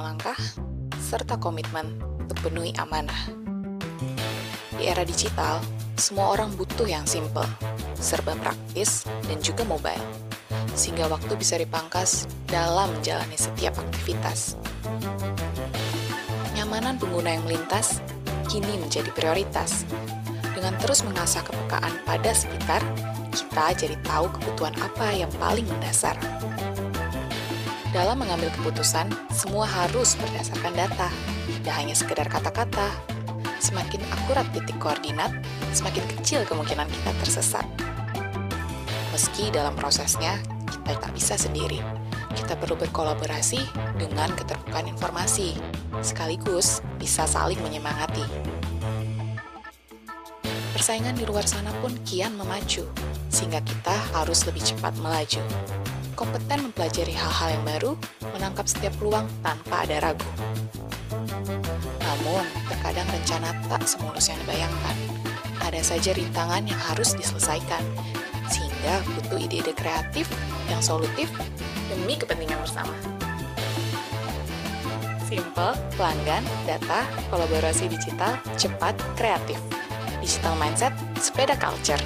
melangkah, serta komitmen untuk penuhi amanah. Di era digital, semua orang butuh yang simple, serba praktis, dan juga mobile, sehingga waktu bisa dipangkas dalam menjalani setiap aktivitas. Nyamanan pengguna yang melintas kini menjadi prioritas. Dengan terus mengasah kepekaan pada sekitar, kita jadi tahu kebutuhan apa yang paling mendasar. Dalam mengambil keputusan, semua harus berdasarkan data, tidak hanya sekedar kata-kata. Semakin akurat titik koordinat, semakin kecil kemungkinan kita tersesat. Meski dalam prosesnya, kita tak bisa sendiri. Kita perlu berkolaborasi dengan keterbukaan informasi, sekaligus bisa saling menyemangati. Persaingan di luar sana pun kian memacu, sehingga kita harus lebih cepat melaju kompeten mempelajari hal-hal yang baru, menangkap setiap peluang tanpa ada ragu. Namun, terkadang rencana tak semulus yang dibayangkan. Ada saja rintangan yang harus diselesaikan, sehingga butuh ide-ide kreatif yang solutif demi kepentingan bersama. Simple, pelanggan, data, kolaborasi digital, cepat, kreatif. Digital Mindset, Sepeda Culture.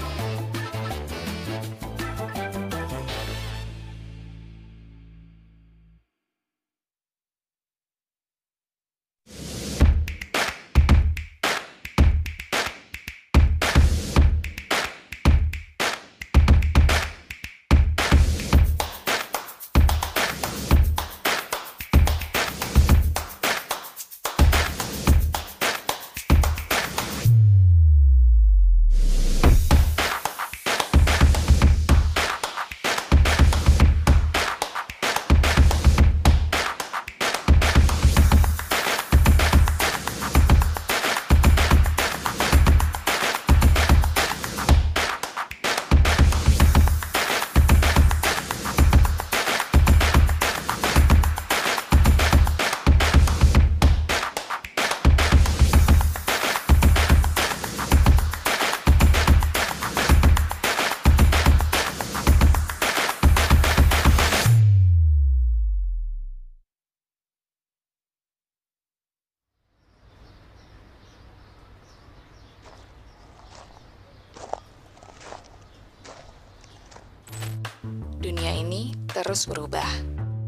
Terus berubah.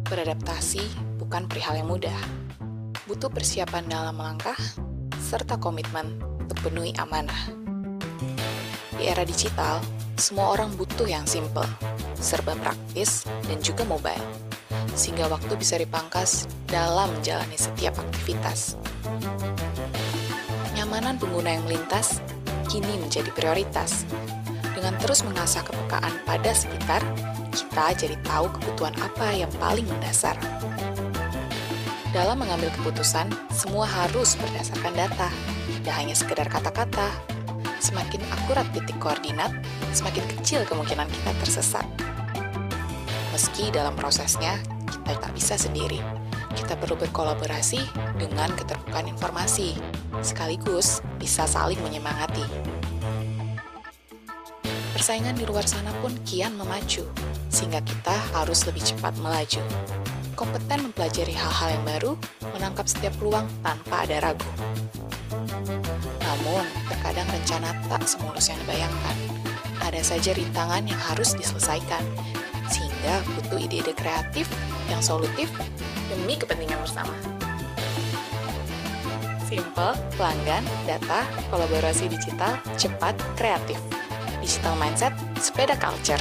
Beradaptasi bukan perihal yang mudah. Butuh persiapan dalam melangkah, serta komitmen untuk penuhi amanah. Di era digital, semua orang butuh yang simple, serba praktis, dan juga mobile, sehingga waktu bisa dipangkas dalam menjalani setiap aktivitas. Nyamanan pengguna yang melintas kini menjadi prioritas. Dengan terus mengasah kepekaan pada sekitar, kita jadi tahu kebutuhan apa yang paling mendasar. Dalam mengambil keputusan, semua harus berdasarkan data, tidak hanya sekedar kata-kata. Semakin akurat titik koordinat, semakin kecil kemungkinan kita tersesat. Meski dalam prosesnya, kita tak bisa sendiri. Kita perlu berkolaborasi dengan keterbukaan informasi, sekaligus bisa saling menyemangati. Persaingan di luar sana pun kian memacu, sehingga kita harus lebih cepat melaju. Kompeten mempelajari hal-hal yang baru, menangkap setiap peluang tanpa ada ragu. Namun, terkadang rencana tak semulus yang dibayangkan. Ada saja rintangan yang harus diselesaikan, sehingga butuh ide-ide kreatif yang solutif demi kepentingan bersama. Simple, pelanggan, data, kolaborasi digital, cepat, kreatif. Digital Mindset, Sepeda Culture.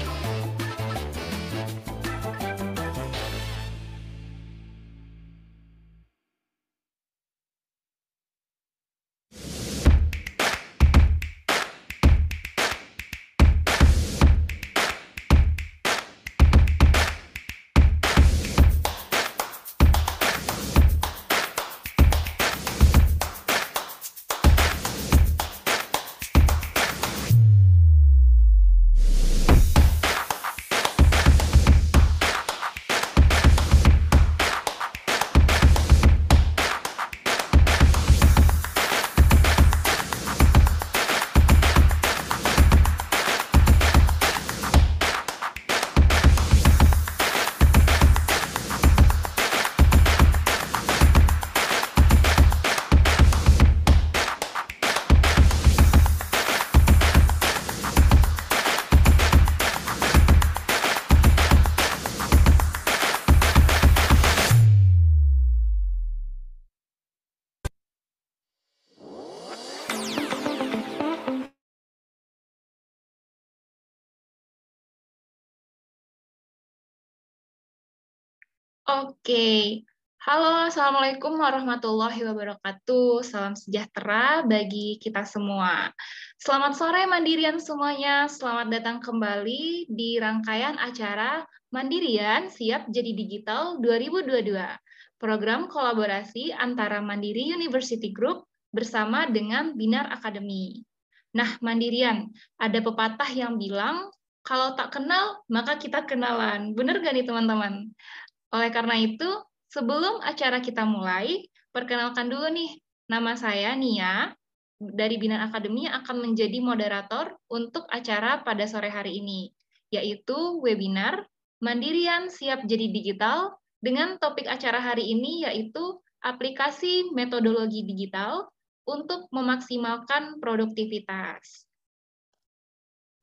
Oke, halo, assalamualaikum warahmatullahi wabarakatuh. Salam sejahtera bagi kita semua. Selamat sore Mandirian semuanya. Selamat datang kembali di rangkaian acara Mandirian Siap Jadi Digital 2022. Program kolaborasi antara Mandiri University Group bersama dengan Binar Academy. Nah, Mandirian, ada pepatah yang bilang kalau tak kenal, maka kita kenalan. Benar gak nih teman-teman? Oleh karena itu, sebelum acara kita mulai, perkenalkan dulu nih, nama saya Nia, dari Binar Akademi akan menjadi moderator untuk acara pada sore hari ini, yaitu webinar Mandirian Siap Jadi Digital dengan topik acara hari ini yaitu aplikasi metodologi digital untuk memaksimalkan produktivitas.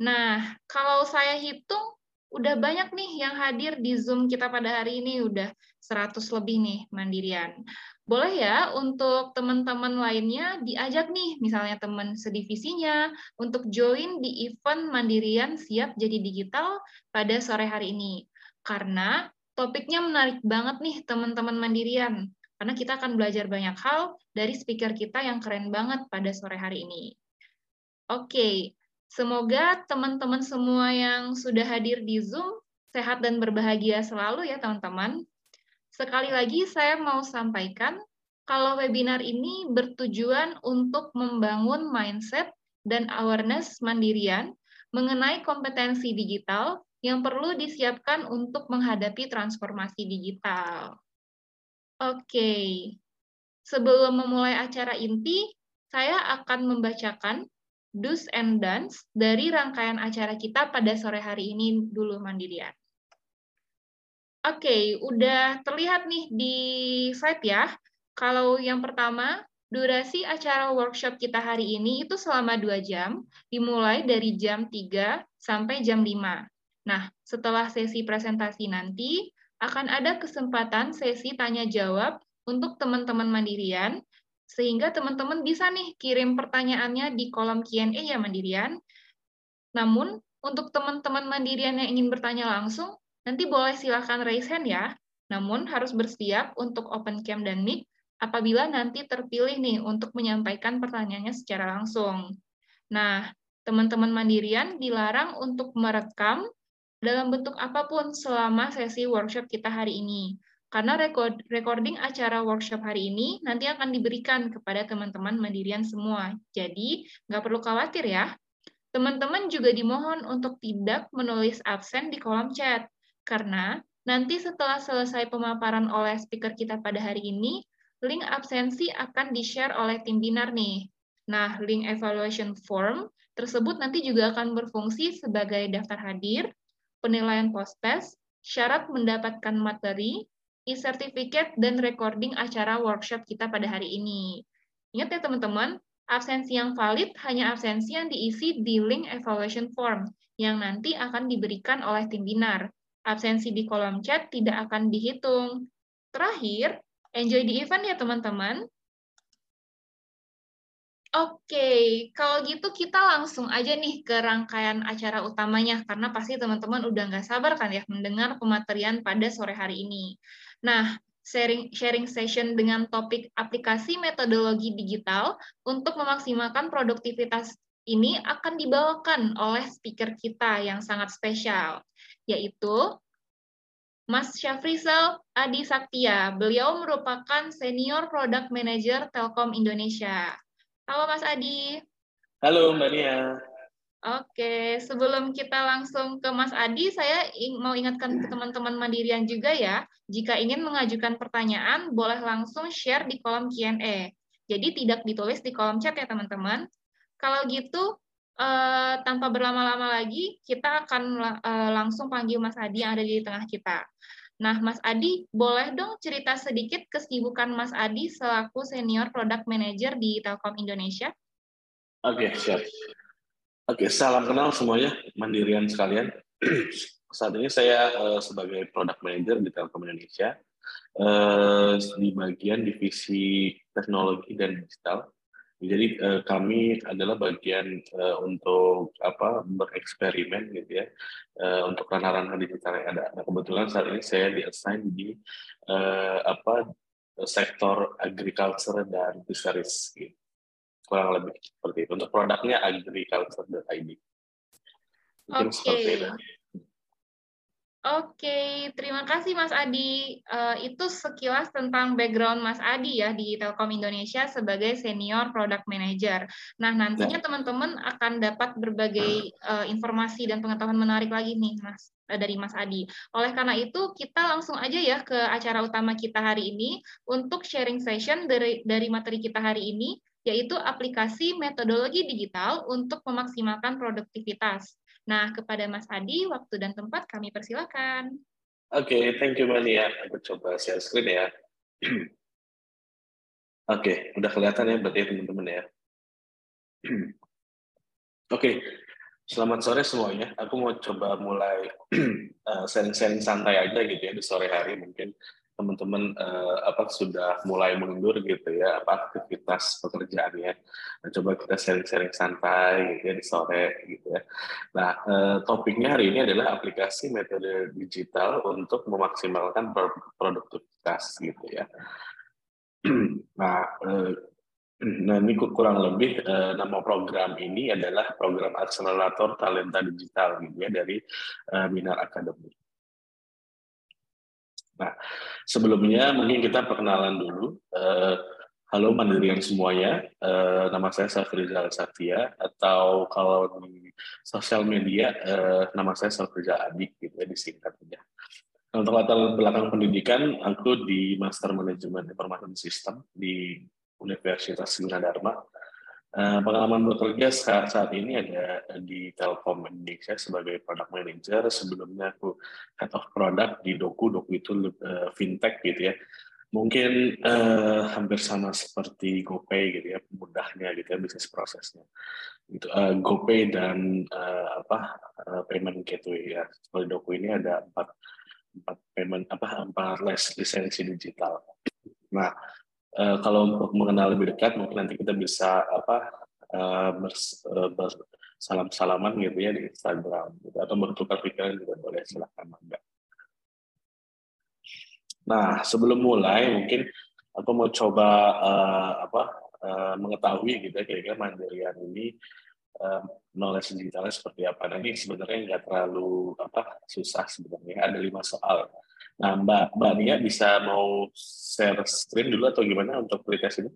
Nah, kalau saya hitung udah banyak nih yang hadir di Zoom kita pada hari ini, udah 100 lebih nih mandirian. Boleh ya untuk teman-teman lainnya diajak nih, misalnya teman sedivisinya, untuk join di event mandirian siap jadi digital pada sore hari ini. Karena topiknya menarik banget nih teman-teman mandirian, karena kita akan belajar banyak hal dari speaker kita yang keren banget pada sore hari ini. Oke, Semoga teman-teman semua yang sudah hadir di Zoom sehat dan berbahagia selalu ya teman-teman. Sekali lagi saya mau sampaikan kalau webinar ini bertujuan untuk membangun mindset dan awareness mandirian mengenai kompetensi digital yang perlu disiapkan untuk menghadapi transformasi digital. Oke, sebelum memulai acara inti, saya akan membacakan do's and don'ts dari rangkaian acara kita pada sore hari ini dulu Mandirian. Oke, okay, udah terlihat nih di slide ya. Kalau yang pertama, durasi acara workshop kita hari ini itu selama dua jam, dimulai dari jam 3 sampai jam 5. Nah, setelah sesi presentasi nanti, akan ada kesempatan sesi tanya-jawab untuk teman-teman mandirian sehingga teman-teman bisa nih kirim pertanyaannya di kolom Q&A ya Mandirian. Namun, untuk teman-teman Mandirian yang ingin bertanya langsung, nanti boleh silakan raise hand ya. Namun, harus bersiap untuk open cam dan mic apabila nanti terpilih nih untuk menyampaikan pertanyaannya secara langsung. Nah, teman-teman Mandirian dilarang untuk merekam dalam bentuk apa pun selama sesi workshop kita hari ini. Karena recording acara workshop hari ini nanti akan diberikan kepada teman-teman mandirian semua. Jadi, nggak perlu khawatir ya. Teman-teman juga dimohon untuk tidak menulis absen di kolom chat. Karena nanti setelah selesai pemaparan oleh speaker kita pada hari ini, link absensi akan di-share oleh tim binar nih. Nah, link evaluation form tersebut nanti juga akan berfungsi sebagai daftar hadir, penilaian post-test, syarat mendapatkan materi, e-certificate dan recording acara workshop kita pada hari ini. Ingat ya teman-teman, absensi yang valid hanya absensi yang diisi di link evaluation form yang nanti akan diberikan oleh tim binar. Absensi di kolom chat tidak akan dihitung. Terakhir, enjoy the event ya teman-teman. Oke, kalau gitu kita langsung aja nih ke rangkaian acara utamanya, karena pasti teman-teman udah nggak sabar kan ya mendengar pematerian pada sore hari ini. Nah, sharing, sharing session dengan topik aplikasi metodologi digital untuk memaksimalkan produktivitas ini akan dibawakan oleh speaker kita yang sangat spesial, yaitu Mas Syafrizal Adi Saktia. Beliau merupakan Senior Product Manager Telkom Indonesia. Halo Mas Adi. Halo Mbak Nia. Oke, sebelum kita langsung ke Mas Adi, saya mau ingatkan ke teman-teman Mandirian juga ya, jika ingin mengajukan pertanyaan, boleh langsung share di kolom Q&A. Jadi tidak ditulis di kolom chat ya teman-teman. Kalau gitu, eh, tanpa berlama-lama lagi, kita akan eh, langsung panggil Mas Adi yang ada di tengah kita. Nah, Mas Adi, boleh dong cerita sedikit kesibukan Mas Adi selaku Senior Product Manager di Telkom Indonesia? Oke, okay, siap. Oke, salam kenal semuanya, mandirian sekalian. Saat ini saya uh, sebagai Product Manager di Telkom Indonesia, uh, di bagian divisi teknologi dan digital. Jadi uh, kami adalah bagian uh, untuk apa bereksperimen gitu ya uh, untuk ranah-ranah digital yang ada. Nah, kebetulan saat ini saya diassign di uh, apa sektor agriculture dan fisheries gitu. Kurang lebih seperti itu. Untuk produknya agriculture.id. Mungkin okay. seperti itu. Oke, terima kasih Mas Adi. Uh, itu sekilas tentang background Mas Adi ya di Telkom Indonesia sebagai senior product manager. Nah, nantinya ya. teman-teman akan dapat berbagai uh, informasi dan pengetahuan menarik lagi nih, Mas uh, dari Mas Adi. Oleh karena itu, kita langsung aja ya ke acara utama kita hari ini untuk sharing session dari dari materi kita hari ini yaitu aplikasi metodologi digital untuk memaksimalkan produktivitas. Nah, kepada Mas Adi, waktu dan tempat kami persilakan. Oke, okay, thank you Mania. Aku coba share screen ya. Oke, okay, udah kelihatan ya berarti ya, teman-teman ya. Oke, okay. selamat sore semuanya. Aku mau coba mulai eh, sharing-sharing santai aja gitu ya di sore hari mungkin teman-teman uh, apa sudah mulai mundur gitu ya apa aktivitas pekerjaannya. Nah, coba kita sharing-sharing santai gitu ya di sore gitu ya. Nah, uh, topiknya hari ini adalah aplikasi metode digital untuk memaksimalkan produktivitas gitu ya. nah, uh, nah ini kurang lebih uh, nama program ini adalah program akselerator talenta digital gitu ya dari uh, Minar Academy. Nah, sebelumnya mungkin kita perkenalan dulu. Uh, halo Mandirian semuanya, uh, nama saya Safrizal Satya, atau kalau di sosial media, uh, nama saya Safrizal Adik, gitu ya, disingkat aja. Nah, untuk latar belakang pendidikan, aku di Master Manajemen Information System di Universitas Gunadarma. Eh, pengalaman bekerja saat saat ini ada di Telkom Indonesia sebagai product manager. Sebelumnya aku head of product di Doku. Doku itu uh, fintech gitu ya. Mungkin uh, hampir sama seperti GoPay gitu ya, mudahnya gitu ya bisnis prosesnya. Gitu. Uh, GoPay dan uh, apa uh, payment gateway ya. Seperti Doku ini ada empat empat payment apa empat lisensi digital. Nah, uh, kalau untuk mengenal lebih dekat mungkin nanti kita bisa apa uh, bersalam-salaman gitu ya di Instagram gitu, atau bertukar pikiran juga boleh silahkan mangga. Nah sebelum mulai mungkin aku mau coba uh, apa uh, mengetahui gitu ya kira-kira mandirian ini uh, knowledge digitalnya seperti apa. Nah ini sebenarnya nggak terlalu apa susah sebenarnya ada lima soal Nah, Mbak Mbak Nia bisa mau share screen dulu atau gimana untuk pretest ini?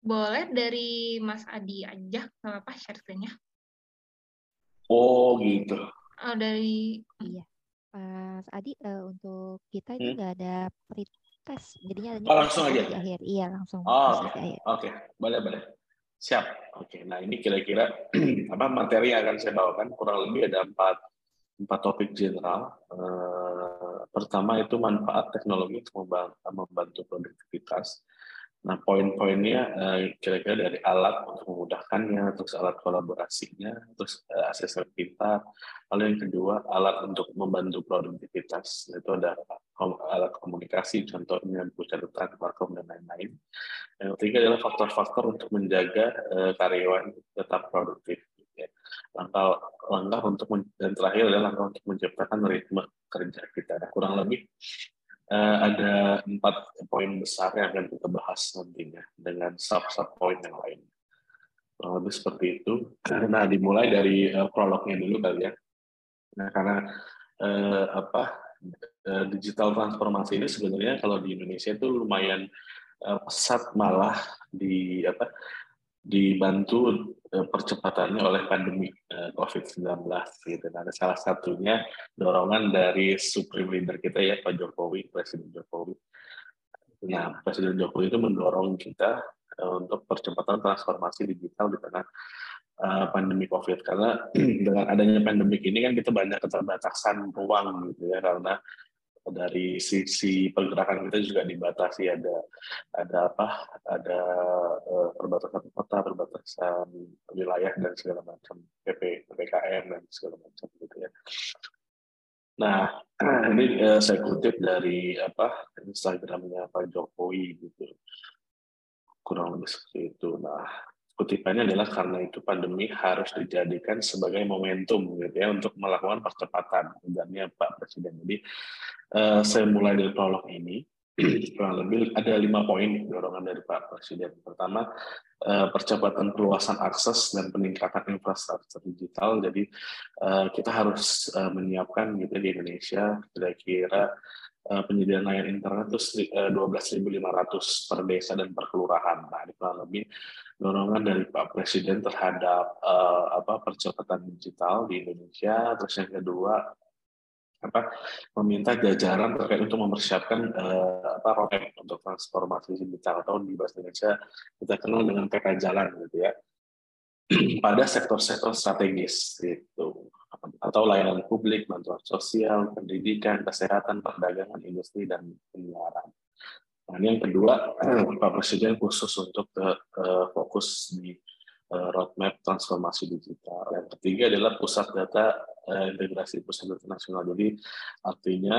Boleh dari Mas Adi aja, nggak apa share screen-nya. Oh, gitu. Oh, dari... Iya. Mas Adi, uh, untuk kita ini hmm? nggak hmm? ada pretest, jadinya oh, langsung aja. Di akhir. Iya, langsung. Oh, oke. Okay. okay. boleh, boleh. Siap. Oke, okay. nah ini kira-kira apa materi yang akan saya bawakan kurang lebih ada empat empat topik general. Uh, pertama itu manfaat teknologi untuk membantu produktivitas. Nah, poin-poinnya uh, kira-kira dari alat untuk memudahkannya, terus alat kolaborasinya, terus uh, asesor pintar. Lalu yang kedua, alat untuk membantu produktivitas. Itu ada alat komunikasi, contohnya buku catatan, markom, dan lain-lain. Yang ketiga adalah faktor-faktor untuk menjaga karyawan tetap produktif langkah langkah untuk dan terakhir adalah langkah untuk menciptakan ritme kerja kita. Nah, kurang lebih uh, ada empat poin besar yang akan kita bahas nantinya dengan sub sub poin yang lain. Kurang lebih seperti itu. Nah, dimulai dari uh, prolognya dulu kali ya. Nah, karena uh, apa uh, digital transformasi ini sebenarnya kalau di Indonesia itu lumayan pesat malah di apa dibantu Eh, percepatannya oleh pandemi eh, COVID-19 gitu. Nah, ada salah satunya dorongan dari supreme leader kita ya Pak Jokowi, Presiden Jokowi. Nah, Presiden Jokowi itu mendorong kita eh, untuk percepatan transformasi digital di tengah pandemi COVID karena dengan adanya pandemi ini kan kita banyak keterbatasan ruang gitu ya karena dari sisi pergerakan kita juga dibatasi. Ada ada apa? Ada uh, perbatasan kota perbatasan wilayah dan segala macam. Pp ppkm dan segala macam gitu ya. Nah ini uh, saya kutip dari apa instagramnya pak jokowi gitu. Kurang lebih seperti itu. Nah, kutipannya adalah karena itu pandemi harus dijadikan sebagai momentum gitu ya untuk melakukan percepatan ujarnya Pak Presiden. Jadi uh, saya mulai dari prolog ini kurang lebih ada lima poin dorongan dari Pak Presiden. Pertama, uh, percepatan perluasan akses dan peningkatan infrastruktur digital. Jadi uh, kita harus menyiapkan gitu di Indonesia kira-kira penyediaan layanan internet itu 12.500 per desa dan per kelurahan. Nah, ini kurang lebih dorongan dari Pak Presiden terhadap uh, apa percepatan digital di Indonesia. Terus yang kedua apa meminta jajaran terkait untuk mempersiapkan uh, apa roadmap untuk transformasi digital atau di bahasa Indonesia kita kenal dengan peta jalan gitu ya pada sektor-sektor strategis gitu atau layanan publik, bantuan sosial, pendidikan, kesehatan, perdagangan, industri dan penyiaran. Nah, ini yang kedua, Pak Presiden khusus untuk uh, fokus di uh, roadmap transformasi digital. Yang ketiga adalah pusat data uh, integrasi pusat data nasional. Jadi artinya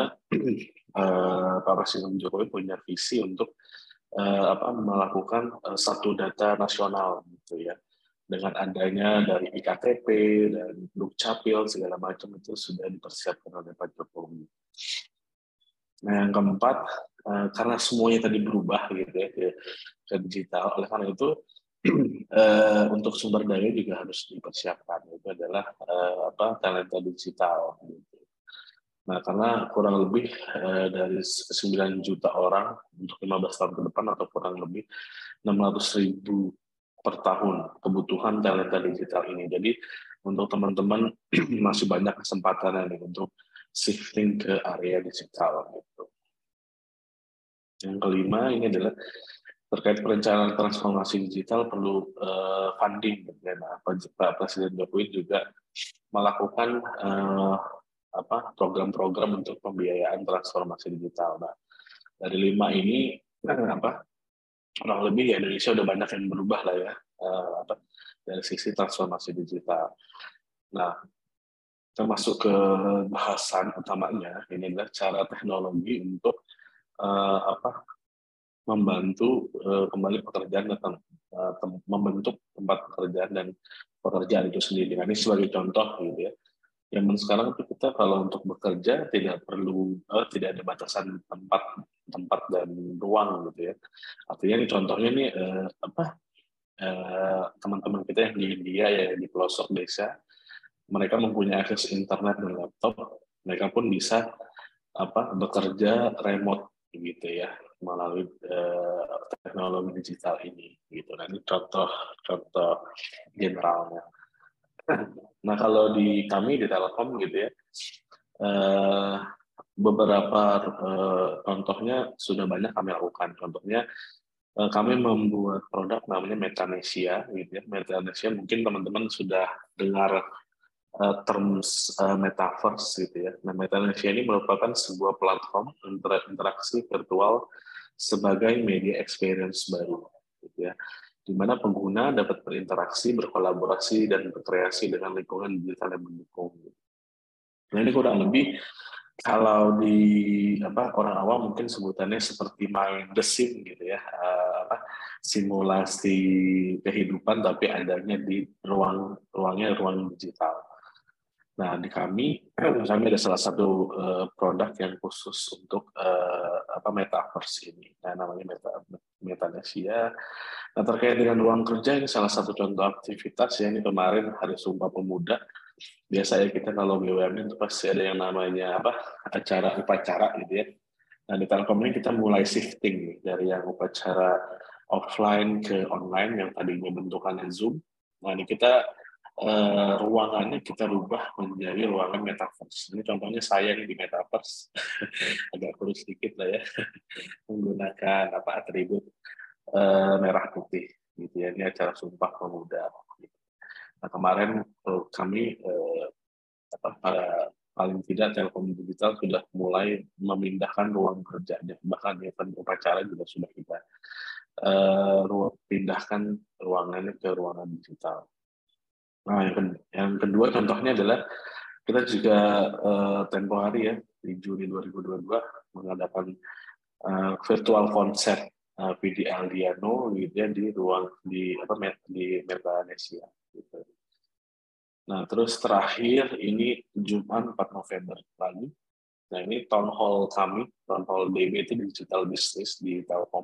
uh, Pak Presiden Jokowi punya visi untuk apa, melakukan satu data nasional, gitu ya. Dengan adanya dari iktp dan dukcapil segala macam itu sudah dipersiapkan oleh Pak Jokowi. Nah, yang keempat, uh, karena semuanya tadi berubah gitu ya ke, digital, oleh karena itu uh, untuk sumber daya juga harus dipersiapkan. Itu adalah uh, apa talenta digital. Gitu. Nah, karena kurang lebih dari 9 juta orang untuk 15 tahun ke depan atau kurang lebih 600 ribu per tahun kebutuhan talenta digital ini. Jadi untuk teman-teman masih banyak kesempatan ini untuk shifting ke area digital gitu. Yang kelima ini adalah terkait perencanaan transformasi digital perlu uh, funding. Nah, Pak Presiden Jokowi juga melakukan uh, apa program-program untuk pembiayaan transformasi digital. Nah, dari lima ini apa kurang lebih ya Indonesia udah banyak yang berubah lah ya uh, apa dari sisi transformasi digital. Nah, kita masuk ke bahasan utamanya ini adalah cara teknologi untuk uh, apa membantu uh, kembali pekerjaan tem membentuk tempat pekerjaan dan pekerjaan itu sendiri. Nah, ini sebagai contoh gitu ya. Yang sekarang itu kita kalau untuk bekerja tidak perlu uh, tidak ada batasan tempat tempat dan ruang gitu ya. Artinya contohnya nih uh, apa teman-teman uh, kita yang di India ya di pelosok desa mereka mempunyai akses internet dan laptop, mereka pun bisa apa bekerja remote gitu ya melalui uh, teknologi digital ini gitu. Nah ini contoh-contoh generalnya. Nah kalau di kami di Telkom gitu ya, uh, beberapa uh, contohnya sudah banyak kami lakukan. Contohnya uh, kami membuat produk namanya Metanesia gitu ya. Metanesia mungkin teman-teman sudah dengar uh, terms uh, metaverse gitu ya. Nah, Metanesia ini merupakan sebuah platform inter interaksi virtual sebagai media experience baru gitu ya. Di mana pengguna dapat berinteraksi, berkolaborasi dan berkreasi dengan lingkungan digital yang mendukung. Nah, ini kurang lebih kalau di apa orang awam mungkin sebutannya seperti main the gitu ya uh, apa simulasi kehidupan tapi adanya di ruang ruangnya ruang digital Nah, di kami, kami ada salah satu uh, produk yang khusus untuk uh, apa metaverse ini. Nah, namanya Meta Metanesia. Nah, terkait dengan ruang kerja ini salah satu contoh aktivitas ya ini kemarin Hari Sumpah Pemuda. Biasanya kita kalau BUMN itu pasti ada yang namanya apa acara upacara gitu ya. Nah, di Telkom ini kita mulai shifting dari yang upacara offline ke online yang tadinya bentukannya Zoom. Nah, ini kita uh, ruangannya kita rubah menjadi ruangan metaverse. Ini contohnya saya nih di metaverse, agak kurus sedikit lah ya, menggunakan apa atribut uh, merah putih gitu ya. Ini acara Sumpah Pemuda. Nah kemarin uh, kami uh, apa para paling tidak Telkom Digital sudah mulai memindahkan ruang kerjanya, bahkan event upacara juga sudah kita uh, pindahkan ruangannya ke ruangan digital. Nah, yang, yang kedua contohnya adalah kita juga uh, tempo hari ya di Juni 2022 mengadakan uh, virtual konser uh, PD Aldiano gitu ya di ruang di apa di Metanesia gitu. Nah, terus terakhir ini Jumat 4 November lalu. Nah, ini town hall kami, town hall DB itu digital business di Telkom.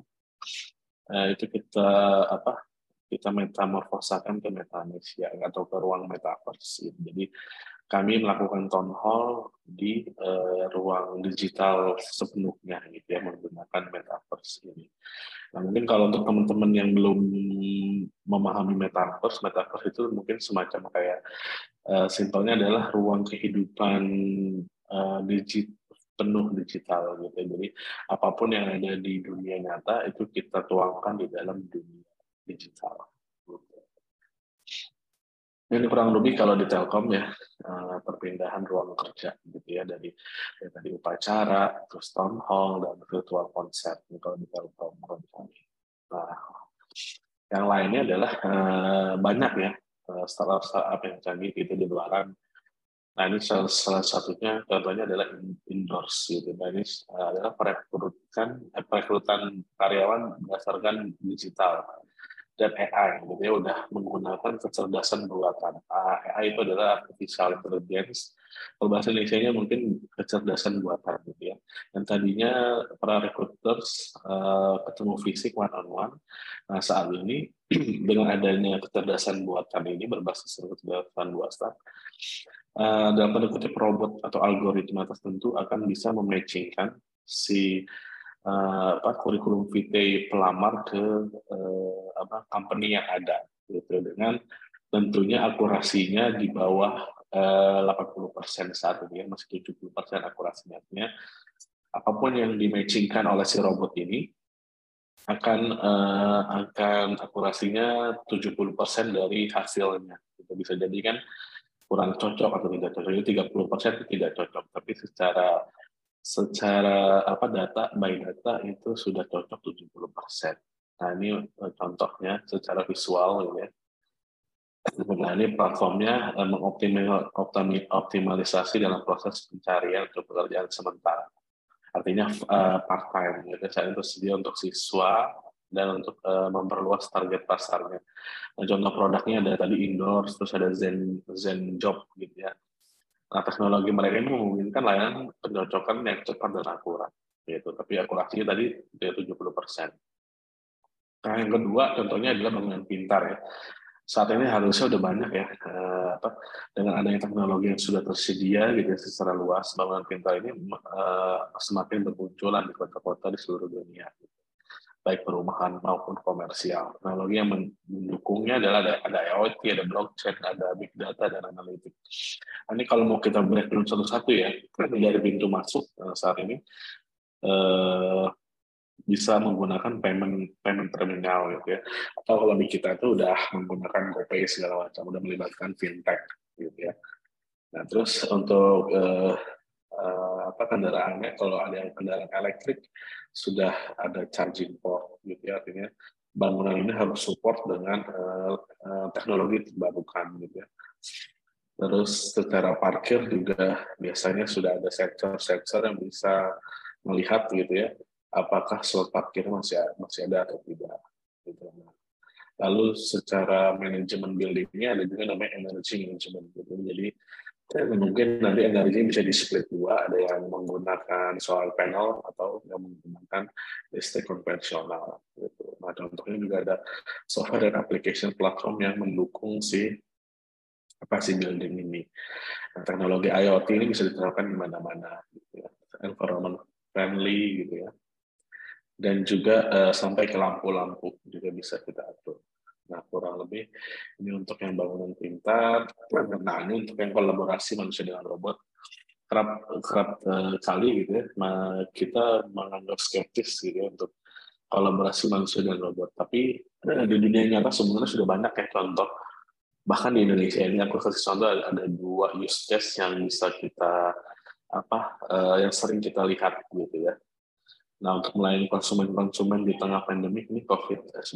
Nah, itu kita apa? Kita metamorfosakan ke Metanesia atau ke ruang metaverse. Jadi kami melakukan town hall di uh, ruang digital sepenuhnya gitu ya menggunakan metaverse ini. Nah, mungkin kalau untuk teman-teman yang belum memahami metaverse, metaverse itu mungkin semacam kayak uh, simpelnya adalah ruang kehidupan uh, digit penuh digital gitu. Ya. Jadi apa pun yang ada di dunia nyata itu kita tuangkan di dalam dunia digital. Ini kurang lebih kalau di Telkom ya eh, perpindahan ruang kerja gitu ya dari dari tadi upacara, terus town hall dan virtual concert kalau di Telkom kami. Nah, yang lainnya adalah eh, banyak ya eh, startup-startup yang canggih itu di luaran. Nah ini salah, salah satunya contohnya adalah indoors gitu. Nah ini adalah perekrutan perekrutan karyawan berdasarkan digital dan AI gitu ya udah menggunakan kecerdasan buatan. AI itu adalah artificial intelligence. Kalau bahasa Indonesia-nya mungkin kecerdasan buatan gitu ya. Yang tadinya para recruiters uh, ketemu fisik one on one. Nah, saat ini dengan adanya kecerdasan buatan ini berbasis kecerdasan buatan uh, dalam kutip robot atau algoritma tertentu akan bisa mematchingkan si uh, apa kurikulum vitae pelamar ke uh, apa company yang ada gitu dengan tentunya akurasinya di bawah uh, 80% saat ini ya masih 70% akurasinya apa pun yang dimatchingkan oleh si robot ini akan uh, akan akurasinya 70% dari hasilnya. Itu bisa jadi kan kurang cocok atau tidak cocok. Itu 30% tidak cocok, tapi secara secara apa data by data itu sudah cocok 70 persen. Nah ini eh, contohnya secara visual gitu ya. Nah ini platformnya eh, mengoptimalisasi dalam proses pencarian untuk pekerjaan sementara. Artinya eh, part time gitu. Saya tersedia untuk siswa dan untuk memperluas target pasarnya. Nah, contoh produknya ada tadi indoor, terus ada Zen Zen Job gitu ya Nah, teknologi mereka ini memungkinkan layanan pencocokan yang cepat dan akurat. Gitu. Tapi akurasinya tadi dia 70 persen. Nah, yang kedua contohnya adalah bangunan pintar ya. Saat ini harusnya udah banyak ya eh, apa dengan adanya teknologi yang sudah tersedia gitu secara luas bangunan pintar ini eh, semakin bermunculan di kota-kota di seluruh dunia. Gitu baik perumahan maupun komersial. Teknologi yang mendukungnya adalah ada, ada IoT, ada blockchain, ada big data, dan analitik. Nah, ini kalau mau kita breakdown satu-satu ya, dari pintu masuk eh, saat ini, eh, bisa menggunakan payment payment terminal gitu ya. Atau kalau di kita itu udah menggunakan GoPay segala macam, udah melibatkan fintech gitu ya. Nah, terus untuk eh, eh, apa kendaraannya kalau ada kendaraan elektrik sudah ada charging port gitu ya artinya bangunan ini harus support dengan uh, uh, teknologi terbarukan gitu ya. Terus secara parkir juga biasanya sudah ada sensor-sensor yang bisa melihat gitu ya apakah slot parkir masih masih ada atau tidak gitu. Lalu secara manajemen buildingnya ada juga namanya energy management gitu. Jadi mungkin nanti energi bisa di split dua, ada yang menggunakan solar panel atau yang menggunakan listrik konvensional. Gitu. Nah, contohnya juga ada software dan application platform yang mendukung si apa sih building ini. Nah, teknologi IoT ini bisa diterapkan di mana-mana, gitu ya. environment friendly gitu ya. Dan juga uh, sampai ke lampu-lampu juga bisa kita atur. Nah, kurang lebih ini untuk yang bangunan pintar. Nah, ini untuk yang kolaborasi manusia dengan robot. Kerap, kerap uh, kali gitu ya, kita menganggap skeptis gitu ya untuk kolaborasi manusia dan robot. Tapi uh, di dunia nyata sebenarnya sudah banyak ya contoh. Bahkan di Indonesia ini aku kasih contoh ada dua use case yang bisa kita apa uh, yang sering kita lihat gitu ya Nah, untuk melayani konsumen-konsumen di tengah pandemi ini COVID-19,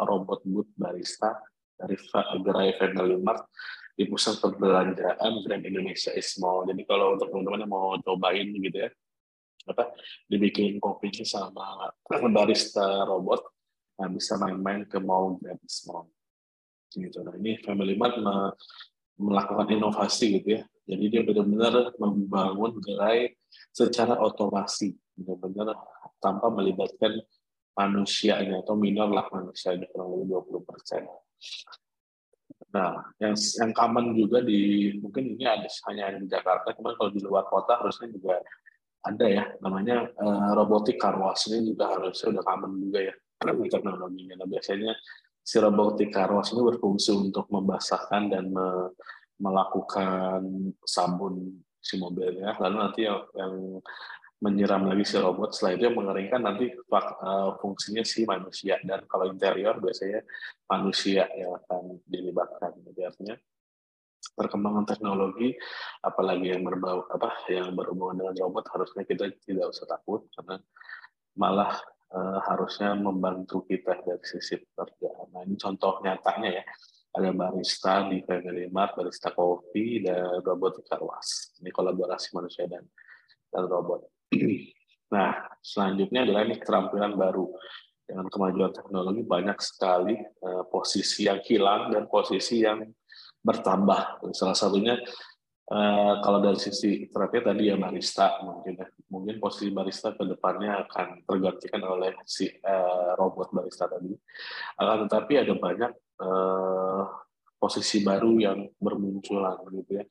robot booth barista dari gerai Family Mart di pusat perbelanjaan Grand Indonesia is Mall. Jadi kalau untuk teman-teman yang mau cobain gitu ya, apa dibikin kopinya sama barista robot nah bisa main-main ke mall gratis mall. Gitu. Nah ini Family Mart me melakukan inovasi gitu ya. Jadi dia benar-benar membangun gerai secara otomasi benar-benar tanpa melibatkan manusianya atau minor lah manusia di kurang lebih 20 persen. Nah, yang yang common juga di mungkin ini ada hanya di Jakarta, kemudian kalau di luar kota harusnya juga ada ya namanya uh, robotik car wash ini juga harusnya udah common juga ya teknologinya. Nah, biasanya si robotik car wash ini berfungsi untuk membasahkan dan me, melakukan sabun si mobilnya, lalu nanti yang menyiram lagi si robot setelah itu mengeringkan nanti uh, fungsinya si manusia dan kalau interior biasanya manusia yang akan dilibatkan jadi artinya perkembangan teknologi apalagi yang berbau apa yang berhubungan dengan robot harusnya kita tidak usah takut karena malah uh, harusnya membantu kita dari sisi pekerjaan. Nah ini contoh nyatanya ya ada barista di Family Mart, barista kopi dan robot car wash. Ini kolaborasi manusia dan dan robot. Nah, selanjutnya adalah ini keterampilan baru. Dengan kemajuan teknologi banyak sekali uh, posisi yang hilang dan posisi yang bertambah. Salah satunya uh, kalau dari sisi terapi tadi ya barista mungkin ya. Mungkin posisi barista ke depannya akan tergantikan oleh si uh, robot barista tadi. Akan tetapi ada banyak posisi baru yang bermunculan gitu ya.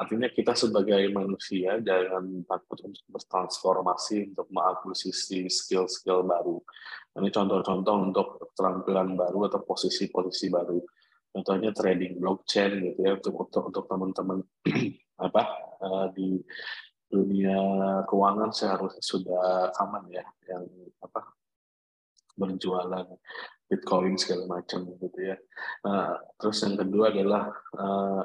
Artinya kita sebagai manusia jangan takut untuk bertransformasi untuk mengakuisisi skill-skill baru. Ini contoh-contoh untuk keterampilan baru atau posisi-posisi baru. Contohnya trading blockchain gitu ya untuk untuk, untuk teman-teman apa uh, di dunia keuangan seharusnya sudah aman ya yang apa berjualan Bitcoin segala macam gitu ya. Nah, terus yang kedua adalah uh,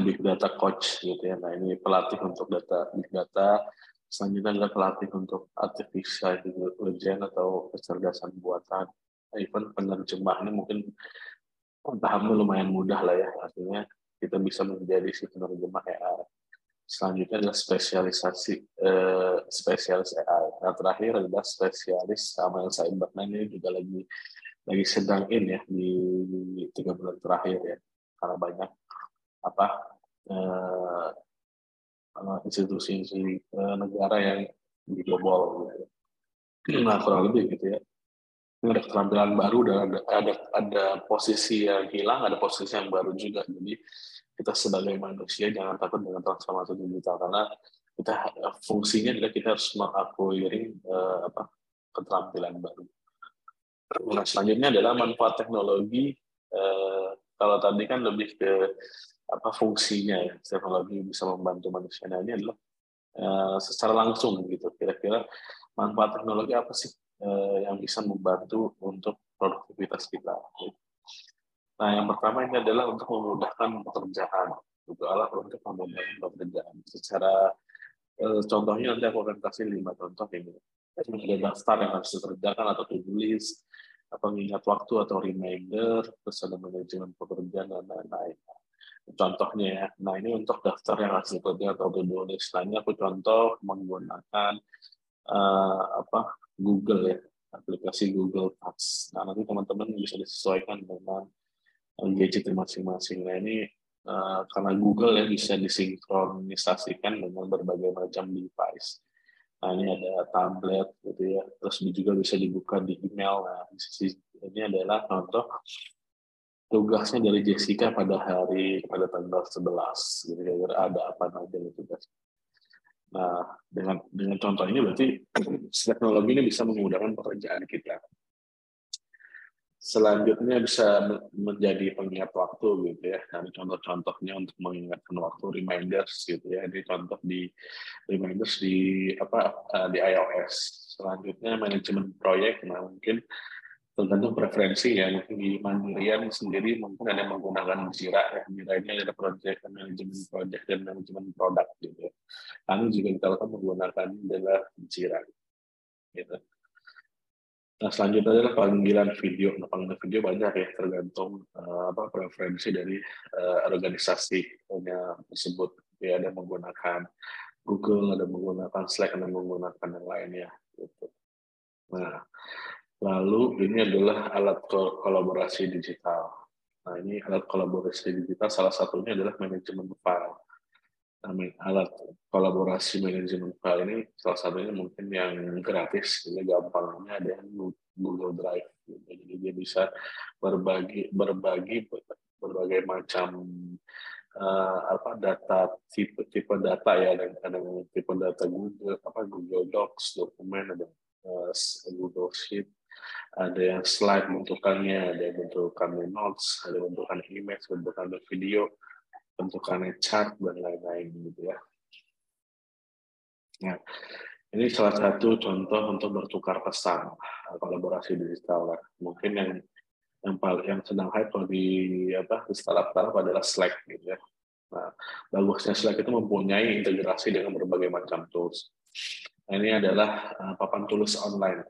big data coach gitu ya. Nah ini pelatih untuk data big data. Selanjutnya adalah pelatih untuk artificial intelligence atau kecerdasan buatan. Even penerjemah ini mungkin tahamnya lumayan mudah lah ya. Artinya kita bisa menjadi si penerjemah AI. Selanjutnya adalah spesialisasi eh, spesialis AI. Nah terakhir adalah spesialis sama yang. Nah ini juga lagi lagi sedang in ya di tiga bulan terakhir ya karena banyak apa uh, institusi uh, negara yang dibobol gitu. Nah kurang lebih gitu ya. Ada keterampilan baru dan ada, ada ada posisi yang hilang, ada posisi yang baru juga. Jadi kita sebagai manusia jangan takut dengan transformasi digital karena kita fungsinya adalah kita harus mengakuiri uh, apa keterampilan baru. Nah selanjutnya adalah manfaat teknologi. Uh, kalau tadi kan lebih ke apa fungsinya ya teknologi bisa membantu manusia. Nah ini adalah uh, secara langsung gitu. Kira-kira manfaat teknologi apa sih uh, yang bisa membantu untuk produktivitas kita? Nah yang pertama ini adalah untuk memudahkan pekerjaan. Untuk alat untuk memudahkan pekerjaan. Secara uh, contohnya nanti aku akan kasih lima contoh ini. Ada daftar yang harus dikerjakan atau to-do list, mengingat waktu atau reminder, terus ada manajemen pekerjaan dan lain-lain contohnya ya. Nah ini untuk daftar yang hasil kerja atau to-do list aku contoh menggunakan uh, apa Google ya aplikasi Google Tasks. Nah nanti teman-teman bisa disesuaikan dengan gadget masing-masing. Nah ini uh, karena Google ya bisa disinkronisasikan dengan berbagai macam device. Nah ini ada tablet gitu ya, terus juga bisa dibuka di email. Nah ini adalah contoh tugasnya dari Jessica pada hari pada tanggal 11 gitu kira-kira ada apa aja gitu tugas. Nah, dengan dengan contoh ini berarti teknologi ini bisa memudahkan pekerjaan kita. Selanjutnya bisa menjadi pengingat waktu gitu ya. Dan contoh-contohnya untuk mengingatkan waktu reminders gitu ya. Ini contoh di reminders di apa eh, di iOS. Selanjutnya manajemen proyek. Nah, mungkin tergantung preferensi ya mungkin di Mandirian sendiri mungkin ada yang menggunakan Jira ya Jira ini ada project manajemen project dan manajemen produk gitu ya. kami juga kita akan menggunakan adalah Jira gitu nah selanjutnya adalah panggilan video nah panggilan video banyak ya tergantung uh, apa preferensi dari uh, organisasi punya tersebut ya ada menggunakan Google, ada menggunakan Slack, ada menggunakan yang lainnya. Gitu. Nah, lalu ini adalah alat kolaborasi digital. Nah, ini alat kolaborasi digital salah satunya adalah manajemen file. Nah, alat kolaborasi manajemen file ini salah satunya mungkin yang gratis, ini gampangnya ada yang Google Drive. Jadi dia bisa berbagi berbagi berbagai macam uh, apa data tipe tipe data ya. Ada ada tipe data Google apa Google Docs dokumen ada uh, Google Sheet ada yang slide bentukannya ada yang bentukannya notes ada bentukan image bentukannya video bentukannya chart dan lain-lain gitu ya nah ini salah satu contoh untuk bertukar pesan kolaborasi digital lah. mungkin yang yang paling yang sedang hype di apa di startup startup adalah Slack gitu ya. Nah, bagusnya Slack itu mempunyai integrasi dengan berbagai macam tools. Nah, ini adalah uh, papan tulis online.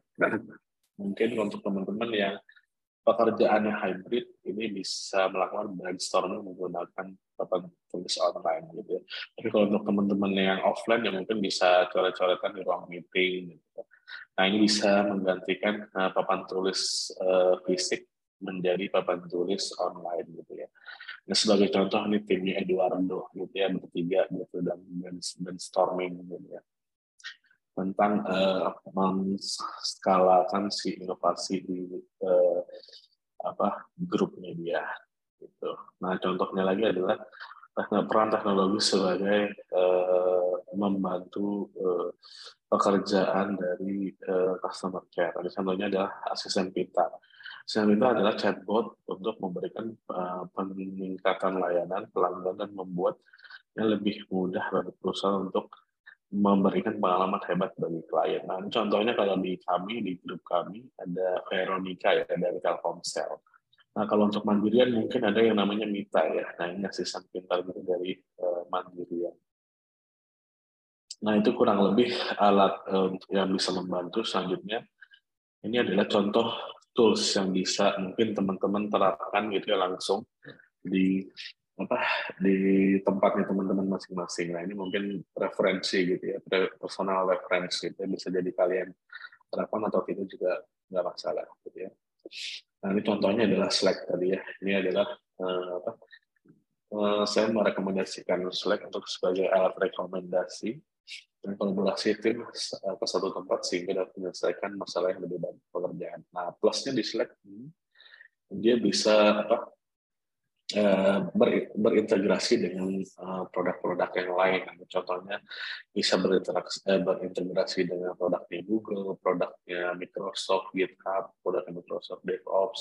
Mungkin untuk teman-teman yang pekerjaannya hybrid ini bisa melakukan brainstorming menggunakan papan tulis online gitu ya. Tapi kalau untuk teman-teman yang offline yang mungkin bisa coret-coretan di ruang meeting gitu. Nah, ini bisa menggantikan uh, papan tulis uh, fisik menjadi papan tulis online gitu ya. Nah, sebagai contoh ini timnya Eduardo gitu ya bertiga gitu dan brainstorming gitu ya tentang uh, menskalakan si inovasi di uh, apa grup media gitu. Nah contohnya lagi adalah peran teknologi sebagai uh, membantu uh, pekerjaan dari uh, customer care. Contohnya adalah asisten pintar Selain itu adalah chatbot untuk memberikan uh, peningkatan layanan pelanggan dan membuat yang lebih mudah bagi perusahaan untuk memberikan pengalaman hebat bagi klien. Nah, contohnya kalau di kami, di grup kami, ada Veronica ya dari Telkomsel. Nah, kalau untuk Mandirian mungkin ada yang namanya Mita ya. Nah, ini asisten pintar gitu dari uh, Mandirian. Nah, itu kurang lebih alat uh, yang bisa membantu selanjutnya. Ini adalah contoh tools yang bisa mungkin teman-teman terapkan gitu ya langsung di apa di tempatnya teman-teman masing-masing. Nah ini mungkin referensi gitu ya, personal reference gitu ya, bisa jadi kalian terapkan atau tidak juga nggak masalah gitu ya. Nah ini contohnya adalah Slack tadi ya. Ini adalah uh, apa? Uh, saya merekomendasikan Slack untuk sebagai alat rekomendasi dan kolaborasi tim ke satu tempat sehingga dapat menyelesaikan masalah yang lebih banyak pekerjaan. Nah, plusnya di Slack ini dia bisa apa eh, ber, berintegrasi dengan eh, produk-produk yang lain. Contohnya bisa berinteraksi, eh, berintegrasi dengan produknya Google, produknya Microsoft GitHub, produknya Microsoft DevOps,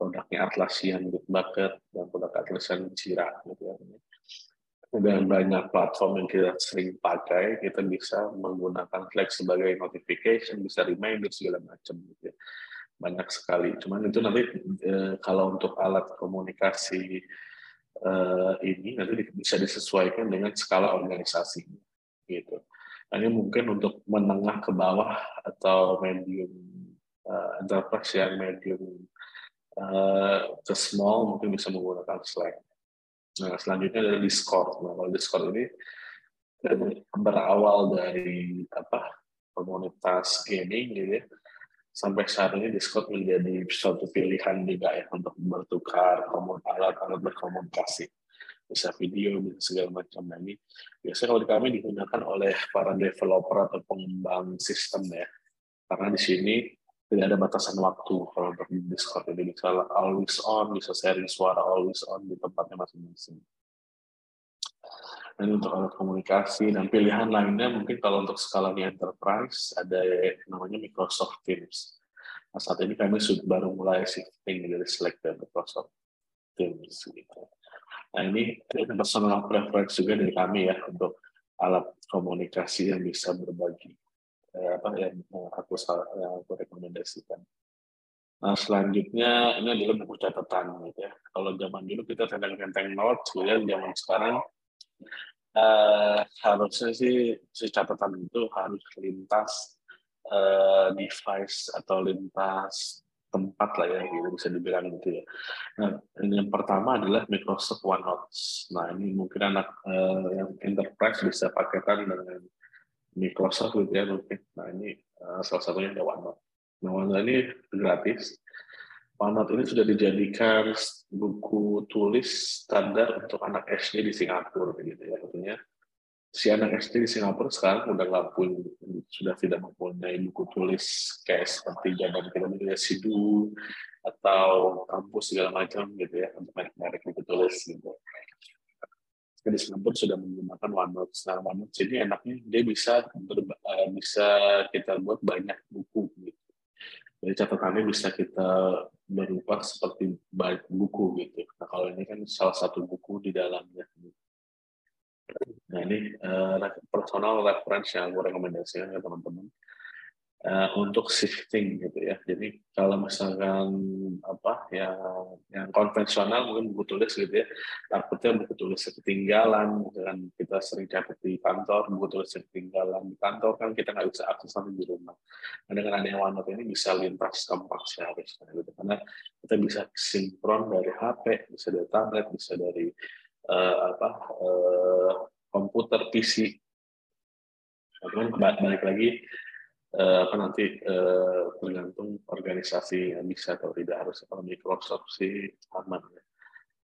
produknya Atlassian Bitbucket, dan produk Atlassian Jira. Gitu ya dengan banyak platform yang kita sering pakai, kita bisa menggunakan Slack sebagai notification, bisa reminder segala macam gitu ya. Banyak sekali. Cuman itu nanti e, kalau untuk alat komunikasi e, ini nanti bisa disesuaikan dengan skala organisasi gitu. Ini mungkin untuk menengah ke bawah atau medium uh, enterprise yang medium uh, ke small mungkin bisa menggunakan Slack Nah, selanjutnya adalah Discord. Nah, kalau Discord ini berawal dari apa komunitas gaming gitu ya sampai saat ini Discord menjadi suatu pilihan juga ya untuk bertukar alat-alat berkomunikasi. Bisa video bisa segala macam. Nah, ini biasanya kalau di kami digunakan oleh para developer atau pengembang sistem ya. Karena di sini tidak ada batasan waktu kalau untuk di Discord. Jadi bisa always on bisa sharing suara always on di tempatnya masing-masing dan untuk alat komunikasi dan pilihan lainnya mungkin kalau untuk skala di enterprise ada namanya Microsoft Teams nah, saat ini kami sudah baru mulai shifting dari Slack dan Microsoft Teams gitu. nah ini personal preference juga dari kami ya untuk alat komunikasi yang bisa berbagi eh, apa yang aku yang aku rekomendasikan. Nah selanjutnya ini adalah buku catatan gitu ya. Kalau zaman dulu kita tentang-tentang notes, gitu ya, zaman sekarang eh, harusnya sih si catatan itu harus lintas eh, device atau lintas tempat lah ya, gitu bisa dibilang gitu ya. Nah, yang pertama adalah Microsoft OneNote. Nah, ini mungkin anak uh, yang enterprise bisa paketan dengan Microsoft gitu ya mungkin. Nah, ini uh, salah satunya ada OneNote. Nah, OneNote ini gratis. OneNote ini sudah dijadikan buku tulis standar untuk anak SD di Singapura gitu ya. Tentunya si anak SD di Singapura sekarang udah nggak punya sudah tidak mempunyai buku tulis kayak seperti zaman kita dulu ya Sidu atau kampus segala macam gitu ya untuk merek-merek buku tulis gitu. Di Singapura sudah menggunakan OneNote. Nah, OneNote ini enaknya dia bisa ber, uh, bisa kita buat banyak buku gitu. Jadi catatannya bisa kita berubah seperti buku gitu. Nah kalau ini kan salah satu buku di dalamnya. Nah ini uh, personal reference yang gue rekomendasikan ke teman-teman uh, untuk shifting gitu ya. Jadi kalau misalkan apa yang yang konvensional mungkin buku tulis gitu ya, takutnya buku tulis ketinggalan, dengan kita sering catat di kantor, buku tulis ketinggalan di kantor kan kita nggak bisa akses nanti di rumah. Nah, dengan adanya OneNote ini bisa lintas tempat seharusnya gitu karena kita bisa sinkron dari HP, bisa dari tablet, bisa dari uh, apa uh, komputer PC kemudian balik lagi uh, apa nanti uh, tergantung organisasi yang bisa atau tidak harus Microsoft sih aman ya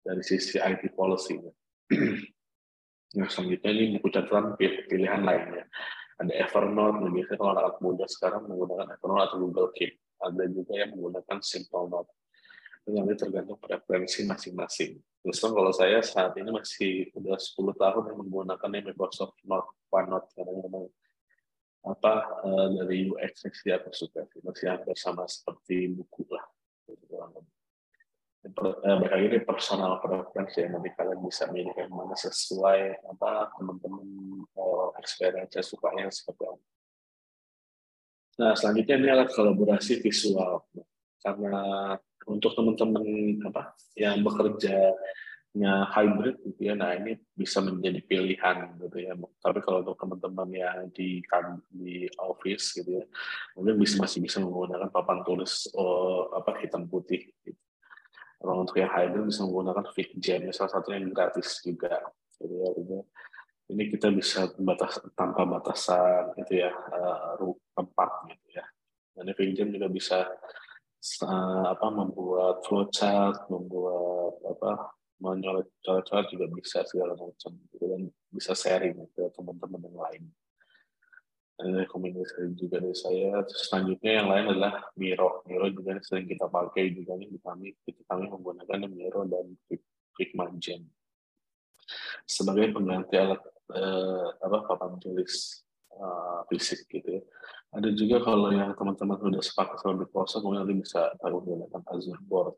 dari sisi IT policy -nya. nah selanjutnya ini buku catatan pilihan lainnya ada Evernote nah, biasanya kalau anak muda sekarang menggunakan Evernote atau Google Keep ada juga yang menggunakan Simple Note nanti tergantung preferensi masing-masing. Terus kalau saya saat ini masih udah 10 tahun yang menggunakan Microsoft Note, OneNote karena memang apa uh, dari UX aku suka sih masih hampir sama seperti buku lah. Eh, Baik ini personal preference ya nanti kalian bisa milih yang mana sesuai apa teman-teman uh, experience sukanya seperti apa. Nah selanjutnya ini adalah kolaborasi visual karena untuk teman-teman apa yang bekerjanya hybrid gitu ya, nah ini bisa menjadi pilihan gitu ya. Tapi kalau untuk teman-teman yang di di office gitu ya, mungkin bisa masih bisa menggunakan papan tulis oh, apa hitam putih. Gitu. Kalau untuk yang hybrid bisa menggunakan FigJam, salah satunya yang gratis juga. Gitu ya, gitu. Ini kita bisa batas tanpa batasan gitu ya, uh, tempat gitu ya. Dan FigJam juga bisa uh, apa membuat flowchart, membuat apa menyoret coret juga bisa segala macam gitu dan bisa sharing ke teman-teman yang lain. Dan komunikasi juga dari saya. Terus selanjutnya yang lain adalah Miro. Miro juga sering kita pakai juga nih di kami. Kita kami menggunakan Miro dan Figma Jam sebagai pengganti alat eh, apa papan tulis uh, fisik gitu ya. Ada juga kalau yang teman-teman sudah sepakat sama Microsoft, mungkin nanti bisa menggunakan Azure Board.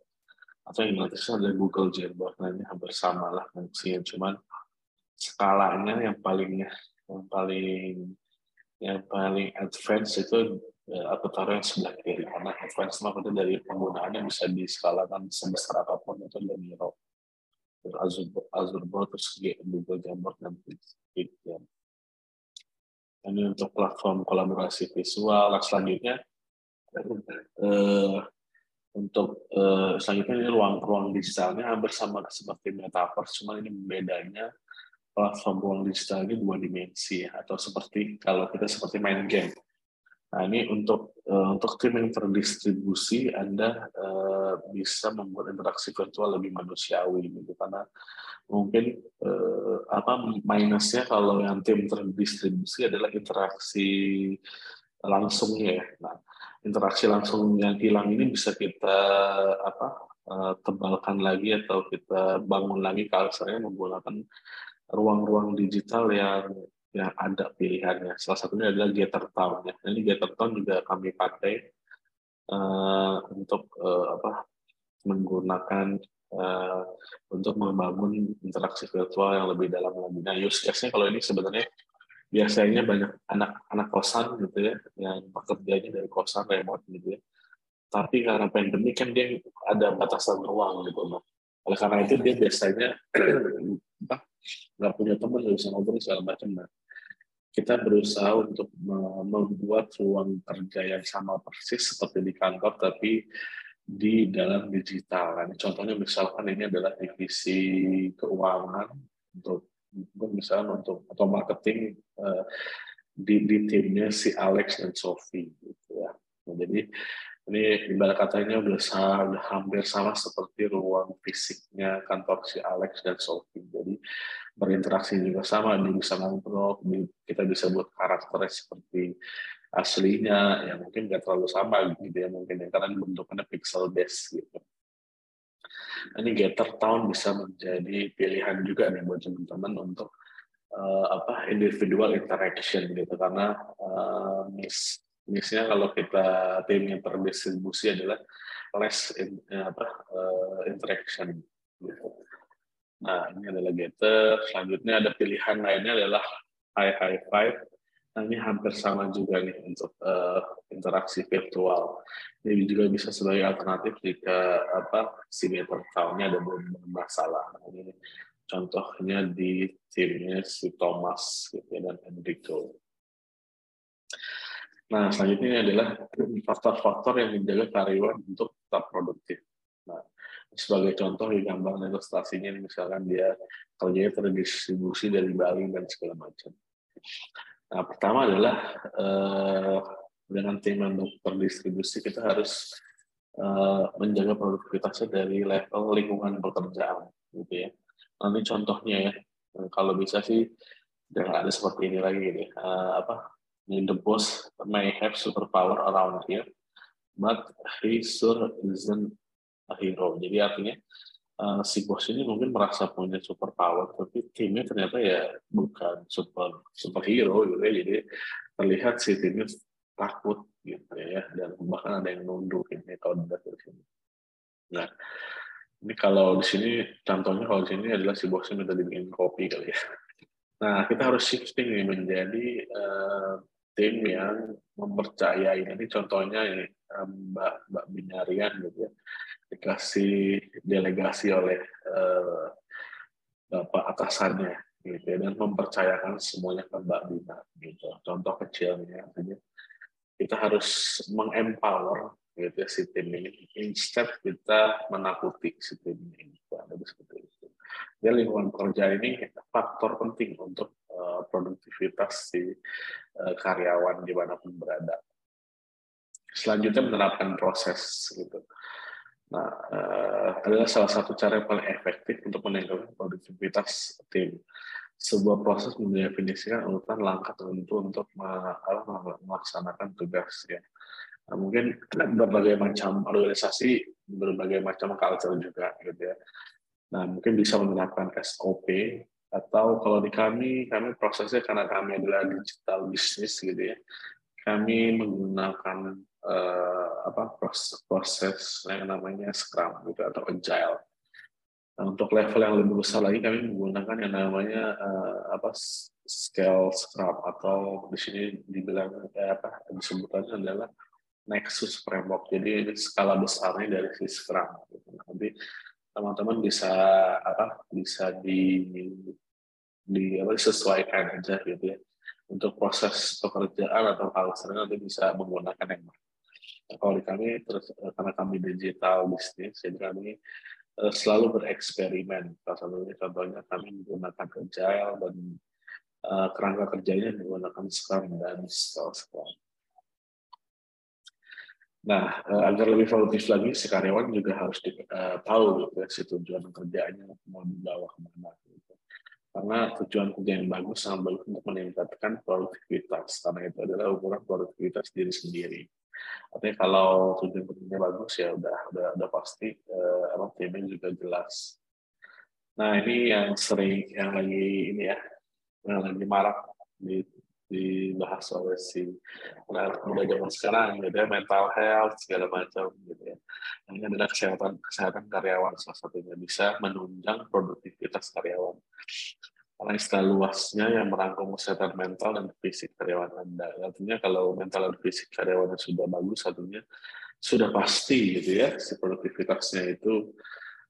Atau gratis ada Google Jamboard, ini hampir sama lah fungsinya, cuman skalanya yang paling yang paling yang paling advance itu ya, aku taruh yang sebelah kiri. Karena advance maksudnya dari penggunaannya bisa diskalakan sebesar apa pun itu dari Miro Azure Azure Board terus Google Jamboard dan Jamboard ini untuk platform kolaborasi visual. Nah, selanjutnya eh, untuk eh, selanjutnya ini ruang-ruang digitalnya hampir sama seperti metaverse, cuma ini bedanya platform ruang digital ini dua dimensi atau seperti kalau kita seperti main game. Nah ini untuk uh, untuk tim yang terdistribusi Anda uh, bisa membuat interaksi virtual lebih manusiawi gitu karena mungkin uh, apa minusnya kalau yang tim terdistribusi adalah interaksi langsungnya ya. Nah interaksi langsung yang hilang ini bisa kita apa uh, tebalkan lagi atau kita bangun lagi saya menggunakan ruang-ruang digital yang yang ada pilihannya. Salah satunya adalah Gather Town. Ya. Ini Gather Town juga kami pakai uh, untuk uh, apa menggunakan uh, untuk membangun interaksi virtual yang lebih dalam lagi. Nah, use case-nya kalau ini sebenarnya biasanya banyak anak-anak kosan gitu ya, yang pekerjaannya dari kosan remote gitu ya. Tapi karena pandemi kan dia ada batasan ruang gitu. Nah, oleh karena itu dia biasanya nggak punya teman nggak bisa ngobrol segala macam nah kita berusaha untuk membuat ruang kerja yang sama persis seperti di kantor tapi di dalam digital. Nah, contohnya misalkan ini adalah divisi keuangan untuk misalnya untuk atau marketing uh, di, di timnya si Alex dan Sophie gitu ya. Nah, jadi ini ibarat katanya udah, udah hampir sama seperti ruang fisiknya kantor si Alex dan Sophie. Jadi berinteraksi juga sama, dia bisa ngobrol, kita bisa buat karakternya seperti aslinya ya mungkin nggak terlalu sama gitu ya mungkin ya karena bentukannya pixel based gitu. Ini Getter Town bisa menjadi pilihan juga nih buat teman-teman untuk uh, apa individual interaction gitu karena uh, miss missnya kalau kita timnya terdistribusi adalah less in, apa uh, interaction gitu. Nah ini adalah Getter. Selanjutnya ada pilihan lainnya adalah High High Five Nah, ini hampir sama juga nih untuk uh, interaksi virtual. Ini juga bisa sebagai alternatif jika apa si meter tahunnya ada masalah. Nah, ini contohnya di timnya si Thomas gitu ya, dan Enrico. Nah, selanjutnya adalah faktor-faktor yang menjaga karyawan untuk tetap produktif. Nah, sebagai contoh di gambar ilustrasinya, misalkan dia kerjanya terdistribusi dari Bali dan segala macam. Nah, pertama adalah uh, dengan tim yang terdistribusi kita harus uh, menjaga produktivitasnya dari level lingkungan pekerjaan, gitu ya. Nanti contohnya ya, kalau bisa sih jangan ada seperti ini lagi gitu. Uh, apa? The boss may have superpower around here, but he sure isn't a hero. Jadi artinya uh, si bos ini mungkin merasa punya super power, tapi timnya ternyata ya bukan super superhero gitu ya. Jadi terlihat si timnya takut gitu ya, dan bahkan ada yang nunduk ini kalau dari sini. Nah, ini kalau di sini contohnya kalau di sini adalah si bosnya minta dibikin kopi kali ya. Nah, kita harus shifting nih menjadi uh, tim yang mempercayai. Ini contohnya ini Mbak Mbak Binarian gitu ya dikasih delegasi oleh uh, bapak atasannya gitu ya, dan mempercayakan semuanya ke Mbak Bina gitu. Contoh kecilnya artinya kita harus mengempower gitu ya, si tim ini instead kita menakuti si tim ini ada seperti itu. Jadi lingkungan pekerjaan ini faktor penting untuk uh, produktivitas si uh, karyawan di mana pun berada. Selanjutnya menerapkan proses gitu Nah, uh, adalah salah satu cara yang paling efektif untuk meningkatkan produktivitas tim. Sebuah proses mendefinisikan urutan langkah tertentu untuk melaksanakan tugas. Ya. Nah, mungkin berbagai macam organisasi, berbagai macam culture juga, gitu ya. Nah, mungkin bisa menerapkan SOP atau kalau di kami, kami prosesnya karena kami adalah digital business, gitu ya. Kami menggunakan uh, apa proses, proses yang namanya Scrum gitu atau Agile. Nah, untuk level yang lebih besar lagi kami menggunakan yang namanya uh, apa scale Scrum atau di sini dibilang eh, apa disebutnya adalah Nexus Framework. Jadi skala besarnya dari si Scrum. Nanti teman-teman bisa apa bisa di di apa disesuaikan aja gitu ya untuk proses pekerjaan atau hal nanti bisa menggunakan yang mana kalau di kami terus eh, karena kami digital bisnis jadi kami uh, selalu bereksperimen salah contohnya kami menggunakan agile dan uh, kerangka kerjanya menggunakan scrum dan scrum Nah, agar lebih produktif lagi, si karyawan juga harus di, uh, tahu gitu ya, si tujuan kerjanya mau dibawa ke mana. Gitu. Karena tujuan kerja yang bagus sangat bagus untuk meningkatkan produktivitas, karena itu adalah ukuran produktivitas diri sendiri. Artinya kalau tujuan kerjanya bagus ya udah udah udah pasti eh, timnya juga jelas. Nah ini yang sering yang lagi ini ya yang lagi marak di dibahas oleh si anak muda zaman sekarang gitu ya mental health segala macam gitu ya. Nah, ini adalah kesehatan kesehatan karyawan salah satunya bisa menunjang produktivitas karyawan karena istilah luasnya yang merangkum kesehatan mental dan fisik karyawan Anda. Artinya kalau mental dan fisik karyawan sudah bagus, artinya sudah pasti gitu ya, si produktivitasnya itu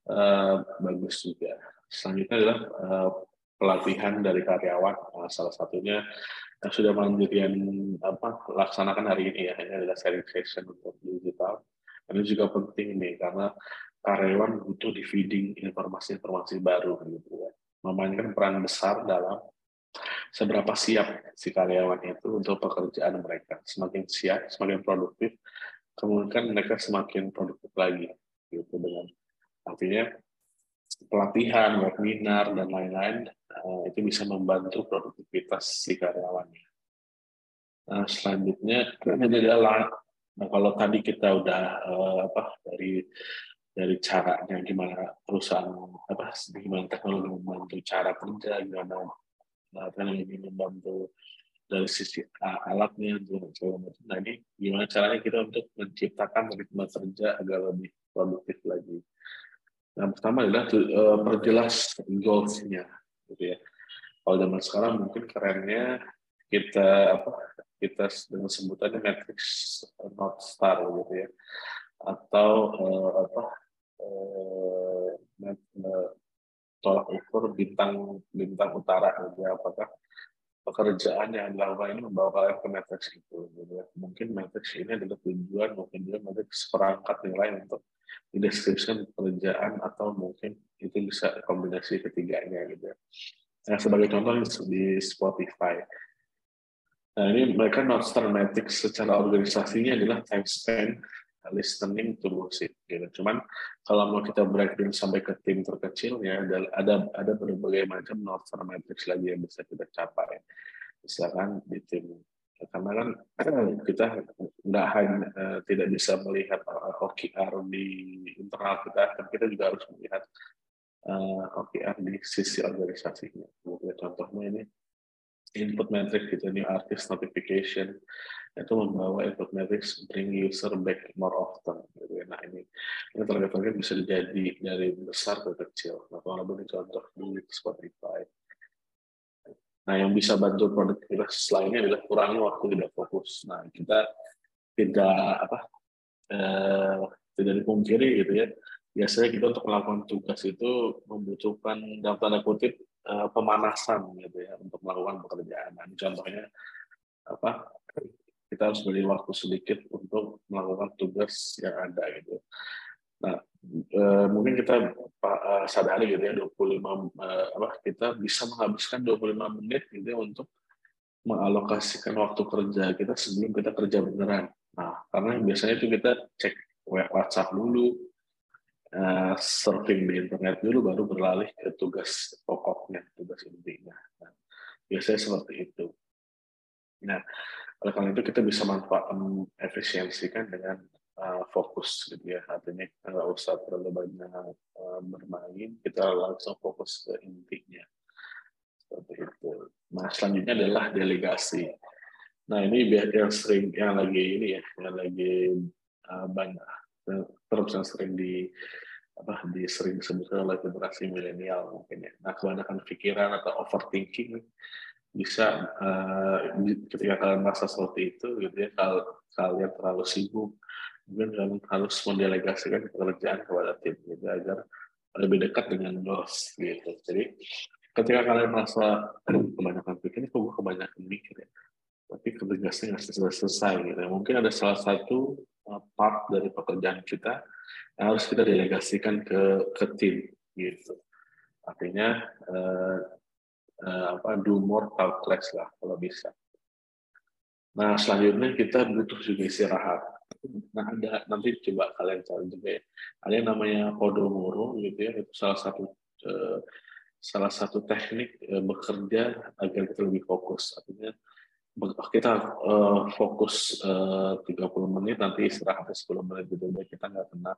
uh, bagus juga. Selanjutnya adalah uh, pelatihan dari karyawan, nah, salah satunya yang sudah mandirian apa laksanakan hari ini ya, ini adalah sharing session untuk digital. Ini juga penting nih karena karyawan butuh di feeding informasi-informasi baru gitu ya. Memainkan peran besar dalam seberapa siap si karyawan itu untuk pekerjaan mereka. Semakin siap, semakin produktif, kemudian mereka semakin produktif lagi gitu dengan artinya pelatihan, webinar dan lain-lain uh, itu bisa membantu produktivitas si karyawannya. Nah, selanjutnya ini adalah Nah, kalau tadi kita udah uh, apa dari dari caranya gimana perusahaan apa gimana teknologi membantu cara kerja gimana teknologi membantu dari sisi alatnya segala macam. Nah ini gimana caranya kita untuk menciptakan ritme kerja agar lebih produktif lagi. Nah pertama adalah uh, perjelas goals-nya, gitu ya. Kalau zaman sekarang mungkin kerennya kita apa kita dengan sebutannya matrix North Star gitu ya atau uh, apa uh, tolak ukur bintang bintang utara gitu ya apakah pekerjaan yang dilakukan ini membawa kalian ke matrix itu gitu ya. mungkin matrix ini adalah tujuan mungkin juga matrix perangkat nilai untuk dideskripsikan pekerjaan atau mungkin itu bisa kombinasi ketiganya gitu ya. Nah, sebagai contoh di Spotify, Nah, ini mereka not systematic secara organisasinya adalah time spent listening to music. Gitu. Cuman kalau mau kita breakdown sampai ke tim terkecil ya ada ada, berbagai macam not metrics lagi yang bisa kita capai. Misalkan di tim karena kan kita nggak hanya uh, tidak bisa melihat uh, OKR di internal kita, tapi kita juga harus melihat uh, OKR di sisi organisasinya. Contohnya ini input metric gitu ini artist notification itu membawa input metrics bring user back more often gitu ya. Nah ini ini target-target bisa jadi dari besar ke kecil. Nah kalau ini contoh di Spotify. Nah yang bisa bantu produktivitas lainnya adalah kurangi waktu tidak fokus. Nah kita tidak apa eh, tidak dipungkiri gitu ya. Biasanya kita untuk melakukan tugas itu membutuhkan dalam tanda kutip uh, pemanasan gitu ya untuk melakukan pekerjaan. Nah, contohnya apa? Kita harus beri waktu sedikit untuk melakukan tugas yang ada gitu. Nah, uh, mungkin kita uh, sadari gitu ya 25 uh, apa kita bisa menghabiskan 25 menit gitu ya untuk mengalokasikan waktu kerja kita sebelum kita kerja beneran. Nah, karena biasanya itu kita cek WhatsApp dulu, uh, surfing di internet dulu baru beralih ke tugas pokoknya, tugas intinya. Nah, biasanya seperti itu. Nah, oleh karena itu kita bisa manfaatkan efisiensikan dengan uh, fokus gitu ya. Artinya kita nggak usah terlalu banyak uh, bermain, kita langsung fokus ke intinya. Seperti itu. Nah, selanjutnya adalah delegasi. Nah, ini biar yang sering yang lagi ini ya, yang lagi uh, banyak terus yang sering di apa di sering disebutkan oleh generasi milenial mungkin ya. Nah kebanyakan pikiran atau overthinking bisa uh, ketika kalian merasa seperti itu gitu ya kalau kalian terlalu sibuk kalian harus mendelegasikan pekerjaan kepada tim gitu agar lebih dekat dengan bos gitu jadi ketika kalian merasa kebanyakan pikir kok gue kebanyakan mikir ya tapi tugasnya nggak selesai, selesai gitu. Mungkin ada salah satu uh, part dari pekerjaan kita yang harus kita delegasikan ke ke tim gitu. Artinya uh, uh, apa do more talk less lah kalau bisa. Nah selanjutnya kita butuh juga istirahat. Nah ada nanti coba kalian cari juga ya. Ada yang namanya Podomoro gitu ya itu salah satu uh, salah satu teknik uh, bekerja agar kita lebih fokus. Artinya kita uh, fokus eh, uh, 30 menit nanti istirahat 10 menit gitu biar kita nggak kena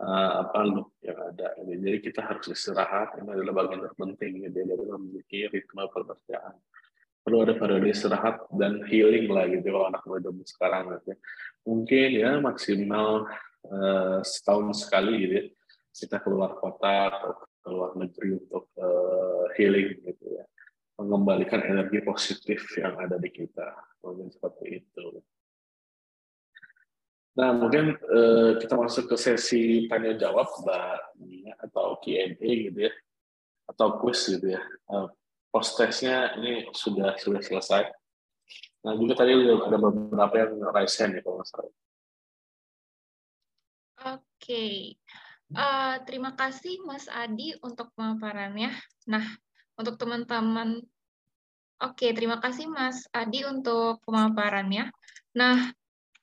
uh, apa loop yang ada jadi kita harus istirahat ini adalah bagian terpenting gitu, dari memiliki ritme pekerjaan perlu ada periode istirahat dan healing lah gitu kalau anak muda sekarang gitu. mungkin ya maksimal uh, setahun sekali gitu ya kita keluar kota atau keluar negeri untuk uh, healing gitu ya mengembalikan energi positif yang ada di kita. Mungkin seperti itu. Nah, mungkin uh, kita masuk ke sesi tanya jawab, Mbak atau Q&A gitu ya, atau quiz gitu ya. Uh, post testnya ini sudah sudah selesai. Nah, juga tadi ada beberapa yang raise hand ya kalau nggak salah. Oke, uh, terima kasih Mas Adi untuk pemaparannya. Nah, untuk teman-teman, oke, terima kasih Mas Adi untuk pemaparannya. Nah,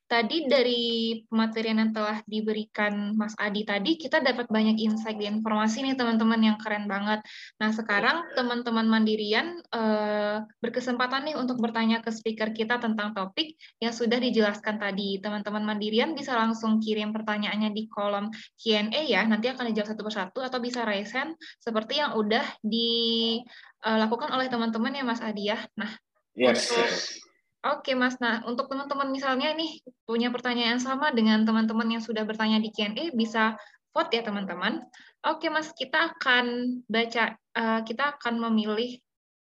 tadi dari pematerian yang telah diberikan Mas Adi tadi, kita dapat banyak insight dan informasi nih teman-teman yang keren banget. Nah sekarang teman-teman Mandirian eh, berkesempatan nih untuk bertanya ke speaker kita tentang topik yang sudah dijelaskan tadi. Teman-teman Mandirian bisa langsung kirim pertanyaannya di kolom Q&A ya, nanti akan dijawab satu persatu atau bisa raise hand seperti yang udah dilakukan oleh teman-teman ya Mas Adi ya. Nah, yes, untuk yes Oke, Mas. Nah, untuk teman-teman misalnya nih punya pertanyaan sama dengan teman-teman yang sudah bertanya di Q&A, bisa vote ya, teman-teman. Oke, Mas. Kita akan baca, uh, kita akan memilih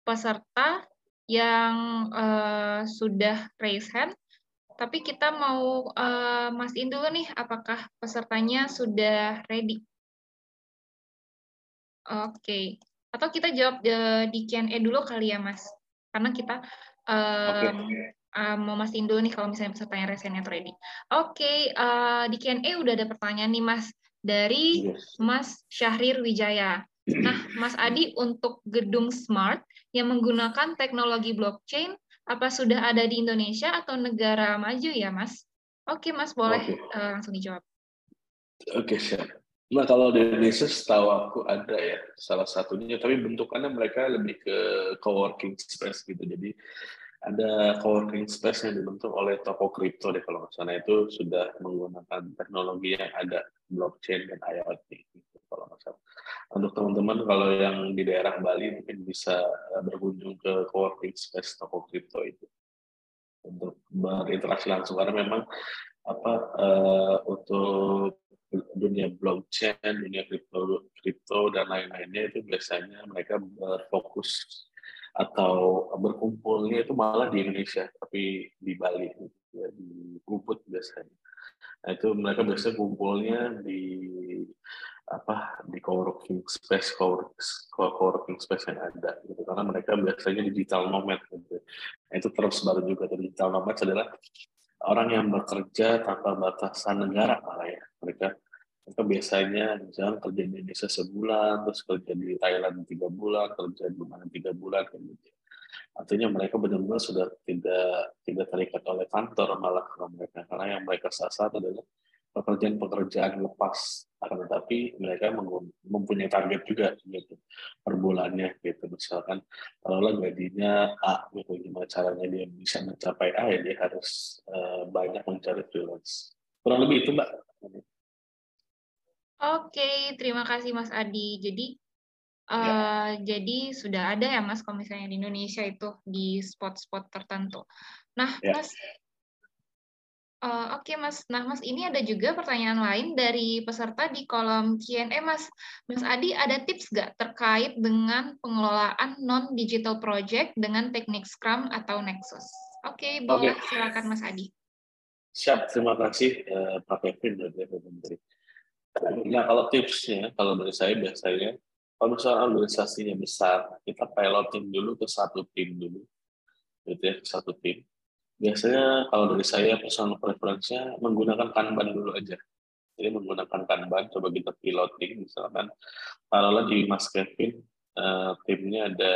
peserta yang uh, sudah raise hand. Tapi kita mau uh, mastiin dulu nih, apakah pesertanya sudah ready. Oke. Atau kita jawab di Q&A dulu kali ya, Mas. Karena kita Um, okay. um, mau mastiin dulu nih kalau misalnya pesertanya resennya ready. Oke, okay, uh, di Q&A udah ada pertanyaan nih Mas dari Mas Syahrir Wijaya. Nah, Mas Adi untuk gedung smart yang menggunakan teknologi blockchain apa sudah ada di Indonesia atau negara maju ya, Mas? Oke, Mas, boleh okay. uh, eh, langsung dijawab. Oke, okay, siap. Nah, kalau di Indonesia setahu aku ada ya salah satunya, tapi bentukannya mereka lebih ke co-working space gitu. Jadi ada coworking space yang dibentuk oleh toko kripto deh kalau salah itu sudah menggunakan teknologi yang ada blockchain dan IoT gitu, kalau salah. Untuk teman-teman kalau yang di daerah Bali mungkin bisa eh, berkunjung ke coworking space toko kripto itu untuk berinteraksi langsung karena memang apa uh, untuk dunia blockchain, dunia kripto, kripto dan lain-lainnya itu biasanya mereka berfokus atau berkumpulnya itu malah di Indonesia tapi di Bali ya, di Ubud biasanya. Nah itu mereka biasanya kumpulnya di apa di coworking space coworking space yang ada gitu. Karena mereka biasanya digital nomad gitu. Nah, itu terus baru juga digital nomad adalah orang yang bekerja tanpa batasan negara malah ya mereka. Mereka biasanya misalnya kerja di Indonesia sebulan, terus kerja di Thailand tiga bulan, kerja di mana tiga bulan, kan gitu. Artinya mereka benar-benar sudah tidak tidak terikat oleh kantor malah kalau mereka. Karena yang mereka sasar adalah pekerjaan-pekerjaan lepas. Akan tetapi mereka mempunyai target juga gitu per bulannya gitu. Misalkan kalau gajinya A gitu gimana caranya dia bisa mencapai A ya dia harus uh, banyak mencari freelance. Kurang lebih itu mbak Oke, terima kasih Mas Adi. Jadi uh, ya. jadi sudah ada ya Mas kalau misalnya di Indonesia itu di spot-spot tertentu. Nah, ya. Mas uh, oke okay, Mas. Nah, Mas ini ada juga pertanyaan lain dari peserta di kolom Q&A Mas. Mas Adi ada tips nggak terkait dengan pengelolaan non digital project dengan teknik Scrum atau Nexus? Oke, okay, boleh okay. silakan Mas Adi. Siap, terima kasih uh, Pak Kevin dan Menteri. Nah, kalau tipsnya, kalau dari saya biasanya, kalau misalnya organisasinya besar, kita piloting dulu ke satu tim dulu, gitu ya, ke satu tim. Biasanya kalau dari saya personal preference-nya menggunakan Kanban dulu aja. Jadi menggunakan Kanban, coba kita piloting, misalkan taruhlah di Mas Kevin, uh, timnya ada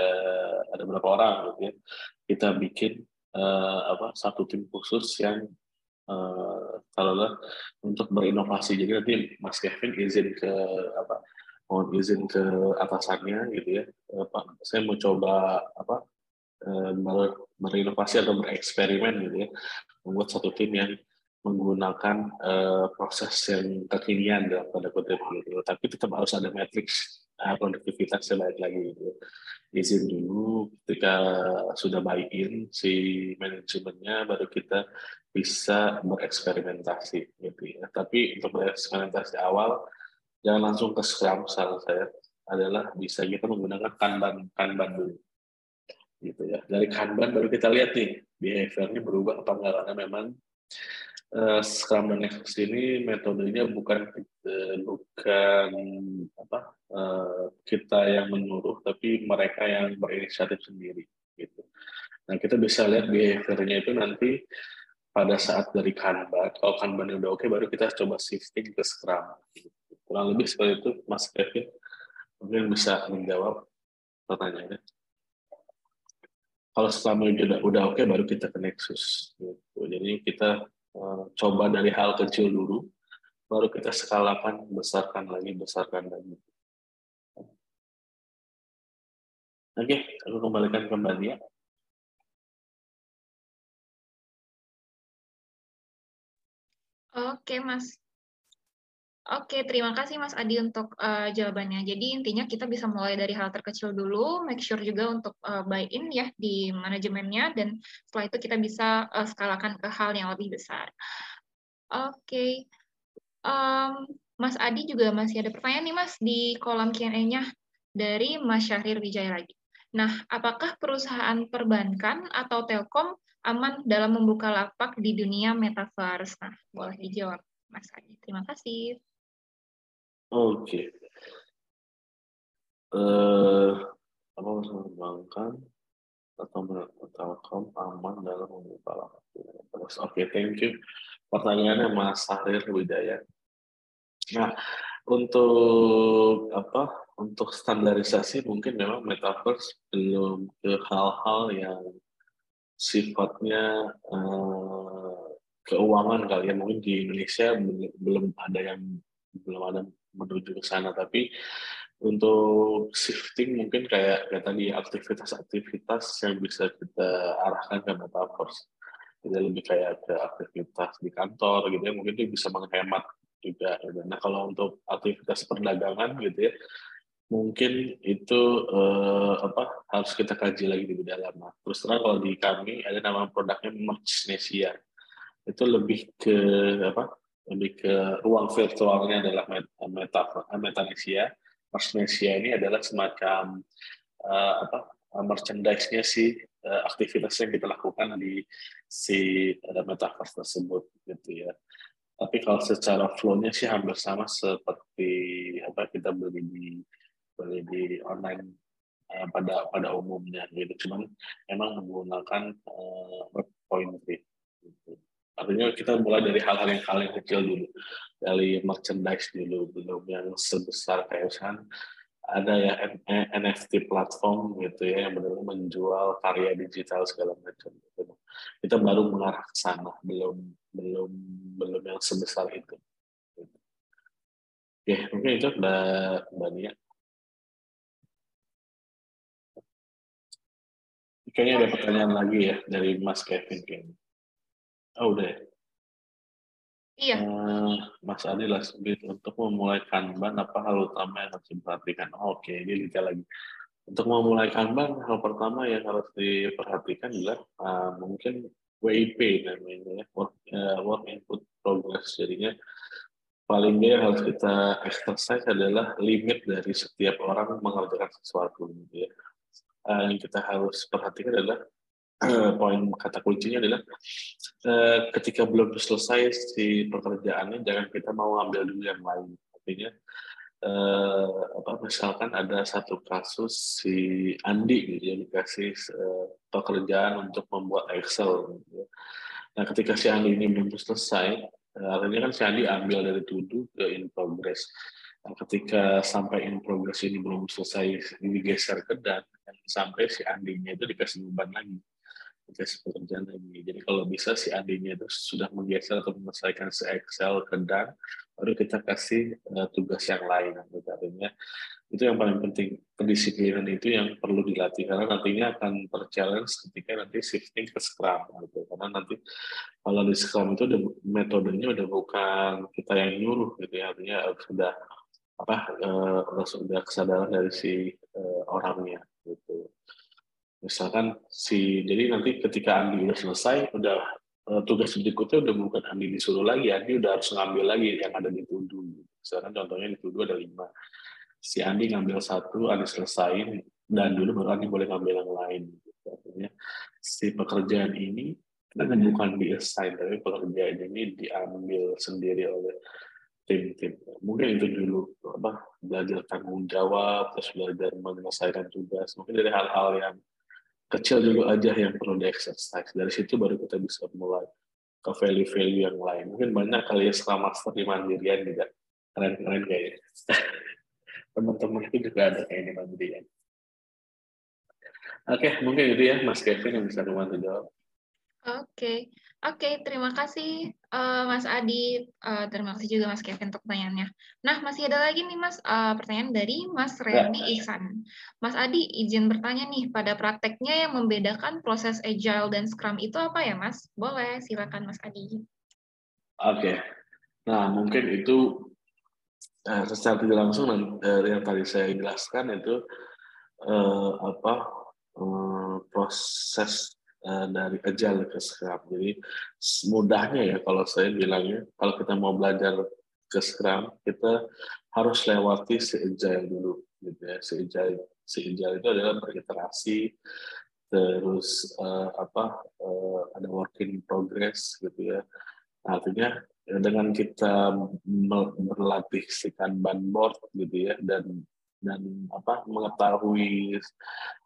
ada berapa orang gitu ya. Kita bikin uh, apa satu tim khusus yang uh, untuk berinovasi. Jadi nanti Mas Kevin izin ke apa mau izin ke atasannya gitu ya uh, Pak saya mau coba apa uh, berinovasi atau bereksperimen gitu ya membuat satu tim yang menggunakan uh, proses yang kekinian dalam tanda kutip gitu. Tapi tetap harus ada matriks uh, produktivitasnya baik lagi gitu. Izin dulu ketika sudah buy-in si manajemennya baru kita bisa bereksperimentasi gitu ya. Tapi untuk bereksperimentasi awal jangan langsung ke Scrum saran saya adalah bisa kita menggunakan Kanban Kanban dulu. Gitu ya. Dari Kanban baru kita lihat nih behaviornya berubah apa enggak karena memang uh, Scrum dan Nexus ini metodenya bukan uh, bukan apa uh, kita yang menyuruh tapi mereka yang berinisiatif sendiri gitu. Nah kita bisa lihat behaviornya itu nanti pada saat dari Kanban, kalau Kanban udah oke, baru kita coba shifting ke Scrum. Kurang lebih seperti itu, Mas Kevin. Mungkin bisa menjawab pertanyaannya. Kalau Scrum udah, oke, baru kita ke Nexus. Gitu. Jadi kita uh, coba dari hal kecil dulu, baru kita skalakan, besarkan lagi, besarkan lagi. Oke, aku kembalikan kembali ya. Oke, Mas. Oke, terima kasih Mas Adi untuk uh, jawabannya. Jadi intinya kita bisa mulai dari hal terkecil dulu, make sure juga untuk uh, buy-in ya di manajemennya, dan setelah itu kita bisa uh, skalakan ke hal yang lebih besar. Oke, um, Mas Adi juga masih ada pertanyaan nih Mas di kolom Q&A-nya dari Mas Syahrir Wijaya lagi. Nah, apakah perusahaan perbankan atau telkom aman dalam membuka lapak di dunia metaverse? Nah, boleh dijawab, Mas Adi. Terima kasih. Oke. Okay. Uh, eh, apa mengembangkan atau Telkom aman dalam membuka lapak? Oke, okay, thank you. Pertanyaannya Mas Sahrir Widaya. Nah, untuk apa? Untuk standarisasi mungkin memang metaverse belum ke hal-hal yang sifatnya uh, keuangan kali ya. Mungkin di Indonesia belum ada yang belum ada menuju ke sana. Tapi untuk shifting mungkin kayak kayak tadi aktivitas-aktivitas yang bisa kita arahkan ke metaverse. Jadi lebih kayak ke aktivitas di kantor gitu ya. Mungkin itu bisa menghemat juga nah kalau untuk aktivitas perdagangan gitu ya mungkin itu uh, apa harus kita kaji lagi lebih dalam. Terus terang kalau di kami ada nama produknya Merchnesia. Itu lebih ke apa? Lebih ke ruang virtualnya adalah meta metanesia. Merchnesia ini adalah semacam uh, apa? merchandise-nya si uh, aktivitas yang kita lakukan di si uh, metaverse tersebut gitu ya. Tapi kalau secara flow-nya sih hampir sama seperti apa kita beli di beli di online uh, pada pada umumnya gitu cuman memang menggunakan web point gitu. artinya kita mulai dari hal-hal yang hal yang kecil dulu dari merchandise dulu belum yang sebesar kayak misalkan ada ya NFT platform gitu ya yang benar menjual karya digital segala macam gitu. kita baru mengarah ke sana belum belum belum yang sebesar itu gitu. Oke, mungkin itu Mbak Mbak Nia. Kayaknya ada pertanyaan lagi ya dari Mas Kevin kayaknya. Oh udah ya? Iya. Uh, Mas Adi Lasbit, untuk memulai Kanban, apa hal utama yang harus diperhatikan? Oh, Oke, okay, ini detail lagi. Untuk memulai Kanban, hal pertama yang harus diperhatikan adalah uh, mungkin WIP namanya ya, work, uh, work input progress. Jadinya paling dia harus kita exercise adalah limit dari setiap orang mengerjakan sesuatu. Gitu ya uh, yang kita harus perhatikan adalah uh, poin kata kuncinya adalah uh, ketika belum selesai si pekerjaannya jangan kita mau ambil dulu yang lain artinya uh, apa misalkan ada satu kasus si Andi gitu ya dikasih uh, pekerjaan untuk membuat Excel gitu ya. nah ketika si Andi ini belum selesai uh, artinya kan si Andi ambil dari tuduh ke in progress Nah, ketika sampai in progress ini belum selesai digeser ke dan sampai si Andinya itu dikasih beban lagi dikasih pekerjaan lagi. Jadi kalau bisa si Andinya itu sudah menggeser atau menyelesaikan si Excel ke dan baru kita kasih uh, tugas yang lain. Gitu. artinya itu yang paling penting. Kedisiplinan itu yang perlu dilatih karena nantinya akan terchallenge ketika nanti shifting ke Scrum gitu. Karena nanti kalau di Scrum itu udah metodenya udah bukan kita yang nyuruh gitu ya. Artinya sudah apa uh, sudah kesadaran dari si uh, orangnya gitu. Misalkan si jadi nanti ketika Andi udah selesai udah uh, tugas berikutnya udah bukan Andi disuruh lagi Andi udah harus ngambil lagi yang ada di tuduh misalkan contohnya di tuduh ada lima. Si Andi ngambil satu Andi selesain dan dulu baru Andi boleh ngambil yang lain gitu. artinya si pekerjaan ini kan bukan di assign tapi pekerjaan ini diambil sendiri oleh tim-tim. Mungkin itu dulu apa belajar tanggung jawab, terus belajar menyelesaikan tugas. Mungkin dari hal-hal yang kecil dulu aja yang perlu di exercise. Dari situ baru kita bisa mulai ke value-value yang lain. Mungkin banyak kali ya Scrum Master di Mandirian juga keren-keren kayaknya. Teman-teman itu juga ada kayak di Mandirian. Oke, mungkin itu ya Mas Kevin yang bisa membantu jawab. Oke, oke. Terima kasih uh, Mas Adi. Uh, terima kasih juga Mas Kevin untuk pertanyaannya. Nah, masih ada lagi nih Mas uh, pertanyaan dari Mas ya. Ihsan. Mas Adi, izin bertanya nih, pada prakteknya yang membedakan proses Agile dan Scrum itu apa ya Mas? Boleh, silakan Mas Adi. Oke. Nah, mungkin itu uh, secara tidak langsung dari yang tadi saya jelaskan itu uh, apa uh, proses dari agile ke Scrum. Jadi mudahnya ya kalau saya bilangnya, kalau kita mau belajar ke Scrum, kita harus lewati si agile dulu, gitu ya. Si agile, si agile itu adalah beriterasi, terus uh, apa uh, ada work in progress gitu ya. Artinya ya dengan kita berlatih si Kanban board gitu ya dan dan apa mengetahui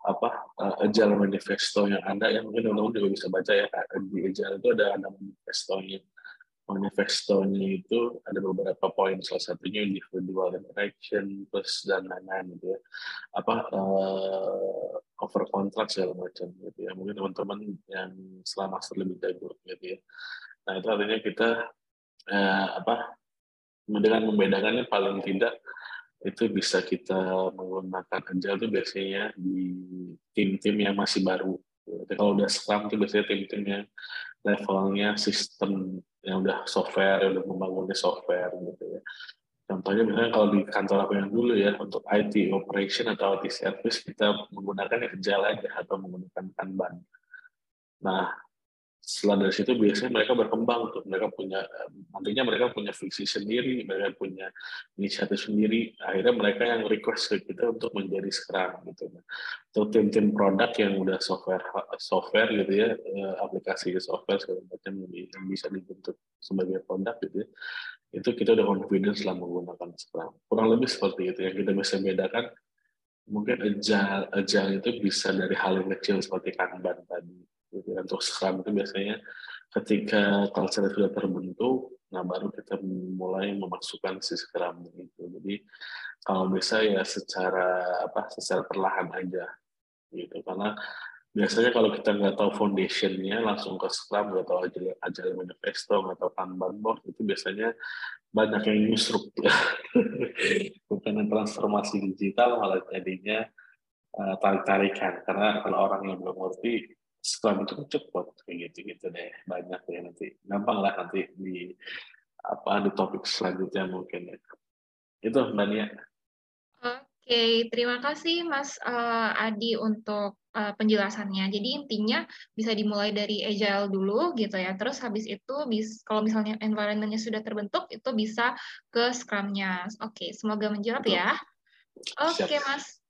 apa uh, manifesto yang ada yang mungkin teman-teman juga bisa baca ya di agile itu ada ada manifestonya. Manifestonya itu ada beberapa poin. Salah satunya individual interaction plus dan lain-lain gitu ya. Apa uh, over contract segala macam gitu ya. Mungkin teman-teman yang selama lebih jago gitu ya. Nah itu artinya kita uh, apa dengan membedakannya paling tidak itu bisa kita menggunakan agile itu biasanya di tim-tim yang masih baru. Jadi kalau udah Scrum itu biasanya tim-tim yang levelnya sistem yang udah software, yang udah membangunnya software gitu ya. Contohnya misalnya kalau di kantor aku yang dulu ya, untuk IT operation atau IT service kita menggunakan agile aja atau menggunakan Kanban. Nah, setelah dari situ biasanya mereka berkembang tuh. Mereka punya nantinya mereka punya visi sendiri mereka punya inisiatif sendiri. Akhirnya mereka yang request ke kita untuk menjadi Scrum gitu. Atau tim-tim produk yang udah software software gitu ya eh, aplikasi software segala macam yang bisa dibentuk sebagai produk gitu ya. Itu kita udah confidence lah menggunakan Scrum kurang lebih seperti itu. Yang kita bisa bedakan mungkin agile, agile itu bisa dari hal yang kecil seperti Kanban tadi. Untuk Scrum itu biasanya ketika culture sudah terbentuk, nah baru kita mulai memasukkan si Scrum itu. Jadi kalau bisa ya secara apa secara perlahan aja gitu. Karena biasanya kalau kita nggak tahu foundationnya langsung ke Scrum nggak tahu aja aja manifesto nggak tahu Kanban board itu biasanya banyak yang nyusruk bukan transformasi digital malah jadinya uh, tarik-tarikan. Karena kalau orang yang belum ngerti Scrum itu cepat kayak gitu gitu deh banyak ya nanti gampang lah nanti di apa di topik selanjutnya mungkin ya itu mbak Nia. Oke, terima kasih Mas uh, Adi untuk uh, penjelasannya. Jadi intinya bisa dimulai dari agile dulu gitu ya. Terus habis itu bis, kalau misalnya environment-nya sudah terbentuk itu bisa ke Scrum-nya. Oke, semoga menjawab Betul. ya. Oke, Mas.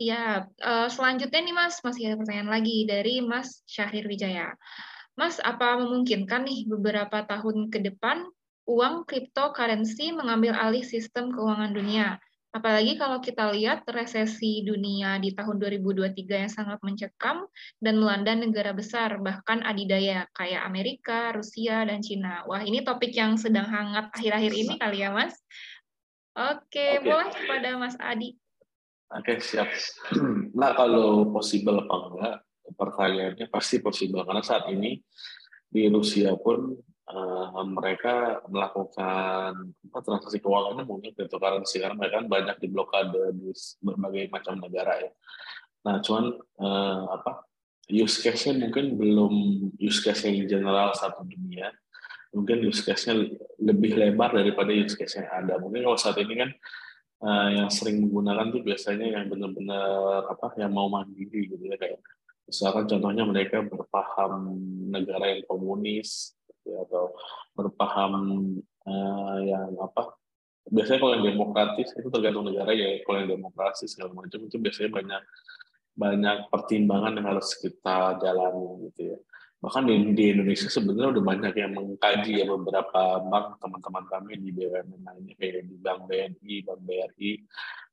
Ya, uh, selanjutnya nih Mas, masih ada pertanyaan lagi dari Mas Syahrir Wijaya. Mas, apa memungkinkan nih beberapa tahun ke depan uang cryptocurrency mengambil alih sistem keuangan dunia? Apalagi kalau kita lihat resesi dunia di tahun 2023 yang sangat mencekam dan melanda negara besar, bahkan adidaya kayak Amerika, Rusia, dan Cina. Wah, ini topik yang sedang hangat akhir-akhir ini kali ya, Mas? Oke, Oke. boleh kepada Mas Adi. Oke, siap. Nah, kalau possible apa enggak, pertanyaannya pasti possible. Karena saat ini di Rusia pun uh, mereka melakukan apa, transaksi keuangannya mungkin cryptocurrency karena mereka kan banyak diblokade di berbagai macam negara ya. Nah, cuman uh, apa use case-nya mungkin belum use case yang general satu dunia. Mungkin use case-nya lebih lebar daripada use case yang ada. Mungkin kalau saat ini kan uh, yang sering menggunakan tuh biasanya yang benar-benar apa yang mau mandiri gitu ya kayak misalkan contohnya mereka berpaham negara yang komunis gitu, atau berpaham uh, yang apa biasanya kalau yang demokratis itu tergantung negara ya kalau yang demokrasi segala macam itu biasanya banyak banyak pertimbangan yang harus kita jalani gitu ya bahkan di, di Indonesia sebenarnya udah banyak yang mengkaji ya beberapa bank teman-teman kami di BUMN lainnya kayak di Bank BNI, Bank BRI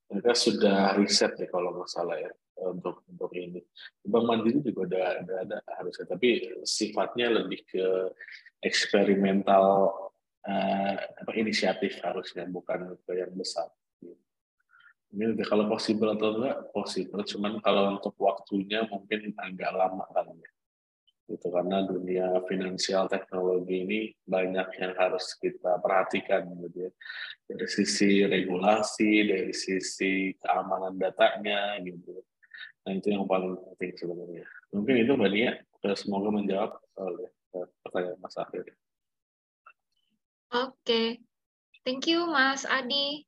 mereka sudah riset ya kalau nggak salah ya untuk untuk ini. Bank Mandiri juga ada ada, ada harusnya, tapi sifatnya lebih ke eksperimental uh, apa inisiatif harusnya bukan ke yang besar. Ini kalau possible atau enggak possible, cuman kalau untuk waktunya mungkin agak lama kan ya gitu. Karena dunia finansial teknologi ini banyak yang harus kita perhatikan gitu ya. Dari sisi regulasi dari sisi keamanan datanya gitu. Nah itu yang paling penting sebenarnya. Mungkin itu mbak Nia. Semoga menjawab oleh eh, pertanyaan Mas Akhir. Oke. Okay. thank you Mas Adi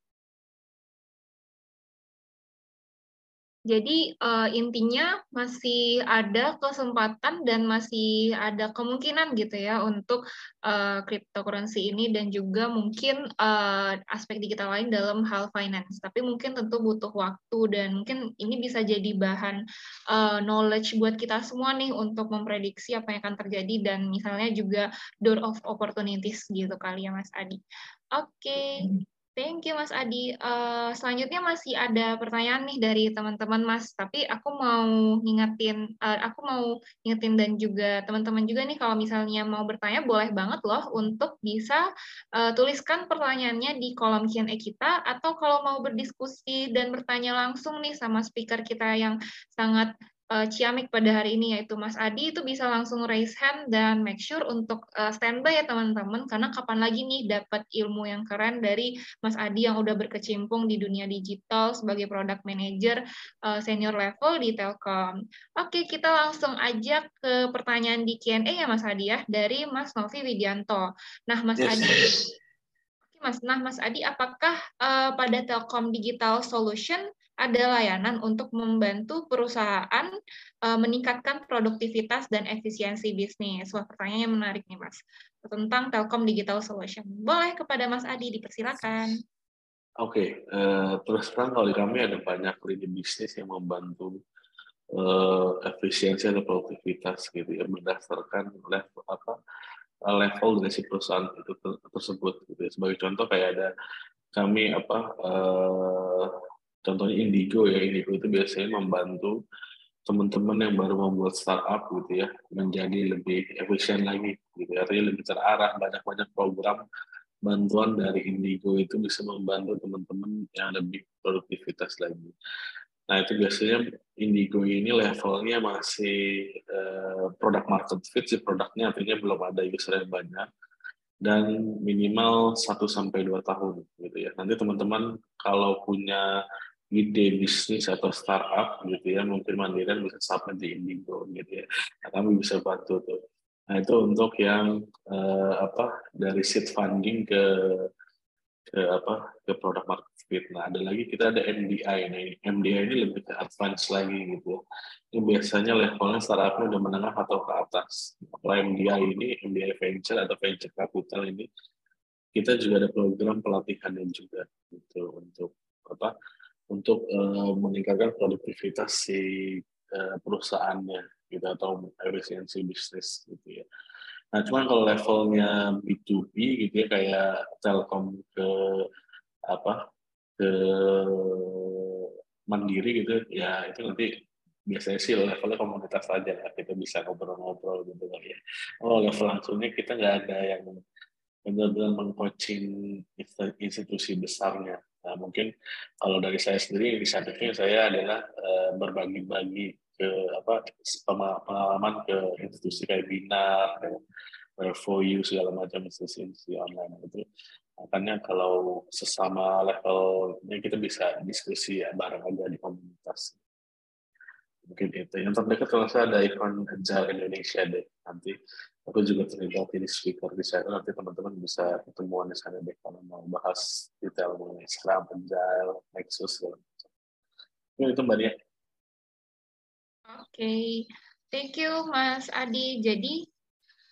Jadi uh, intinya masih ada kesempatan dan masih ada kemungkinan gitu ya untuk uh, cryptocurrency ini dan juga mungkin uh, aspek digital lain dalam hal finance. Tapi mungkin tentu butuh waktu dan mungkin ini bisa jadi bahan uh, knowledge buat kita semua nih untuk memprediksi apa yang akan terjadi dan misalnya juga door of opportunities gitu kali ya Mas Adi. Oke. Okay. Thank you Mas Adi. Uh, selanjutnya masih ada pertanyaan nih dari teman-teman Mas, tapi aku mau ngingetin, uh, aku mau ngingetin dan juga teman-teman juga nih kalau misalnya mau bertanya boleh banget loh untuk bisa uh, tuliskan pertanyaannya di kolom Q&A kita atau kalau mau berdiskusi dan bertanya langsung nih sama speaker kita yang sangat uh, Ciamik pada hari ini yaitu Mas Adi itu bisa langsung raise hand dan make sure untuk uh, standby ya teman-teman karena kapan lagi nih dapat ilmu yang keren dari Mas Adi yang udah berkecimpung di dunia digital sebagai product manager uh, senior level di Telkom. Oke, kita langsung aja ke pertanyaan di Q&A ya Mas Adi ya dari Mas Novi Widianto. Nah, Mas yes. Adi Mas, nah Mas Adi, apakah uh, pada Telkom Digital Solution ada layanan untuk membantu perusahaan uh, meningkatkan produktivitas dan efisiensi bisnis. Wah, pertanyaan yang menarik nih, Mas. Tentang Telkom Digital Solution. Boleh kepada Mas Adi, dipersilakan. Oke, okay. uh, eh, terus terang kalau di kami ada banyak lini bisnis yang membantu uh, efisiensi dan produktivitas gitu ya berdasarkan level apa level dari si perusahaan itu tersebut gitu ya. Sebagai contoh kayak ada kami apa uh, contohnya Indigo ya Indigo itu biasanya membantu teman-teman yang baru membuat startup gitu ya menjadi lebih efisien lagi gitu ya. artinya lebih terarah banyak-banyak program bantuan dari Indigo itu bisa membantu teman-teman yang lebih produktivitas lagi. Nah itu biasanya Indigo ini levelnya masih uh, product market fit sih produknya artinya belum ada user yang banyak dan minimal 1 sampai dua tahun gitu ya. Nanti teman-teman kalau punya ide bisnis atau startup gitu ya mungkin Mandirian bisa submit di Indigo gitu ya. Nah, kami bisa bantu tuh. Nah itu untuk yang uh, apa dari seed funding ke ke apa ke produk market fit. Nah ada lagi kita ada MDI nih. MDI ini lebih ke advance lagi gitu ya. ini biasanya levelnya startupnya udah menengah atau ke atas. Kalau MDI ini MDI venture atau venture capital ini kita juga ada program pelatihannya juga gitu untuk apa untuk uh, meningkatkan produktivitas si uh, perusahaannya gitu atau efisiensi bisnis gitu ya. Nah, cuman kalau levelnya B2B gitu ya kayak Telkom ke apa ke mandiri gitu ya itu nanti biasanya sih levelnya komunitas aja lah kita bisa ngobrol-ngobrol gitu kan ya. Oh level langsungnya kita nggak ada yang benar-benar mengcoaching institusi besarnya Nah, mungkin kalau dari saya sendiri inisiatifnya saya adalah uh, berbagi-bagi ke apa pengalaman ke institusi kayak Bina, for you segala macam institusi online itu. Makanya kalau sesama levelnya kita bisa diskusi ya, bareng aja di komunitas. Mungkin itu. Yang terdekat kalau saya ada ikon Agile Indonesia deh. Nanti aku juga terlibat jadi speaker di sana nanti teman-teman bisa ketemuan di sana deh kalau mau bahas detail mengenai Scrum, Agile, Nexus segala macam. Itu Mbak Nia. Oke, okay. thank you Mas Adi. Jadi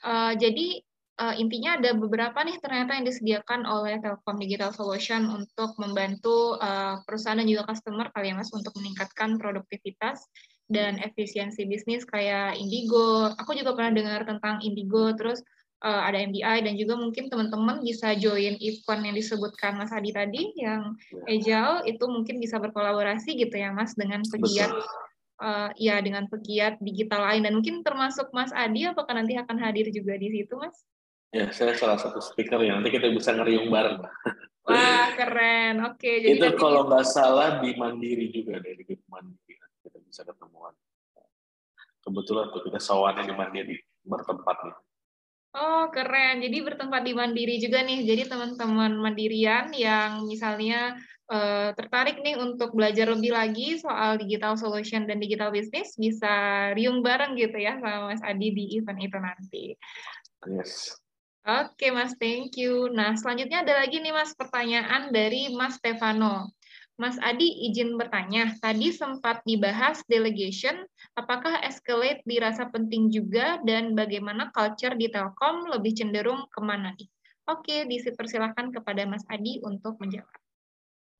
uh, jadi uh, intinya ada beberapa nih ternyata yang disediakan oleh Telkom Digital Solution untuk membantu uh, perusahaan dan juga customer kalian Mas untuk meningkatkan produktivitas dan efisiensi bisnis kayak Indigo. Aku juga pernah dengar tentang Indigo, terus uh, ada MDI dan juga mungkin teman-teman bisa join event yang disebutkan Mas Adi tadi yang Agile itu mungkin bisa berkolaborasi gitu ya Mas dengan pegiat uh, ya dengan pegiat digital lain dan mungkin termasuk Mas Adi apakah nanti akan hadir juga di situ Mas? Ya, saya salah satu speaker yang nanti kita bisa ngeriung bareng. Wah, keren. Oke, jadi itu kalau nggak salah di Mandiri juga di Mandiri kita bisa ketemuan. Kebetulan tuh kita sawannya di Mandiri bertempat nih. Oh, keren. Jadi bertempat di Mandiri juga nih. Jadi teman-teman Mandirian yang misalnya uh, tertarik nih untuk belajar lebih lagi soal digital solution dan digital business bisa riung bareng gitu ya sama Mas Adi di event itu nanti. Yes. Oke Mas, thank you. Nah selanjutnya ada lagi nih Mas pertanyaan dari Mas Stefano. Mas Adi izin bertanya, tadi sempat dibahas delegation, apakah escalate dirasa penting juga dan bagaimana culture di Telkom lebih cenderung ke mana nih? Oke, dipersilakan kepada Mas Adi untuk menjawab.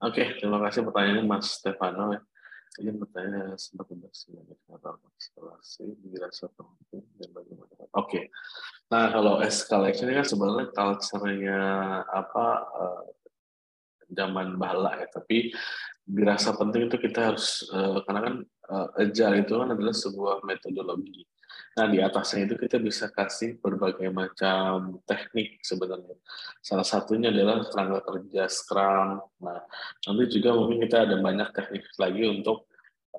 Oke, terima kasih pertanyaannya Mas Stefano. Ingin bertanya sempat eskalasi dirasa penting dan bagaimana? Oke, Nah, kalau escalation kan sebenarnya culture-nya apa uh, zaman bala ya, tapi dirasa penting itu kita harus uh, karena kan uh, agile itu kan adalah sebuah metodologi. Nah, di atasnya itu kita bisa kasih berbagai macam teknik sebenarnya. Salah satunya adalah kerangka kerja Scrum. Nah, nanti juga mungkin kita ada banyak teknik lagi untuk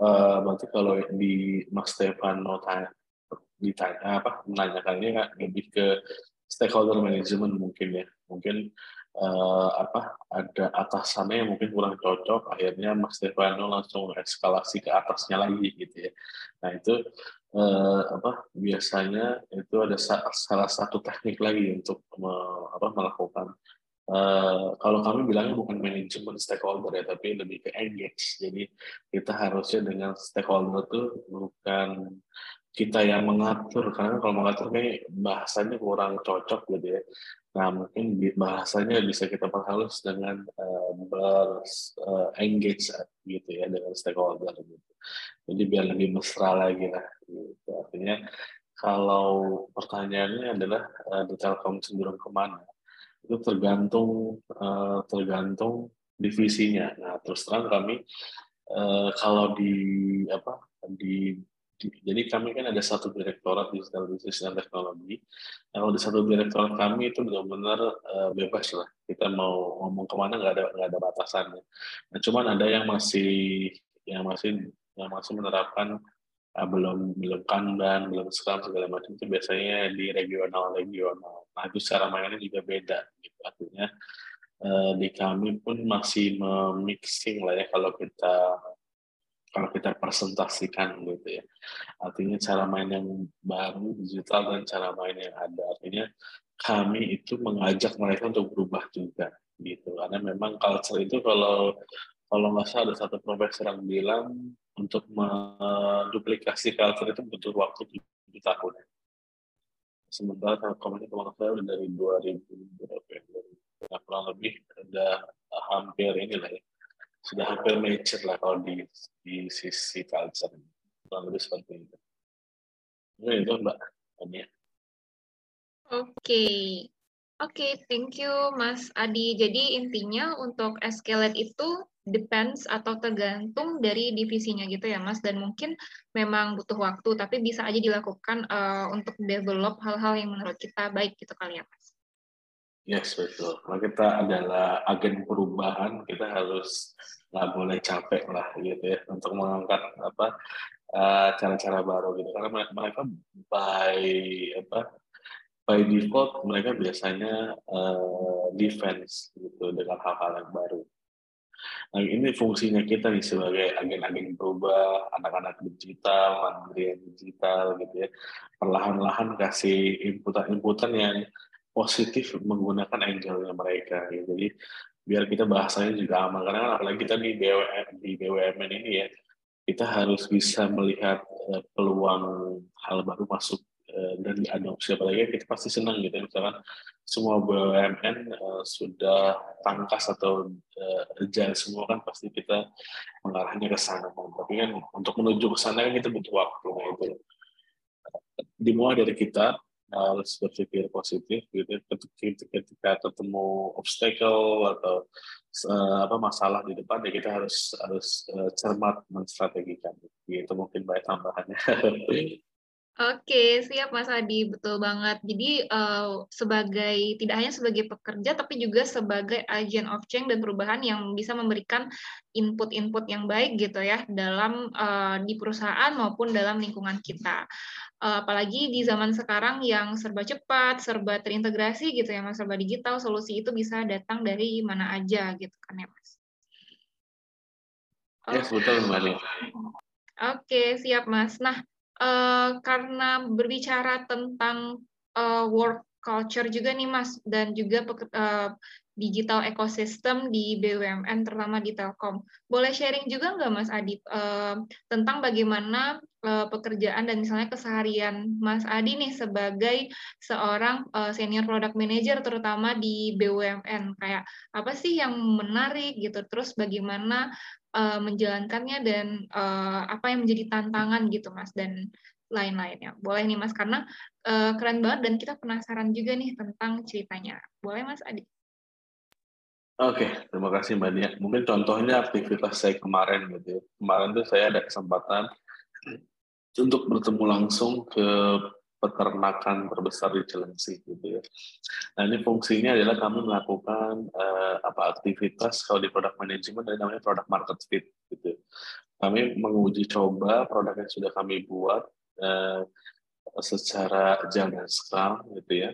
uh, nanti kalau di Mas Stefano tanya, ditanya apa menanyakannya lebih ke stakeholder management mungkin ya mungkin uh, apa ada atasannya yang mungkin kurang cocok akhirnya Mas Stefano langsung eskalasi ke atasnya lagi gitu ya nah itu uh, apa biasanya itu ada salah satu teknik lagi untuk me, apa melakukan Uh, kalau kami bilangnya bukan manajemen stakeholder ya, tapi lebih ke engage. Jadi kita harusnya dengan stakeholder itu bukan kita yang mengatur karena kalau mengatur kayak bahasanya kurang cocok gitu ya. Nah mungkin bahasanya bisa kita perhalus dengan uh, ber uh, engage gitu ya dengan stakeholder gitu. Jadi biar lebih mesra lagi lah gitu. artinya kalau pertanyaannya adalah uh, di Telkom cenderung ke mana itu tergantung uh, tergantung divisinya. Nah terus terang kami uh, kalau di apa di jadi kami kan ada satu direktorat digital business dan teknologi. Nah, kalau di satu direktorat kami itu benar-benar uh, bebas lah. Kita mau ngomong ke mana nggak ada nggak ada batasannya. Nah, cuman ada yang masih yang masih yang masih menerapkan uh, belum belum kanban, belum scrum segala macam itu biasanya di regional regional. Nah itu cara mainnya juga beda. Gitu. Artinya uh, di kami pun masih memixing lah ya kalau kita kalau kita presentasikan gitu ya. Artinya cara main yang baru digital dan cara main yang ada. Artinya kami itu mengajak mereka untuk berubah juga gitu. Karena memang culture itu kalau kalau nggak salah ada satu profesor yang bilang untuk menduplikasi culture itu butuh waktu tujuh tahun. Sementara ini kalau saya udah dari 2000 berapa ya, kurang lebih udah hampir inilah ya, sudah hampir mature lah kalau di di sisi culture kurang lebih seperti itu. Nah, itu Mbak. Oke, oke, okay, thank you Mas Adi. Jadi intinya untuk escalate itu depends atau tergantung dari divisinya gitu ya Mas dan mungkin memang butuh waktu tapi bisa aja dilakukan uh, untuk develop hal-hal yang menurut kita baik gitu kali ya Mas. Yes betul. Kalau kita adalah agen perubahan, kita harus nggak boleh capek lah gitu ya untuk mengangkat apa eh, cara-cara baru gitu karena mereka by apa by default mereka biasanya uh, defense gitu dengan hal-hal yang baru. Nah ini fungsinya kita nih sebagai agen-agen berubah, anak-anak digital, mandiri digital gitu ya, perlahan-lahan kasih inputan-inputan yang positif menggunakan angelnya mereka. Ya. Jadi biar kita bahasanya juga aman karena kan apalagi kita di BUMN di BUMN ini ya kita harus bisa melihat uh, peluang hal baru masuk uh, dan diadopsi apalagi kita pasti senang gitu misalkan semua BUMN uh, sudah tangkas atau uh, agile semua kan pasti kita mengarahnya ke sana tapi kan untuk menuju ke sana kan kita butuh waktu nah itu dimulai dari kita harus berpikir positif gitu. Ketika, ketika ketemu obstacle atau uh, apa masalah di depan ya kita harus harus uh, cermat menstrategikan. Gitu mungkin banyak tambahannya Oke, siap Mas Adi, betul banget. Jadi uh, sebagai tidak hanya sebagai pekerja, tapi juga sebagai agent of change dan perubahan yang bisa memberikan input-input yang baik gitu ya dalam uh, di perusahaan maupun dalam lingkungan kita. Uh, apalagi di zaman sekarang yang serba cepat, serba terintegrasi gitu ya, Mas, serba digital, solusi itu bisa datang dari mana aja gitu kan ya, Mas. Ya, yes, betul, Mbak Oke, siap Mas. Nah, uh, karena berbicara tentang uh, work culture juga nih Mas dan juga uh, digital ecosystem di BUMN terutama di Telkom. Boleh sharing juga nggak Mas Adi uh, tentang bagaimana uh, pekerjaan dan misalnya keseharian Mas Adi nih sebagai seorang uh, senior product manager terutama di BUMN kayak apa sih yang menarik gitu terus bagaimana uh, menjalankannya dan uh, apa yang menjadi tantangan gitu mas dan lain-lainnya boleh nih mas karena uh, keren banget dan kita penasaran juga nih tentang ceritanya boleh mas Adi Oke, terima kasih Mbak Nia. Mungkin contohnya aktivitas saya kemarin gitu. Ya. Kemarin tuh saya ada kesempatan untuk bertemu langsung ke peternakan terbesar di Cilengsi gitu ya. Nah ini fungsinya adalah kami melakukan uh, apa aktivitas kalau di product management ada namanya product market fit gitu. Kami menguji coba produk yang sudah kami buat uh, secara jalan scrum gitu ya.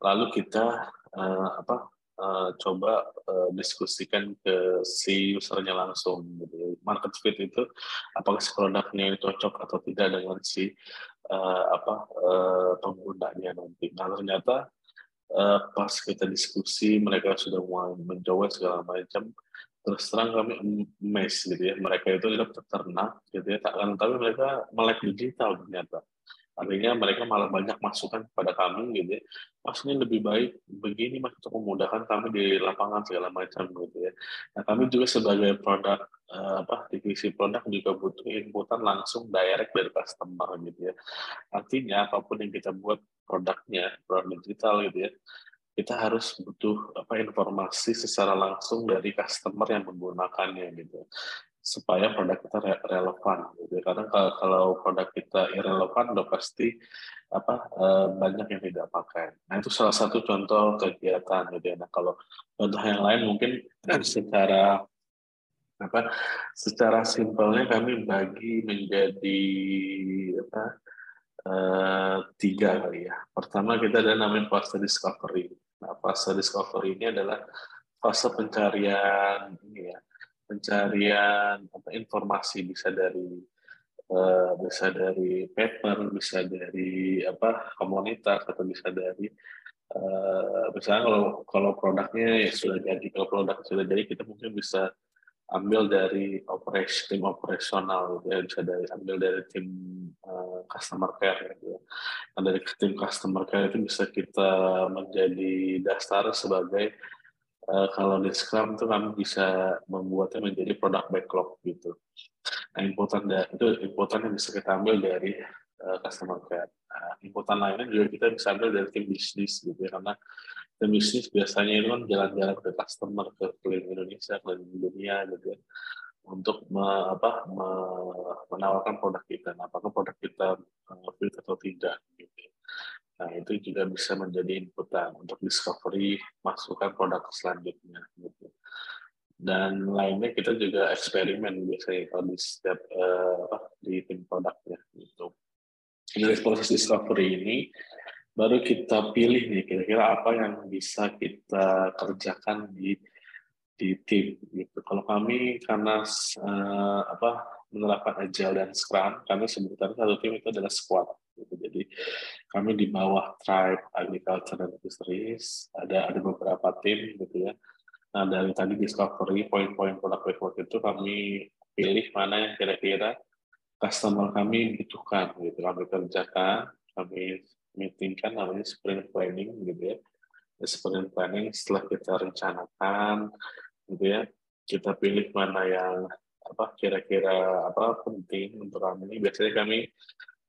Lalu kita uh, apa uh, coba uh, diskusikan ke si usernya langsung gitu. Market fit itu apakah si produknya cocok atau tidak dengan si uh, apa uh, penggunanya nanti. Nah ternyata uh, pas kita diskusi mereka sudah mulai menjawab segala macam terus terang kami mes gitu ya. Mereka itu adalah peternak gitu ya. Tak tapi mereka melek digital ternyata Artinya mereka malah banyak masukan kepada kami gitu ya. Ini lebih baik begini mas untuk memudahkan kami di lapangan segala macam gitu ya. Nah kami juga sebagai produk uh, apa divisi produk juga butuh inputan langsung direct dari customer gitu ya. Artinya apa pun yang kita buat produknya produk digital gitu ya kita harus butuh apa informasi secara langsung dari customer yang menggunakannya gitu supaya produk kita re relevan. Gitu. karena kalau produk kita irrelevan udah pasti apa eh, banyak yang tidak pakai. Nah itu salah satu contoh kegiatan. Gitu ya nah kalau contoh yang lain mungkin secara apa secara simpelnya kami bagi menjadi apa uh, tiga kali ya. Pertama kita ada namanya fase discovery. Nah fase discovery ini adalah fase pencarian ini ya pencarian apa informasi bisa dari uh, bisa dari paper, bisa dari apa komunitas atau bisa dari uh, misalnya kalau kalau produknya ya sudah jadi kalau produk sudah jadi kita mungkin bisa ambil dari operasi tim operasional gitu ya bisa dari ambil dari tim uh, customer care gitu ya. Nah, dari tim customer care itu bisa kita menjadi dasar sebagai uh, kalau di Scrum itu kami bisa membuatnya menjadi produk backlog gitu. Nah, inputan itu inputan yang bisa kita ambil dari uh, customer care. Nah, inputan lainnya juga kita bisa ambil dari tim bisnis gitu ya, karena tim bisnis biasanya itu kan jalan-jalan ke customer ke keliling Indonesia, keliling dunia gitu ya untuk me, apa, me, menawarkan produk kita. Nah, apakah produk kita uh, fit atau tidak gitu. Nah, itu juga bisa menjadi inputan untuk discovery masukan produk selanjutnya. Gitu. Dan lainnya kita juga eksperimen biasanya kalau di setiap uh, di tim produknya. Gitu. Dari proses discovery ini, baru kita pilih nih kira-kira apa yang bisa kita kerjakan di di tim. Gitu. Kalau kami karena uh, apa menerapkan agile dan scrum, kami sebutkan satu tim itu adalah squad. Jadi kami di bawah Tribe Agriculture dan Fisheries ada ada beberapa tim gitu ya. Nah dari tadi discovery poin-poin produk backlog itu kami pilih mana yang kira-kira customer kami butuhkan gitu. Kami kerjakan, kami meetingkan namanya sprint planning gitu ya. Sprint planning setelah kita rencanakan gitu ya, kita pilih mana yang apa kira-kira apa penting untuk kami. Biasanya kami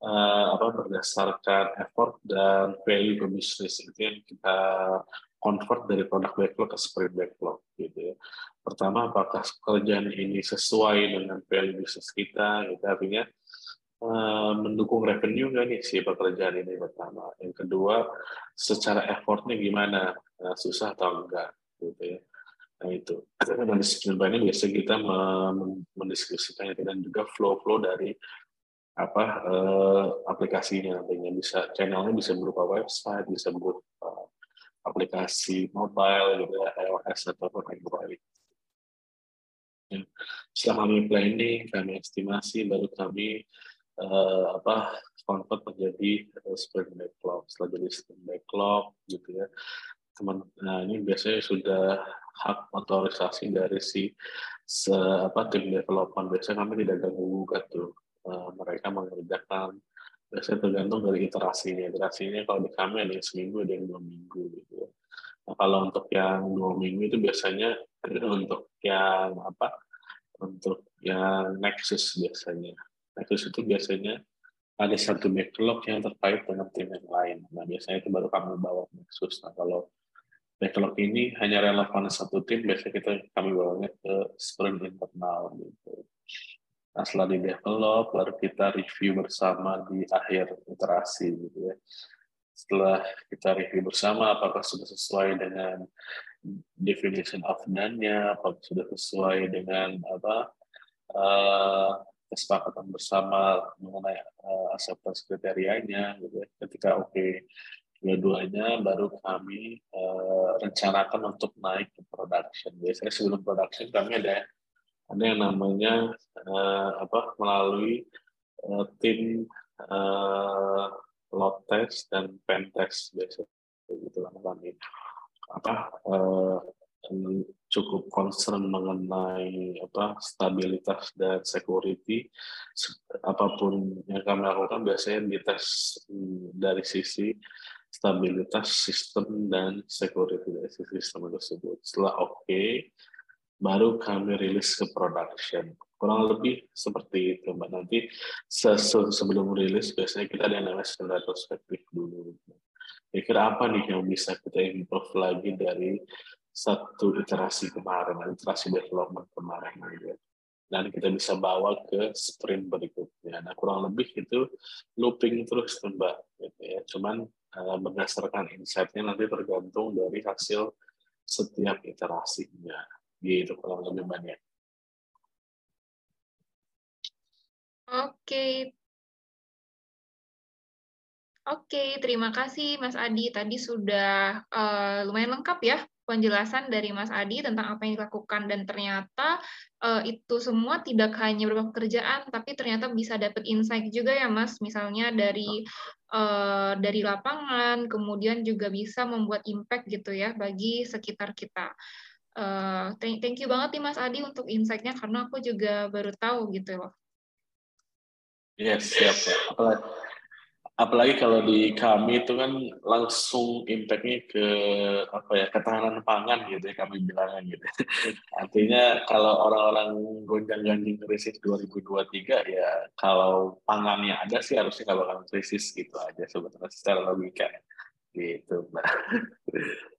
uh, apa berdasarkan effort dan value ke bisnis itu yang kita convert dari produk backlog ke sprint backlog gitu ya. Pertama apakah pekerjaan ini sesuai dengan value bisnis kita gitu artinya uh, mendukung revenue nggak nih si pekerjaan ini pertama. Yang kedua secara effortnya gimana uh, susah atau enggak gitu ya. Nah itu. Dan disiplin ini biasa kita mendiskusikan dan juga flow-flow dari apa eh, aplikasinya nantinya bisa channelnya bisa berupa website bisa berupa aplikasi mobile gitu ya iOS ataupun Android. Ya. Setelah kami planning, kami estimasi, baru kami uh, apa convert menjadi uh, sprint backlog. Setelah jadi sprint backlog gitu ya, teman nah ini biasanya sudah hak otorisasi dari si se, apa tim development biasanya kami tidak ganggu gugat tuh mereka mengerjakan. Biasanya tergantung dari iterasinya iterasinya kalau di kami ada yang seminggu ada yang dua minggu gitu. Nah, kalau untuk yang dua minggu itu biasanya untuk yang apa? Untuk yang Nexus biasanya. Nexus itu biasanya ada satu backlog yang terkait dengan tim yang lain. Nah biasanya itu baru kami bawa Nexus. Nah kalau backlog ini hanya relevan satu tim, biasanya kita kami bawanya ke sprint internal gitu. Nah, setelah di develop, baru kita review bersama di akhir iterasi gitu ya. Setelah kita review bersama, apakah sudah sesuai dengan definition of done-nya, apakah sudah sesuai dengan apa uh, kesepakatan bersama mengenai uh, acceptance kriterianya, gitu ya. Ketika oke okay, dua-duanya baru kami uh, rencanakan untuk naik ke production. Biasanya sebelum production kami ada ada yang namanya uh, apa melalui uh, tim uh, load test dan pen test biasanya gitu lah kami apa uh, cukup concern mengenai apa stabilitas dan security apa pun yang kami lakukan biasanya dites dari sisi stabilitas sistem dan security dari sistem tersebut. Setelah oke, okay, baru kami rilis ke production. Kurang lebih seperti itu, Mbak. Nanti sebelum rilis, biasanya kita ada yang namanya retrospektif dulu. Kira-kira apa nih yang bisa kita improve lagi dari satu iterasi kemarin, iterasi development kemarin. Gitu. Dan kita bisa bawa ke sprint berikutnya. Nah, kurang lebih itu looping terus, Mbak. Gitu ya. Cuman uh, berdasarkan insight-nya nanti tergantung dari hasil setiap iterasinya gitu lebih banyak. Oke. Oke, terima kasih Mas Adi. Tadi sudah uh, lumayan lengkap ya penjelasan dari Mas Adi tentang apa yang dilakukan dan ternyata uh, itu semua tidak hanya berupa pekerjaan tapi ternyata bisa dapat insight juga ya Mas misalnya dari uh, dari lapangan kemudian juga bisa membuat impact gitu ya bagi sekitar kita. Uh, thank, thank you banget nih Mas Adi untuk insight-nya karena aku juga baru tahu gitu loh. Yes, siap. Apalagi, apalagi kalau di kami itu kan langsung impact-nya ke apa ya ketahanan pangan gitu ya kami bilangnya gitu. Artinya kalau orang-orang gonjang-ganjing krisis 2023 ya kalau pangannya ada sih harusnya kalau kan krisis gitu aja sebetulnya secara logika gitu. Nah.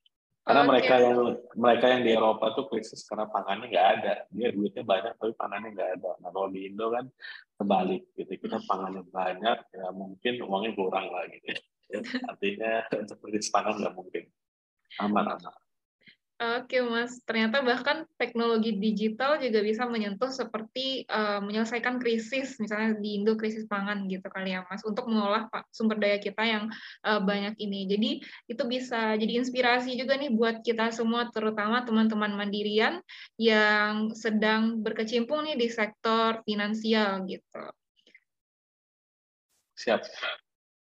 Karena okay. mereka yang mereka yang di Eropa tuh krisis karena pangannya nggak ada. Dia duitnya banyak tapi pangannya nggak ada. Nah kalau di Indo kan kebalik gitu. Kita pangannya banyak, ya mungkin uangnya kurang lah gitu. Artinya untuk krisis pangan nggak mungkin. Aman aman. Oke Mas, ternyata bahkan teknologi digital juga bisa menyentuh seperti uh, menyelesaikan krisis, misalnya di Indo krisis pangan gitu kali ya Mas, untuk mengolah sumber daya kita yang uh, banyak ini. Jadi itu bisa jadi inspirasi juga nih buat kita semua, terutama teman-teman mandirian yang sedang berkecimpung nih di sektor finansial gitu. Siap.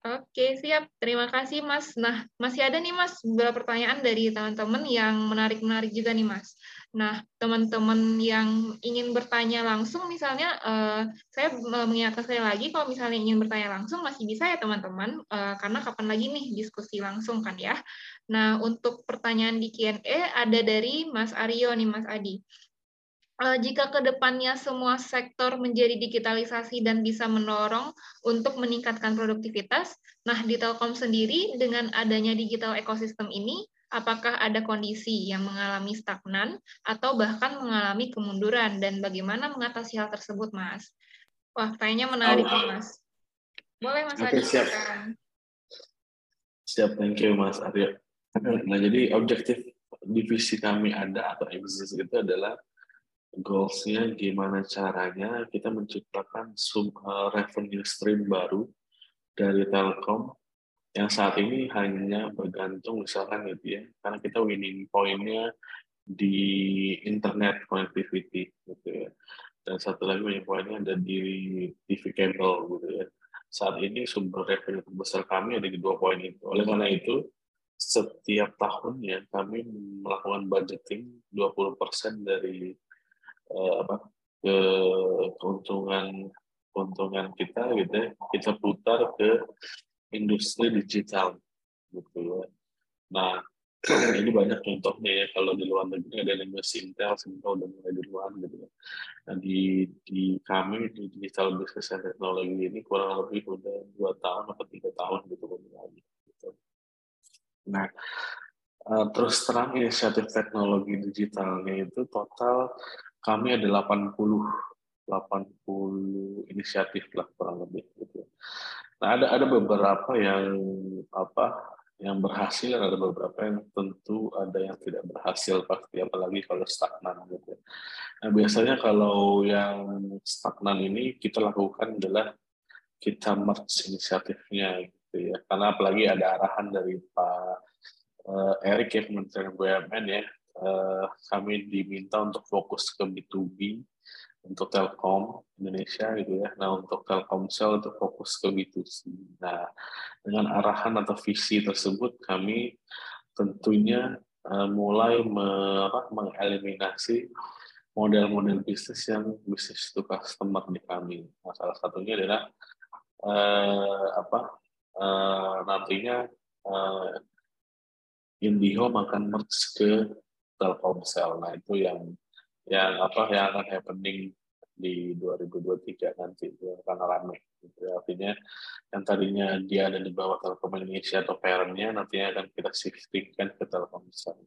Oke, siap. Terima kasih, Mas. Nah, masih ada nih, Mas, beberapa pertanyaan dari teman-teman yang menarik-menarik juga nih, Mas. Nah, teman-teman yang ingin bertanya langsung, misalnya, uh, saya mengingatkan sekali lagi, kalau misalnya ingin bertanya langsung, masih bisa ya, teman-teman, uh, karena kapan lagi nih diskusi langsung, kan ya. Nah, untuk pertanyaan di Q&A ada dari Mas Aryo nih, Mas Adi. Uh, jika ke depannya semua sektor menjadi digitalisasi dan bisa mendorong untuk meningkatkan produktivitas, nah di Telkom sendiri dengan adanya digital ekosistem ini, apakah ada kondisi yang mengalami stagnan atau bahkan mengalami kemunduran dan bagaimana mengatasi hal tersebut, Mas? Wah, kayaknya menarik, oh. Mas. Boleh, Mas okay, siap. Siap, thank you, Mas Aryo. Nah, jadi objektif divisi kami ada atau exist itu adalah goals-nya gimana caranya kita menciptakan sum, uh, revenue stream baru dari Telkom yang saat ini hanya bergantung misalkan gitu ya. Karena kita winning point-nya di internet connectivity gitu ya. Dan satu lagi winning point-nya ada di TV cable gitu ya. Saat ini sumber revenue terbesar kami ada di dua poin itu. Oleh karena itu setiap tahunnya kami melakukan budgeting 20% dari uh, apa ke keuntungan keuntungan kita gitu ya, kita putar ke industri digital gitu ya. Nah ini banyak contohnya ya kalau di luar negeri ada namanya Sintel, Sintel udah mulai di luar gitu ya. Nah di di kami di digital business and teknologi ini kurang lebih udah dua tahun atau tiga tahun gitu lagi. Gitu. Nah uh, terus terang inisiatif teknologi digitalnya itu total kami ada 80 80 inisiatif lah kurang lebih gitu. Nah, ada ada beberapa yang apa yang berhasil dan ada beberapa yang tentu ada yang tidak berhasil pasti apalagi kalau stagnan gitu. Nah, biasanya kalau yang stagnan ini kita lakukan adalah kita merge inisiatifnya gitu ya. Karena apalagi ada arahan dari Pak uh, Erik ya Kementerian BUMN ya kami diminta untuk fokus ke B2B untuk Telkom Indonesia gitu ya. Nah untuk Telkomsel untuk fokus ke B2C. Nah dengan arahan atau visi tersebut kami tentunya uh, mulai mengeliminasi model-model bisnis yang bisnis to customer di kami. Nah, salah satunya adalah uh, apa uh, nantinya uh, Indiho akan merge ke Telkomsel. Nah itu yang yang apa yang akan happening di 2023 nanti itu akan ramai. Gitu. Artinya yang tadinya dia ada di bawah Telkom Indonesia atau parentnya nantinya akan kita shiftingkan ke Telkomsel.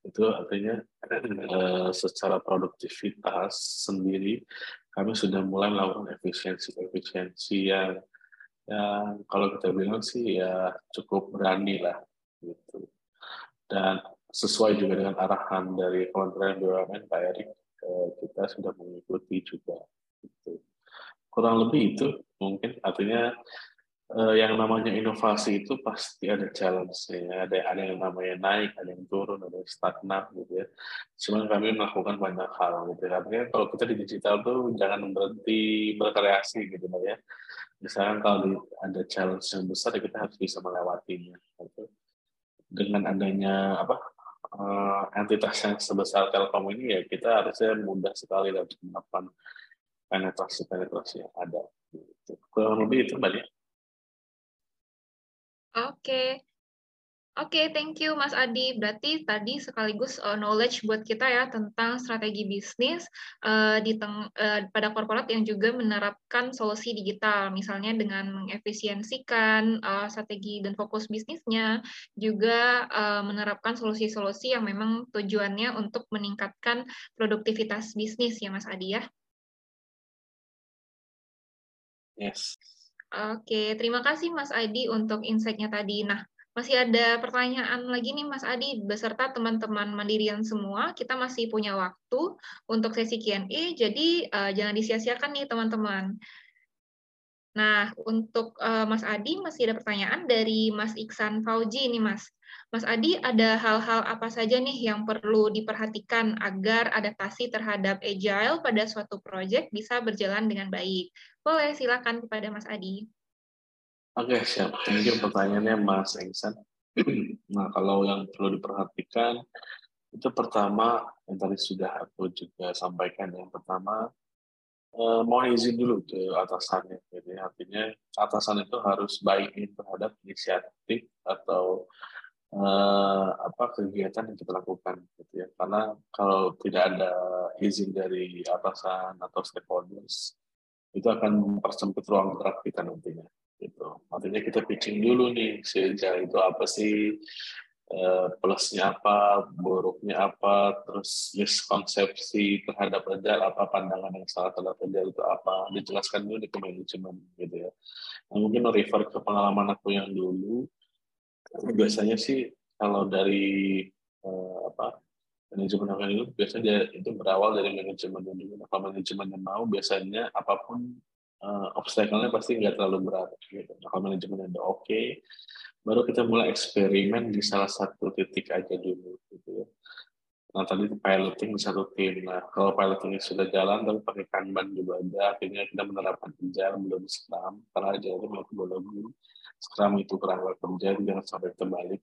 Itu artinya eh, secara produktivitas sendiri kami sudah mulai melakukan efisiensi-efisiensi yang yang kalau kita bilang sih ya cukup berani lah gitu. Dan sesuai juga dengan arahan dari Kementerian BUMN Pak Erik, eh, kita sudah mengikuti juga. Kurang lebih itu mungkin artinya eh, yang namanya inovasi itu pasti ada challenge-nya, ada ada yang namanya naik, ada yang turun, ada yang stagnan gitu ya. Cuman kami melakukan banyak hal gitu. Ya. Artinya kalau kita di digital tuh jangan berhenti berkreasi gitu ya. Misalnya kalau ada challenge yang besar ya kita harus bisa melewatinya. Gitu. Dengan adanya apa uh, entitas yang sebesar Telkom ini ya kita harusnya mudah sekali dapat melakukan penetrasi-penetrasi yang ada. Kurang lebih itu Mbak Oke, Oke, okay, thank you Mas Adi. Berarti tadi sekaligus uh, knowledge buat kita ya tentang strategi bisnis uh, di teng uh, pada korporat yang juga menerapkan solusi digital, misalnya dengan mengefisiensikan uh, strategi dan fokus bisnisnya, juga uh, menerapkan solusi-solusi yang memang tujuannya untuk meningkatkan produktivitas bisnis ya Mas Adi ya. Yes. Oke, terima kasih Mas Adi untuk insight-nya tadi. Nah, masih ada pertanyaan lagi nih Mas Adi, beserta teman-teman Mandirian semua, kita masih punya waktu untuk sesi Q&A, jadi uh, jangan disia-siakan nih teman-teman. Nah, untuk uh, Mas Adi masih ada pertanyaan dari Mas Iksan Fauji nih Mas. Mas Adi, ada hal-hal apa saja nih yang perlu diperhatikan agar adaptasi terhadap agile pada suatu proyek bisa berjalan dengan baik? Boleh, silakan kepada Mas Adi. Oke, siap. You pertanyaannya Mas Engsan. nah, kalau yang perlu diperhatikan, itu pertama, yang tadi sudah aku juga sampaikan, yang pertama, eh, mohon izin dulu ke atasannya. Jadi artinya atasan itu harus baik terhadap inisiatif atau eh, apa kegiatan yang kita lakukan gitu ya karena kalau tidak ada izin dari atasan atau stakeholders itu akan mempersempit ruang gerak kita nantinya gitu. Artinya kita pitching dulu nih agile itu apa sih eh, plusnya apa buruknya apa terus miskonsepsi terhadap agile apa pandangan yang salah terhadap agile itu apa? Dijelaskan dulu di manajemen gitu ya. Nah, mungkin refer ke pengalaman aku yang dulu. Biasanya sih kalau dari uh, apa manajemen akan itu biasanya dia, itu berawal dari manajemen dulu. Nah, kalau manajemen yang mau biasanya apa pun uh, obstacle-nya pasti nggak terlalu berat. Gitu. Nah, kalau manajemen udah oke, okay, baru kita mulai eksperimen di salah satu titik aja dulu. Gitu ya. Nah tadi piloting di satu tim. Nah kalau piloting sudah jalan, tapi pakai kanban juga ada. Akhirnya kita menerapkan kerja belum Scrum. Karena aja itu metodologi Scrum itu kerangka kerja, jangan sampai terbalik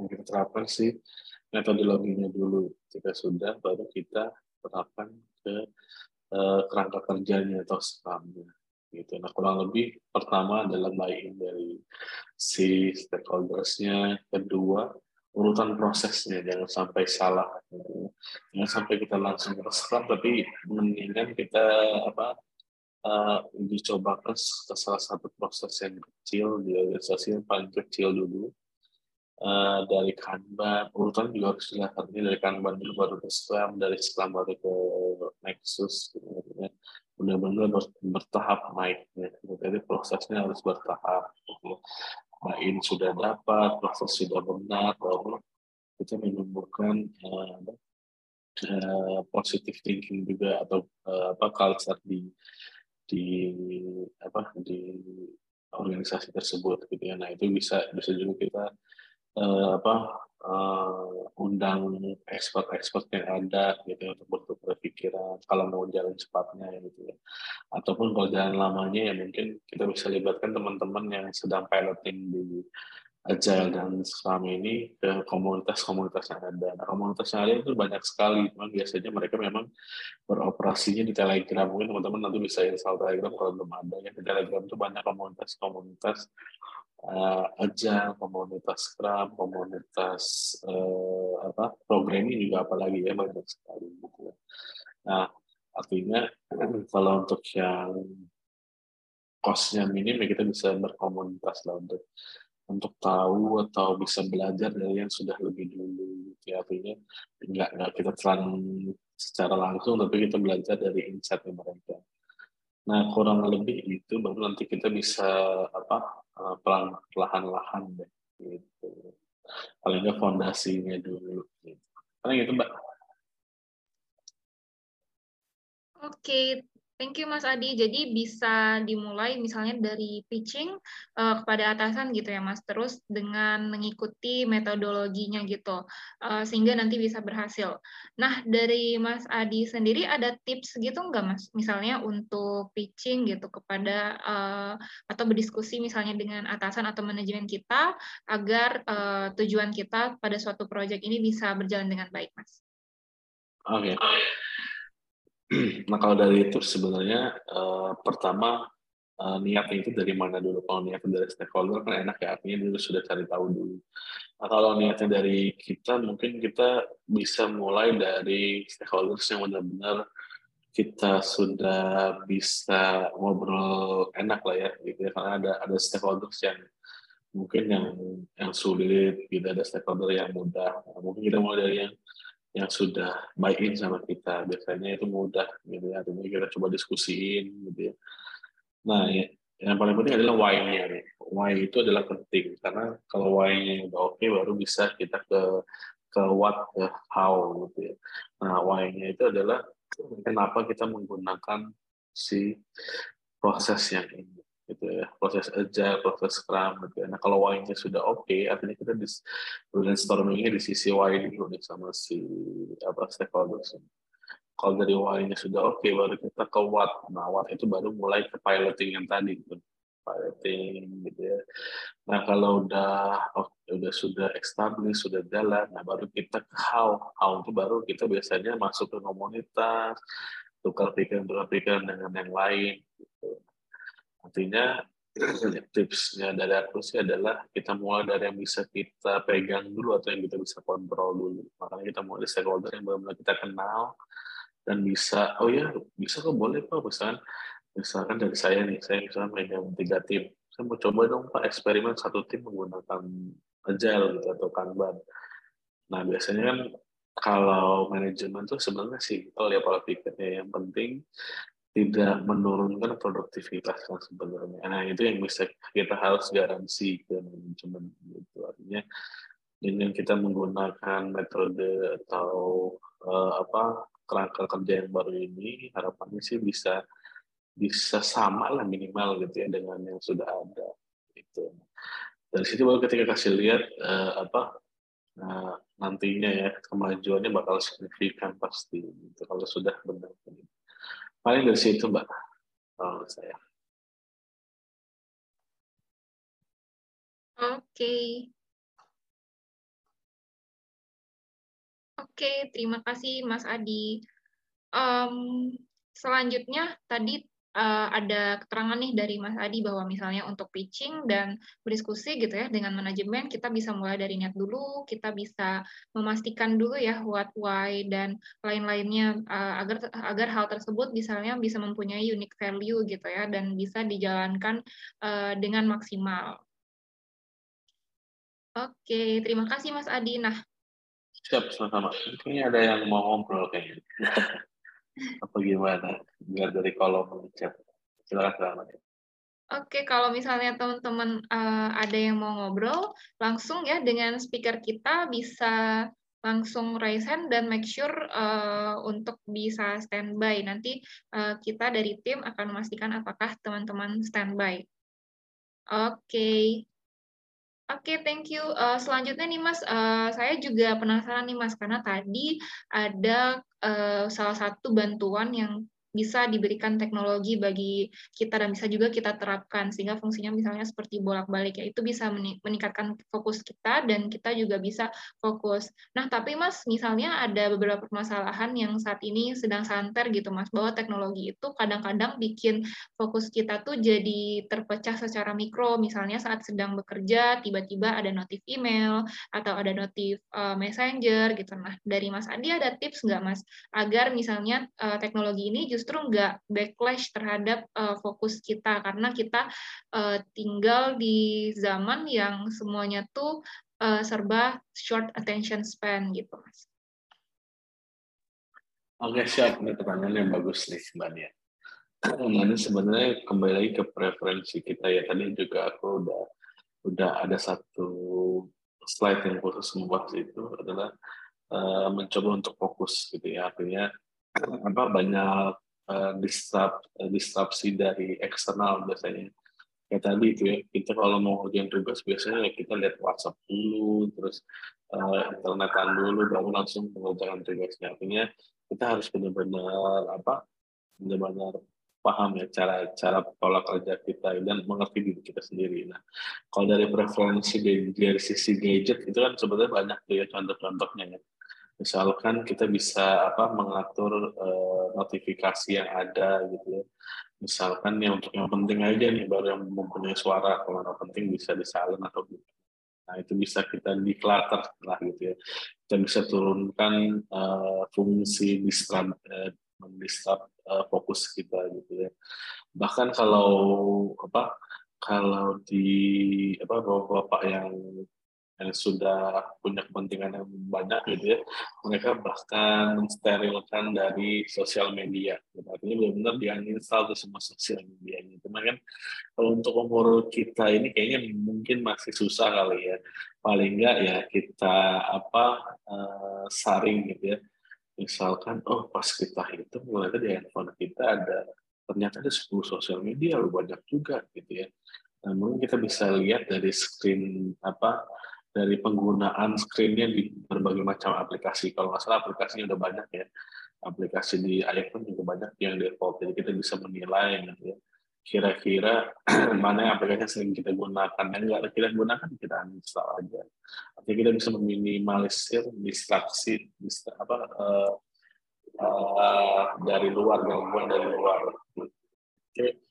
yang kita terapkan sih metodologinya dulu. Jika sudah, baru kita terapkan ke uh, kerangka kerjanya atau scrum Gitu. Nah, kurang lebih pertama adalah buy-in dari si stakeholders-nya, kedua urutan prosesnya jangan sampai salah gitu. jangan sampai kita langsung scrum tapi mendingan kita apa uh, dicoba ke, ke salah satu proses yang kecil di organisasi yang paling kecil dulu uh, dari Kanban, urutan juga harus dilihat ini dari Kanban dulu baru ke Scrum, dari Scrum baru ke Nexus, gitu, ya. benar-benar bertahap naiknya. Jadi prosesnya harus bertahap. Gitu. Nah, ini sudah dapat, proses sudah benar, baru kita menumbuhkan uh, uh, positive thinking juga atau uh, apa culture di di apa di organisasi tersebut gitu ya. Nah itu bisa bisa juga kita uh, apa uh, undang expert-expert yang ada gitu untuk bertukar pikiran kalau mau jalan cepatnya gitu ya. Ataupun kalau jalan lamanya ya mungkin kita bisa libatkan teman-teman yang sedang piloting di Agile dan Scrum ini ke komunitas-komunitas yang ada. Nah, komunitas yang ada itu banyak sekali, memang biasanya mereka memang beroperasinya di Telegram. Mungkin teman-teman nanti bisa install Telegram kalau belum ada. Yang di Telegram itu banyak komunitas-komunitas uh, aja komunitas Scrum, komunitas uh, apa programming juga apalagi ya banyak sekali gitu ya. Nah, artinya kalau untuk yang costnya minim ya kita bisa berkomunitas lah untuk untuk tahu atau bisa belajar dari yang sudah lebih dulu gitu ya. artinya nggak nggak kita telan secara langsung tapi kita belajar dari insight mereka nah kurang lebih itu baru nanti kita bisa apa Eh, pelan perlahan-lahan deh gitu paling nggak fondasinya dulu gitu. paling itu mbak Oke, Thank you Mas Adi. Jadi bisa dimulai misalnya dari pitching uh, kepada atasan gitu ya Mas, terus dengan mengikuti metodologinya gitu, uh, sehingga nanti bisa berhasil. Nah dari Mas Adi sendiri ada tips gitu nggak Mas? Misalnya untuk pitching gitu kepada uh, atau berdiskusi misalnya dengan atasan atau manajemen kita agar uh, tujuan kita pada suatu proyek ini bisa berjalan dengan baik Mas. Oke. Okay. Nah kalau dari itu sebenarnya uh, pertama uh, niatnya itu dari mana dulu? Kalau niatnya dari stakeholder kan enak ya, artinya dulu sudah cari tahu dulu. Nah kalau niatnya dari kita, mungkin kita bisa mulai dari stakeholders yang benar-benar kita sudah bisa ngobrol enak lah ya, gitu ya. Karena ada ada stakeholders yang mungkin yang yang sulit, gitu ada stakeholder yang mudah. Nah, mungkin kita mulai dari yang yang sudah buy in sama kita. Biasanya itu mudah gitu ya. Artinya kita coba diskusiin gitu ya. Nah ya, yang paling penting adalah why-nya why itu adalah penting. Karena kalau why-nya udah oke okay, baru bisa kita ke ke what ke how gitu ya. Nah why-nya itu adalah kenapa kita menggunakan si proses yang ini gitu ya. Proses agile proses scrum gitu ya. nah kalau why-nya sudah oke okay, artinya kita di brainstormingnya di sisi why dulu nih sama si apa stakeholders. Kalau dari why-nya sudah oke okay, baru kita ke what nah what itu baru mulai ke piloting yang tadi gitu. Piloting gitu ya. Nah kalau udah oh, udah sudah established sudah jalan nah baru kita ke how. How itu baru kita biasanya masuk ke komunitas tukar pikiran tukar pikiran dengan yang lain gitu Artinya tipsnya dari aku sih adalah kita mulai dari yang bisa kita pegang dulu atau yang kita bisa kontrol dulu. Makanya kita mulai dari stakeholder yang benar-benar kita kenal, dan bisa oh ya bisa kok boleh pak. Misalkan misalkan dari saya nih saya misalnya megang tiga tim. Saya mau coba dong pak eksperimen satu tim menggunakan agile gitu atau kanban. Nah biasanya kan kalau manajemen tuh sebenarnya simpel ya pola pikirnya. Yang penting tidak menurunkan produktivitas yang sebenarnya. Nah itu yang bisa kita harus garansi ke manajemen gitu. Artinya dengan kita menggunakan metode atau uh, apa kerangka kerja yang baru ini harapannya sih bisa bisa sama lah minimal gitu ya dengan yang sudah ada itu dari situ baru ketika kasih lihat uh, apa uh, nantinya ya kemajuannya bakal signifikan pasti gitu kalau sudah benar gitu. Paling dari situ mbak kalau saya oke okay. Oke, terima kasih Mas Adi. Um, selanjutnya tadi uh, ada keterangan nih dari Mas Adi bahwa misalnya untuk pitching dan berdiskusi gitu ya dengan manajemen kita bisa mulai dari niat dulu, kita bisa memastikan dulu ya what, why dan lain-lainnya uh, agar agar hal tersebut misalnya bisa mempunyai unique value gitu ya dan bisa dijalankan uh, dengan maksimal. Oke, terima kasih Mas Adi. Nah, Siap, sama-sama. Ini ada yang mau ngobrol kayaknya. Apa gimana? Biar dari kolom chat. Silakan, silakan. Oke, kalau misalnya teman-teman uh, ada yang mau ngobrol, langsung ya dengan speaker kita bisa langsung raise hand dan make sure uh, untuk bisa standby. Nanti uh, kita dari tim akan memastikan apakah teman-teman standby. Oke. Oke, okay, thank you. Uh, selanjutnya nih Mas, uh, saya juga penasaran nih Mas, karena tadi ada uh, salah satu bantuan yang bisa diberikan teknologi bagi kita dan bisa juga kita terapkan sehingga fungsinya misalnya seperti bolak-balik ya itu bisa meningkatkan fokus kita dan kita juga bisa fokus. Nah, tapi Mas misalnya ada beberapa permasalahan yang saat ini sedang santer gitu Mas bahwa teknologi itu kadang-kadang bikin fokus kita tuh jadi terpecah secara mikro misalnya saat sedang bekerja tiba-tiba ada notif email atau ada notif uh, messenger gitu. Nah, dari Mas Andi ada tips nggak Mas agar misalnya uh, teknologi ini justru nggak backlash terhadap uh, fokus kita karena kita uh, tinggal di zaman yang semuanya tuh uh, serba short attention span gitu mas. Oke siap, ini pertanyaan yang bagus nih Nia. Nah, ini sebenarnya kembali lagi ke preferensi kita ya. Tadi juga aku udah udah ada satu slide yang khusus membahas itu adalah uh, mencoba untuk fokus gitu ya. Artinya apa banyak uh, disrupt, uh, disrupsi dari eksternal biasanya. Kayak tadi itu ya, kita kalau mau ngerjain tugas biasanya ya kita lihat WhatsApp dulu, terus uh, internetan dulu, baru langsung mengerjakan tugasnya. Artinya kita harus benar-benar apa, benar-benar paham ya cara cara pola kerja kita dan mengerti diri kita sendiri. Nah, kalau dari preferensi dari, dari sisi gadget itu kan sebenarnya banyak tuh ya contoh-contohnya ya misalkan kita bisa apa mengatur uh, notifikasi yang ada gitu ya misalkan yang untuk yang penting aja nih baru yang mempunyai suara kalau yang penting bisa di silent atau gitu. nah itu bisa kita declutter lah gitu ya kita bisa turunkan uh, fungsi disrupt uh, disrupt uh, fokus kita gitu ya bahkan kalau apa kalau di apa bapak-bapak yang yang sudah punya kepentingan yang banyak gitu ya, mereka bahkan mensterilkan dari sosial media. Gitu. Artinya benar-benar dia install ke semua sosial media. Cuma kan kalau untuk umur kita ini kayaknya mungkin masih susah kali ya. Paling enggak ya kita apa uh, saring gitu ya. Misalkan, oh pas kita itu mulai di handphone kita ada ternyata ada 10 sosial media, lu banyak juga gitu ya. Nah, mungkin kita bisa lihat dari screen apa dari penggunaan screen-nya di berbagai macam aplikasi. Kalau nggak salah aplikasinya udah banyak ya. Aplikasi di iPhone juga banyak yang default. Jadi kita bisa menilai gitu ya. Kira-kira mana aplikasi yang sering kita gunakan. Yang nggak kita gunakan, kita uninstall aja. Artinya kita bisa meminimalisir distraksi, distra, apa, uh, uh, dari luar, gangguan dari luar. Oke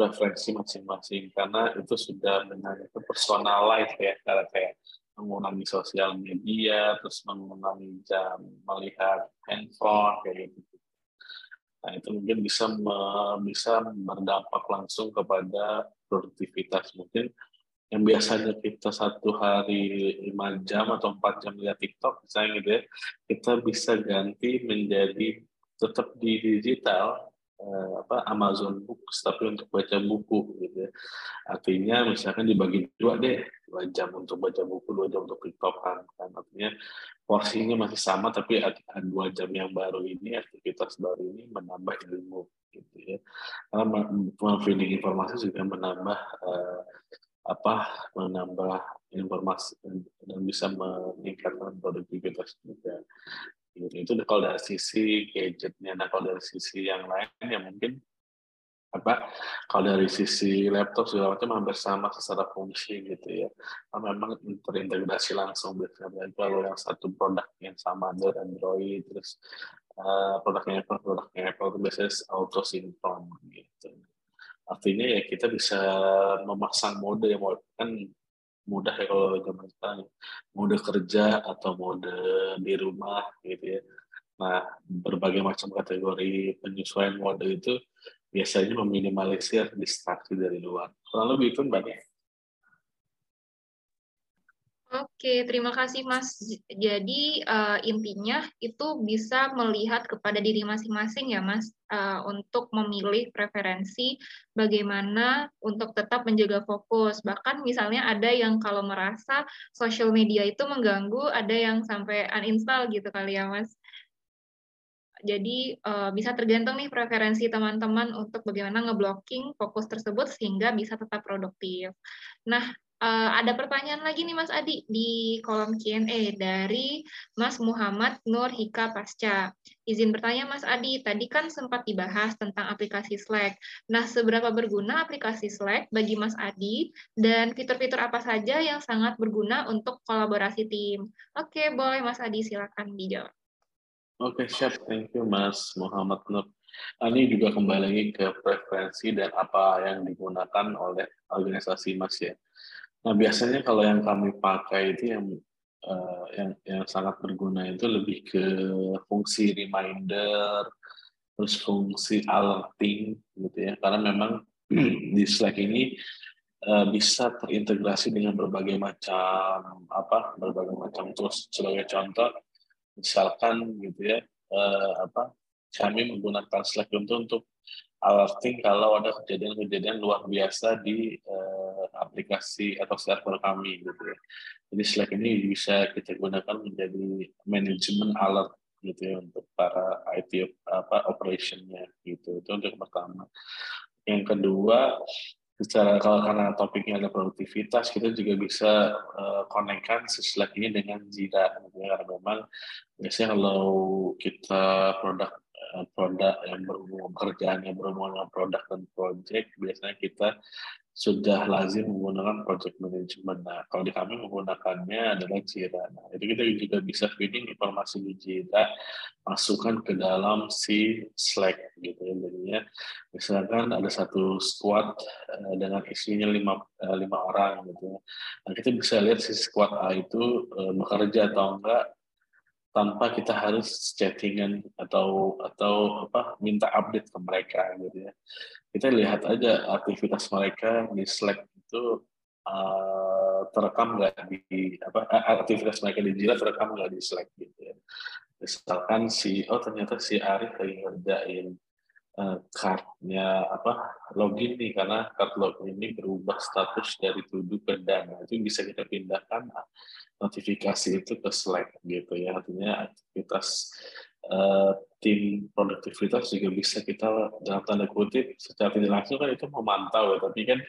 preferensi masing-masing karena itu sudah dengan itu personalize ya kayak mengurangi sosial media terus mengurangi jam melihat handphone kayak gitu Nah, itu mungkin bisa bisa berdampak langsung kepada produktivitas. Mungkin yang biasanya kita satu hari lima jam atau empat jam lihat TikTok misalnya gitu ya, kita bisa ganti menjadi tetap di digital eh, apa Amazon Books tapi untuk baca buku gitu ya. Artinya misalkan dibagi dua deh, dua jam untuk baca buku, dua jam untuk TikTok kan. Artinya porsinya masih sama tapi dua jam yang baru ini aktivitas baru ini menambah ilmu gitu ya. Karena feeding informasi juga menambah eh, apa menambah informasi dan bisa meningkatkan produktivitas juga. Itu kalau dari sisi gadgetnya, nah kalau dari sisi yang lain ya mungkin apa kalau dari sisi laptop segala macam hampir sama secara fungsi gitu ya. Nah, memang terintegrasi langsung biasanya. Kalau yang satu produk yang sama Android Android terus uh, produknya Apple produknya Apple itu biasanya auto sinkron gitu. Artinya ya kita bisa memasang mode yang kan mudah ya kalau zaman sekarang mode kerja atau mode di rumah gitu ya. Nah berbagai macam kategori penyesuaian mode itu biasanya meminimalisir distraksi dari luar. Kurang lebih itu mbak Oke, terima kasih Mas. Jadi uh, intinya itu bisa melihat kepada diri masing-masing ya Mas, uh, untuk memilih preferensi bagaimana untuk tetap menjaga fokus. Bahkan misalnya ada yang kalau merasa sosial media itu mengganggu, ada yang sampai uninstall gitu kali ya Mas. Jadi uh, bisa tergantung nih preferensi teman-teman untuk bagaimana ngeblocking fokus tersebut sehingga bisa tetap produktif. Nah, Uh, ada pertanyaan lagi nih Mas Adi di kolom Q&A dari Mas Muhammad Nur Hika Pasca. Izin bertanya Mas Adi, tadi kan sempat dibahas tentang aplikasi Slack. Nah, seberapa berguna aplikasi Slack bagi Mas Adi dan fitur-fitur apa saja yang sangat berguna untuk kolaborasi tim? Oke, boleh Mas Adi silakan dijawab. Oke, siap. Thank you Mas Muhammad Nur. Nah, ini juga kembali lagi ke preferensi dan apa yang digunakan oleh organisasi Mas ya. Nah, biasanya kalau yang kami pakai itu yang uh, yang yang sangat berguna itu lebih ke fungsi reminder, terus fungsi alerting gitu ya. Karena memang di Slack ini uh, bisa terintegrasi dengan berbagai macam apa, berbagai macam tools. Sebagai contoh, misalkan gitu ya, uh, apa, kami menggunakan Slack untuk untuk alerting kalau ada kejadian-kejadian luar biasa di uh, aplikasi atau server kami gitu ya. Jadi Slack ini bisa kita gunakan menjadi manajemen alert gitu ya untuk para IT apa operationnya gitu. Itu untuk pertama. Yang kedua, secara kalau karena topiknya ada produktivitas, kita juga bisa uh, konekkan si Slack ini dengan Jira. Gitu ya. Karena memang biasanya kalau kita produk Eh, produk yang berhubungan pekerjaan yang berhubungan dengan produk dan project biasanya kita sudah lazim menggunakan project management. Nah, kalau di kami menggunakannya adalah Jira. Nah, itu kita juga bisa feeding informasi di Jira, masukkan ke dalam si Slack gitu ya. Jadinya, misalkan ada satu squad uh, dengan isinya lima, uh, lima orang gitu ya. Nah, kita bisa lihat si squad A itu bekerja atau enggak tanpa kita harus chattingan atau atau apa minta update ke mereka gitu ya. Kita lihat aja aktivitas mereka di Slack itu uh, terekam nggak di apa aktivitas mereka di Jira terekam nggak di Slack gitu ya. Misalkan si oh ternyata si Arif lagi ngerjain uh, cardnya apa login nih karena card login ini berubah status dari tuduh ke dana. Itu bisa kita pindahkan notifikasi itu ke Slack gitu ya. Artinya aktivitas uh, tim produktivitas juga bisa kita dalam tanda kutip secara tidak langsung kan itu memantau ya. Tapi kan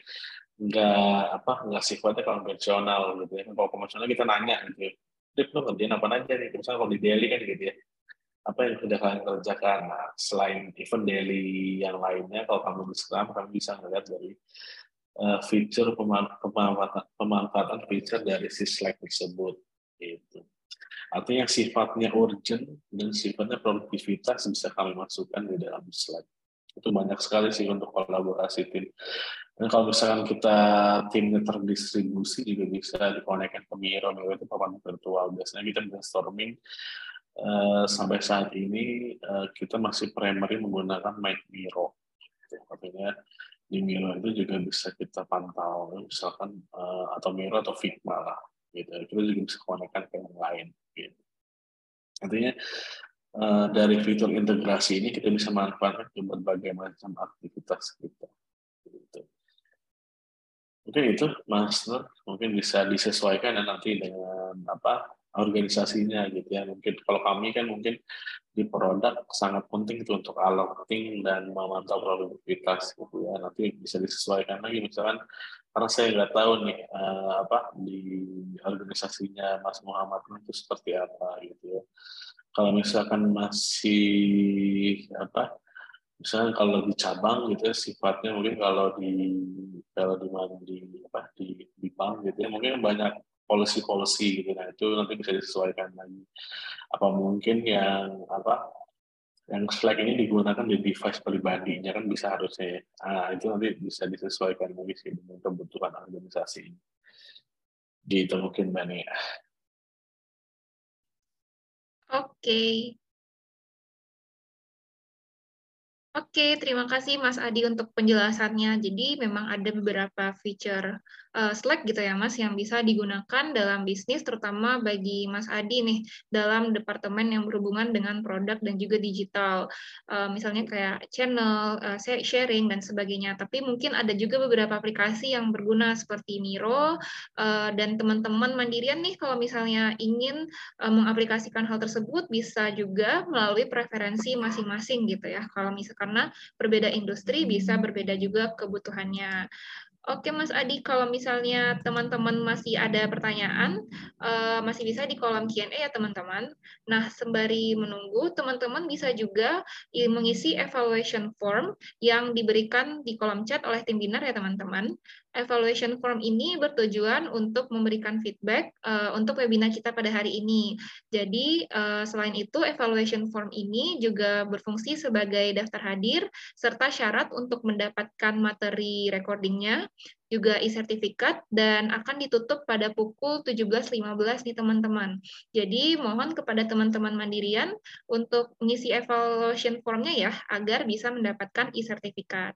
nggak apa nggak sifatnya konvensional gitu ya. Kalau konvensional kita nanya gitu ya. Dip, lo ngerjain apa aja nih? Misalnya kalau di daily kan gitu ya. Apa yang sudah kalian kerjakan? Nah, selain event daily yang lainnya kalau kamu di kami bisa melihat dari uh, feature pemanfaatan, pemanfaatan feature dari si Slack tersebut. Gitu. Artinya sifatnya urgent dan sifatnya produktivitas bisa kami masukkan di dalam Slack. Itu banyak sekali sih untuk kolaborasi tim. Dan kalau misalkan kita timnya terdistribusi juga bisa dikonekkan ke Miro, itu papan virtual. Biasanya kita brainstorming uh, sampai saat ini uh, kita masih primary menggunakan Miro. Artinya di Miro itu juga bisa kita pantau, misalkan uh, atau Miro atau Figma lah, gitu. Kita juga bisa konekkan ke yang lain. Gitu. Artinya uh, dari fitur integrasi ini kita bisa manfaatkan ke berbagai macam aktivitas kita. Gitu. Mungkin itu, Mas Nur, mungkin bisa disesuaikan dan nanti dengan apa organisasinya gitu ya. Mungkin kalau kami kan mungkin di produk sangat penting itu untuk alerting dan memantau produktivitas gitu ya. Nanti bisa disesuaikan lagi misalkan karena saya nggak tahu nih uh, apa di organisasinya Mas Muhammad itu seperti apa gitu ya. Kalau misalkan masih apa misalnya kalau di cabang gitu ya sifatnya mungkin kalau di kalau di di apa di di bank gitu ya mungkin banyak policy-policy gitu nah itu nanti bisa disesuaikan lagi apa mungkin yang apa yang Slack ini digunakan di device pribadinya kan bisa harusnya ya. Nah, itu nanti bisa disesuaikan lagi sih dengan kebutuhan organisasi. Gitu mungkin Mbak Nia. Oke, Oke, terima kasih Mas Adi untuk penjelasannya. Jadi memang ada beberapa feature uh, Slack gitu ya Mas yang bisa digunakan dalam bisnis terutama bagi Mas Adi nih dalam departemen yang berhubungan dengan produk dan juga digital. Uh, misalnya kayak channel, uh, sharing dan sebagainya. Tapi mungkin ada juga beberapa aplikasi yang berguna seperti Miro uh, dan teman-teman mandirian nih kalau misalnya ingin uh, mengaplikasikan hal tersebut bisa juga melalui preferensi masing-masing gitu ya. Kalau misalkan karena berbeda industri bisa berbeda juga kebutuhannya. Oke Mas Adi, kalau misalnya teman-teman masih ada pertanyaan, uh, masih bisa di kolom Q&A ya teman-teman. Nah, sembari menunggu, teman-teman bisa juga mengisi evaluation form yang diberikan di kolom chat oleh tim binar ya teman-teman. Evaluation form ini bertujuan untuk memberikan feedback uh, untuk webinar kita pada hari ini. Jadi, uh, selain itu, evaluation form ini juga berfungsi sebagai daftar hadir serta syarat untuk mendapatkan materi recordingnya, juga e-sertifikat, dan akan ditutup pada pukul 17.15 nih teman-teman. Jadi, mohon kepada teman-teman mandirian untuk mengisi evaluation formnya ya, agar bisa mendapatkan e-sertifikat.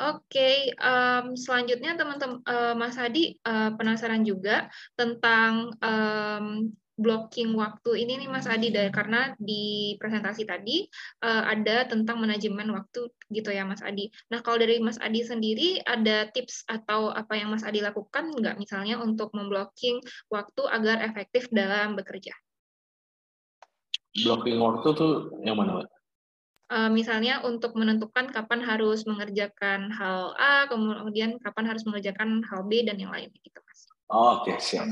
Oke, okay, um, selanjutnya teman-teman uh, Mas Hadi uh, penasaran juga tentang um, blocking waktu ini nih Mas Adi dari karena di presentasi tadi uh, ada tentang manajemen waktu gitu ya Mas Adi. Nah kalau dari Mas Adi sendiri ada tips atau apa yang Mas Adi lakukan nggak misalnya untuk memblocking waktu agar efektif dalam bekerja? Blocking waktu tuh yang mana? uh, misalnya untuk menentukan kapan harus mengerjakan hal A, kemudian kapan harus mengerjakan hal B dan yang lainnya gitu, Mas. Oke, okay, siap,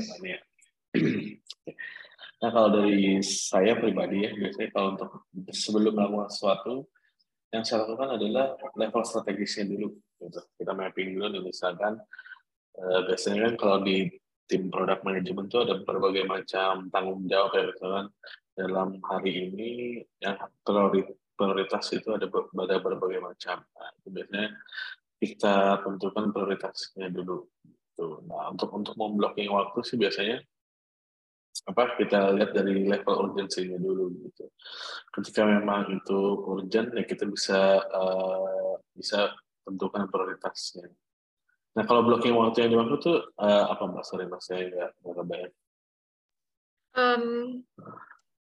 nah, kalau dari saya pribadi ya, biasanya kalau untuk sebelum melakukan sesuatu, yang saya lakukan adalah level strategisnya dulu. Gitu. Kita mapping dulu, nih, misalkan uh, biasanya kan kalau di tim product management itu ada berbagai macam tanggung jawab ya misalkan dalam hari ini yang prioritas prioritas itu ada, ada berbagai macam. Nah, itu biasanya kita tentukan prioritasnya dulu. Tuh. Nah, untuk untuk memblocking waktu sih biasanya apa kita lihat dari level urgensinya dulu gitu. Ketika memang itu urgent ya kita bisa uh, bisa tentukan prioritasnya. Nah kalau blocking waktu yang dimaksud tuh uh, apa mbak? Sorry mas saya nggak nggak Um,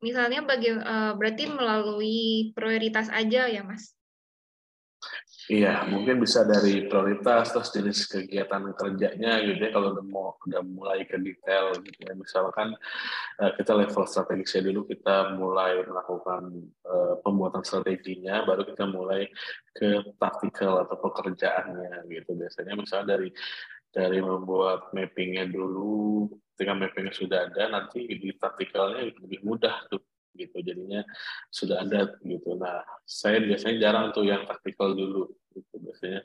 misalnya bagi uh, berarti melalui prioritas aja ya mas Iya, mungkin bisa dari prioritas terus jenis kegiatan kerjanya gitu ya kalau udah mau udah mulai ke detail gitu ya. Misalkan uh, kita level strategisnya dulu kita mulai melakukan uh, pembuatan strateginya, baru kita mulai ke taktikal atau pekerjaannya gitu. Biasanya misalnya dari dari membuat mappingnya dulu, ketika mappingnya sudah ada, nanti di taktikalnya lebih mudah tuh gitu. Jadinya sudah ada gitu. Nah saya biasanya jarang tuh yang taktikal dulu gitu biasanya.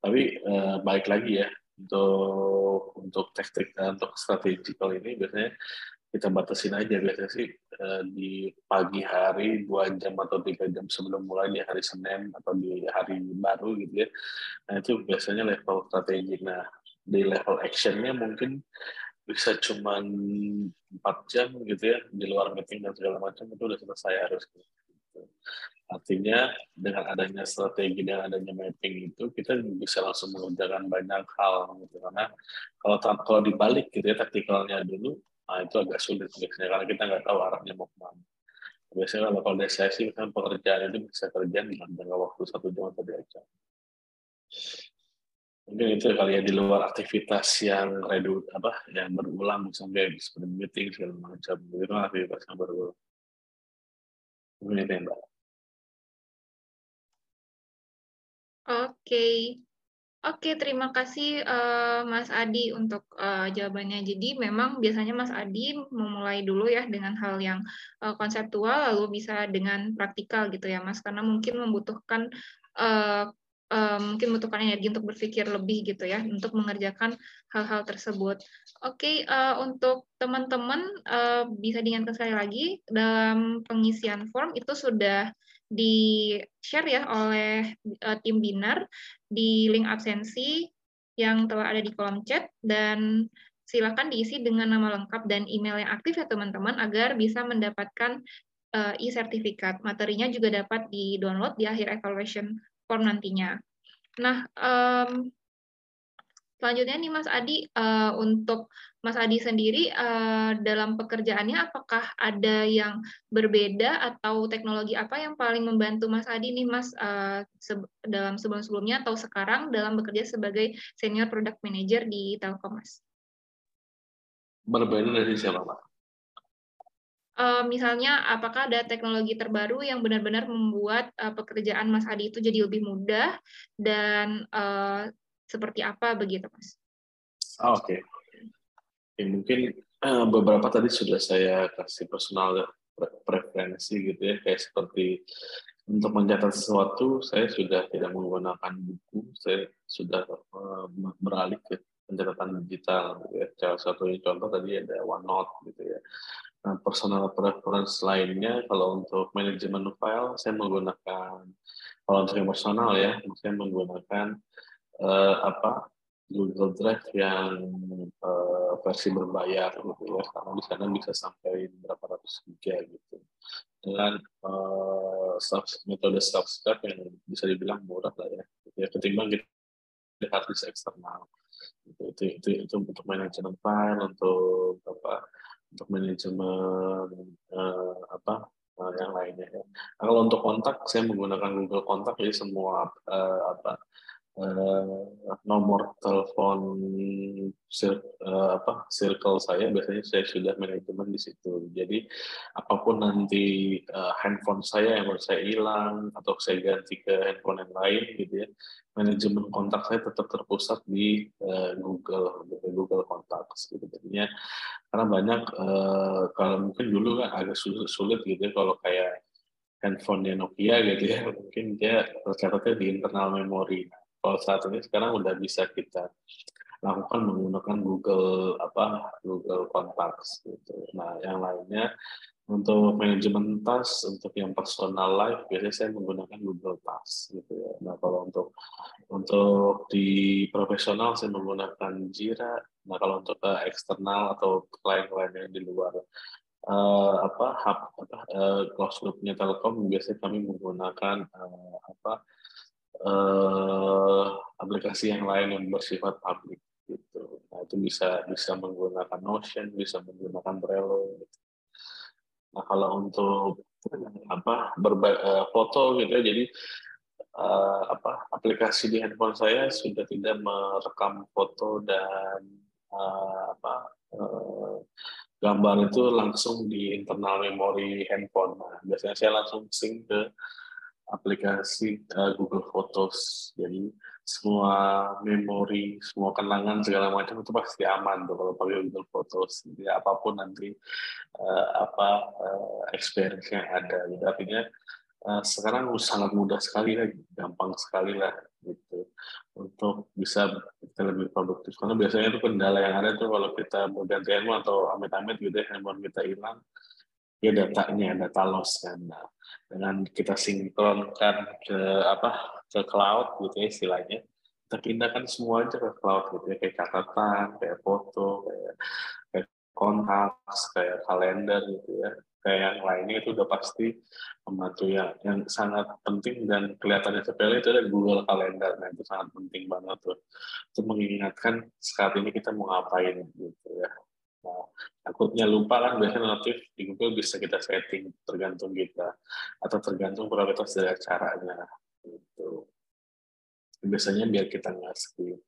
Tapi eh, baik lagi ya untuk untuk taktik untuk strategikal ini biasanya kita batasin aja. Biasanya sih eh, di pagi hari dua jam atau tiga jam sebelum mulai di hari Senin atau di hari baru gitu ya. Nah itu biasanya level strategik. Nah di level actionnya mungkin bisa cuma empat jam gitu ya di luar meeting dan segala macam itu udah selesai harus gitu. Artinya dengan adanya strategi dan adanya mapping itu kita bisa langsung mengerjakan banyak hal gitu karena kalau kalau dibalik gitu ya taktikalnya dulu nah itu agak sulit biasanya karena kita nggak tahu arahnya mau ke mana. Biasanya kalau kalau sesi kan pekerjaan itu bisa kerjaan dalam jangka waktu satu jam atau dua jam. Mungkin itu kali ya di luar aktivitas yang redu apa yang berulang misalnya seperti meeting segala macam itu aktivitas yang berulang. Mungkin itu yang mbak. Oke. Oke, terima kasih uh, Mas Adi untuk uh, jawabannya. Jadi memang biasanya Mas Adi memulai dulu ya dengan hal yang uh, konseptual, lalu bisa dengan praktikal gitu ya, Mas, karena mungkin membutuhkan uh, uh, mungkin membutuhkan energi untuk berpikir lebih gitu ya, untuk mengerjakan hal-hal tersebut. Oke, uh, untuk teman-teman uh, bisa diingatkan sekali lagi dalam pengisian form itu sudah di-share ya oleh uh, tim Binar di link absensi yang telah ada di kolom chat dan silakan diisi dengan nama lengkap dan email yang aktif ya teman-teman agar bisa mendapatkan e-sertifikat. Materinya juga dapat di-download di akhir evaluation form nantinya. Nah, um, Selanjutnya nih Mas Adi, uh, untuk Mas Adi sendiri uh, dalam pekerjaannya apakah ada yang berbeda atau teknologi apa yang paling membantu Mas Adi nih Mas uh, se dalam sebelum-sebelumnya atau sekarang dalam bekerja sebagai senior product manager di Telkom Mas? Berbeda dari siapa Pak? Uh, misalnya apakah ada teknologi terbaru yang benar-benar membuat uh, pekerjaan Mas Adi itu jadi lebih mudah dan uh, seperti apa begitu mas? Oh, Oke, okay. okay, mungkin uh, beberapa tadi sudah saya kasih personal preferensi gitu ya, kayak seperti untuk mencatat sesuatu saya sudah tidak menggunakan buku, saya sudah uh, beralih ke pencatatan digital. Gitu ya. Salah satu contoh tadi ada OneNote gitu ya. Nah, personal preference lainnya kalau untuk manajemen file saya menggunakan kalau untuk yang personal ya, saya menggunakan uh, apa Google Drive yang uh, versi berbayar gitu ya karena di sana bisa sampai berapa ratus giga gitu. Dengan uh, metode subscribe yang bisa dibilang murah lah ya gitu ya ketimbang kita di hard disk eksternal. Itu, itu itu itu untuk manajemen file untuk apa untuk manajemen uh, apa uh, yang lainnya ya. Nah, kalau untuk kontak saya menggunakan Google Kontak jadi semua uh, apa uh, nomor telepon sir, uh, apa circle saya biasanya saya sudah manajemen di situ. Jadi apa pun nanti uh, handphone saya yang menurut saya hilang atau saya ganti ke handphone yang lain gitu ya, manajemen kontak saya tetap terpusat di uh, Google gitu, Google Contacts gitu. Jadinya karena banyak uh, kalau mungkin dulu kan agak sulit, sulit gitu ya kalau kayak handphone Nokia gitu ya mungkin dia tercatatnya di internal memori kalau saat ini sekarang udah bisa kita lakukan menggunakan Google apa Google Contacts gitu. Nah, yang lainnya untuk manajemen tas untuk yang personal life biasanya saya menggunakan Google Task gitu ya. Nah, kalau untuk untuk di profesional saya menggunakan Jira. Nah, kalau untuk uh, eksternal atau klien-klien yang di luar uh, apa hub apa uh, close loop-nya Telkom biasanya kami menggunakan uh, apa uh, aplikasi yang lain yang bersifat publik gitu. Nah itu bisa bisa menggunakan Notion, bisa menggunakan Trello. Gitu. Nah kalau untuk apa berbagai uh, foto gitu ya, jadi uh, apa aplikasi di handphone saya sudah tidak merekam foto dan uh, apa uh, gambar itu langsung di internal memori handphone. Nah, biasanya saya langsung sync ke aplikasi uh, Google Photos. Jadi semua memori, semua kenangan segala macam itu pasti aman tuh kalau pakai Google Photos. Jadi apa pun nanti uh, apa uh, experience yang ada. Jadi artinya uh, sekarang sangat mudah sekali lah, gampang sekali lah gitu untuk bisa kita lebih produktif. Karena biasanya itu kendala yang ada tuh kalau kita mau ganti handphone atau amit-amit gitu ya handphone kita hilang, ya datanya data loss kan. Nah, dengan kita sinkronkan ke apa ke cloud gitu ya istilahnya kita pindahkan semua aja ke cloud gitu ya kayak catatan kayak foto kayak kayak kontak kayak kalender gitu ya. Kayak yang lainnya itu udah pasti membantu ya. Yang sangat penting dan kelihatannya sepele itu ada Google Calendar. Nah itu sangat penting banget tuh untuk mengingatkan saat ini kita mau ngapain gitu ya takutnya lupa kan biasanya notif di Google bisa kita setting tergantung kita atau tergantung prioritas dari acaranya gitu biasanya biar kita nggak skip.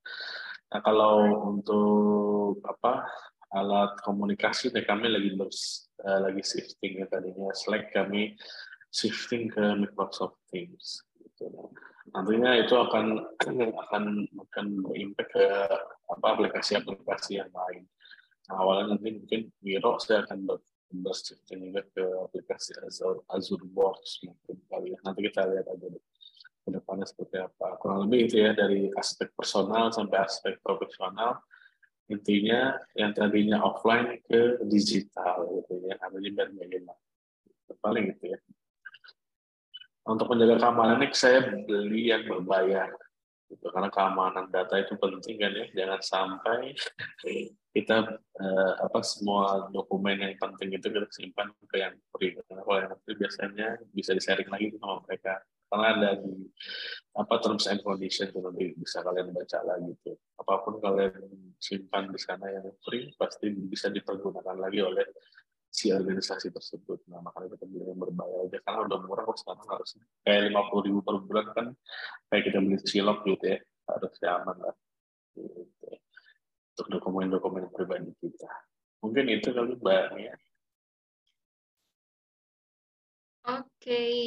Nah kalau untuk apa alat komunikasi nih kami lagi terus uh, lagi shifting ya tadinya Slack kami shifting ke Microsoft Teams. Gitu. Nantinya itu akan akan akan berimpact ke apa aplikasi-aplikasi yang lain. Awalnya nanti mungkin Miro saya akan ber, bershifting juga ke aplikasi Azure, Azure Box mungkin kali ya. Nanti kita lihat aja deh ke depannya seperti apa. Kurang lebih itu ya dari aspek personal sampai aspek profesional. Intinya yang tadinya offline ke digital gitu ya. Artinya bagaimana. Paling itu ya. Untuk menjaga keamanan ini saya beli yang berbayar. Gitu. Karena keamanan data itu penting kan ya. Jangan sampai kita eh, apa semua dokumen yang penting itu kita simpan ke yang free. Karena kalau yang free biasanya bisa di-sharing lagi sama mereka karena ada di apa terms and condition itu nanti bisa kalian baca lagi tuh apa pun kalian simpan di sana yang free pasti bisa dipergunakan lagi oleh si organisasi tersebut. Nah makanya kita beli yang berbayar aja. Karena udah murah kok sekarang harusnya. Kayak lima puluh ribu per bulan kan kayak kita beli silok gitu ya harus aman lah. Gitu. untuk dokumen-dokumen pribadi kita. Mungkin itu kali mbak ya Oke, okay.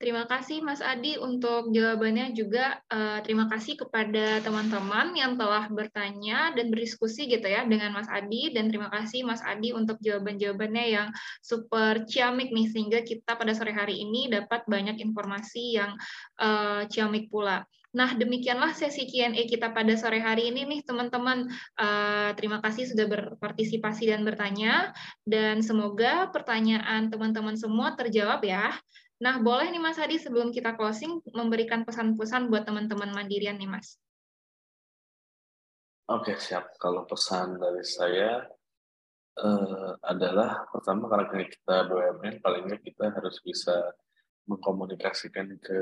Terima kasih Mas Adi untuk jawabannya juga uh, terima kasih kepada teman-teman yang telah bertanya dan berdiskusi gitu ya dengan Mas Adi dan terima kasih Mas Adi untuk jawaban-jawabannya yang super ciamik nih sehingga kita pada sore hari ini dapat banyak informasi yang uh, ciamik pula. Nah, demikianlah sesi Q&A kita pada sore hari ini nih, teman-teman. Uh, terima kasih sudah berpartisipasi dan bertanya, dan semoga pertanyaan teman-teman semua terjawab ya. Nah, boleh nih Mas Hadi sebelum kita closing memberikan pesan-pesan buat teman-teman Mandirian nih Mas. Oke, siap. Kalau pesan dari saya uh, adalah pertama karena kita BUMN, palingnya kita harus bisa mengkomunikasikan ke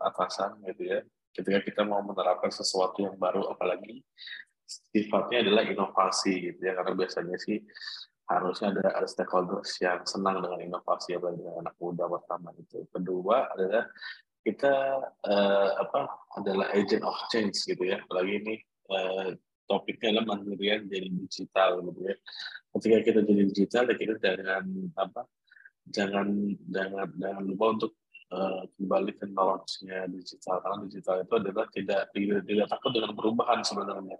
atasan gitu ya. Ketika kita mau menerapkan sesuatu yang baru, apalagi sifatnya adalah inovasi gitu ya, karena biasanya sih harusnya ada, stakeholders yang senang dengan inovasi ya dengan anak muda pertama itu. Kedua adalah kita uh, apa adalah agent of change gitu ya. Apalagi ini uh, topiknya adalah mandirian jadi digital gitu ya. Ketika kita jadi digital, ya kita jangan apa jangan jangan jangan lupa untuk uh, kembali ke knowledge-nya digital karena digital itu adalah tidak tidak, tidak takut dengan perubahan sebenarnya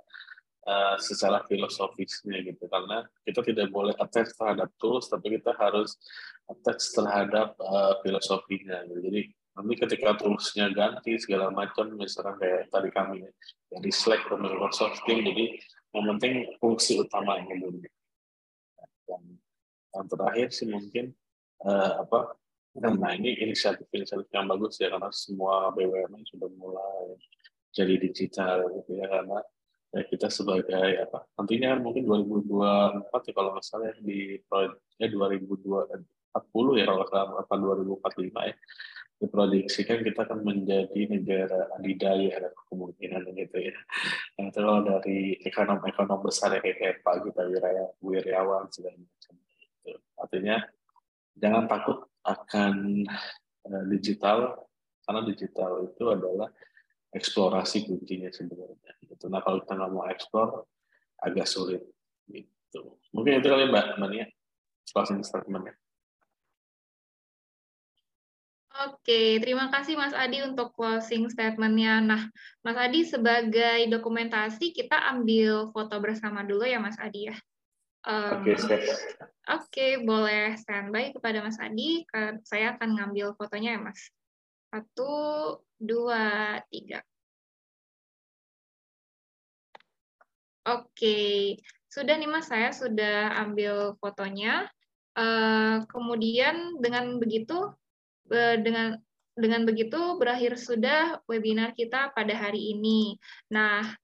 uh, secara filosofisnya gitu karena kita tidak boleh attach terhadap tools tapi kita harus attach terhadap uh, filosofinya gitu. jadi nanti ketika toolsnya ganti segala macam misalkan kayak tadi kami dari Slack ke Microsoft Team jadi yang penting fungsi utamanya dulu dan yang terakhir sih mungkin uh, apa nah ini inisiatif-inisiatif yang bagus ya karena semua BUMN sudah mulai jadi digital gitu ya karena ya kita sebagai apa nantinya mungkin 2024 ya kalau nggak salah ya, di ya 2040 ya kalau nggak salah apa 2045 ya diprediksikan kita akan menjadi negara adidaya ada kemungkinan gitu ya. Yang itu kalau dari ekonom-ekonom besar ya kayak Pak Gita Wiryawan segala macam itu. Artinya jangan takut akan eh, digital karena digital itu adalah eksplorasi kuncinya sebenarnya. Gitu. Nah kalau kita nggak mau eksplor agak sulit. Gitu. Mungkin itu kali Mbak Mania closing statementnya. Oke, terima kasih Mas Adi untuk closing statementnya. Nah, Mas Adi sebagai dokumentasi kita ambil foto bersama dulu ya Mas Adi ya. Um, Oke, okay, Oke, boleh standby kepada Mas Adi. Saya akan ngambil fotonya ya Mas. Satu, dua, tiga. Oke, sudah nih Mas, saya sudah ambil fotonya. Uh, kemudian dengan begitu, uh, dengan dengan begitu berakhir sudah webinar kita pada hari ini. Nah,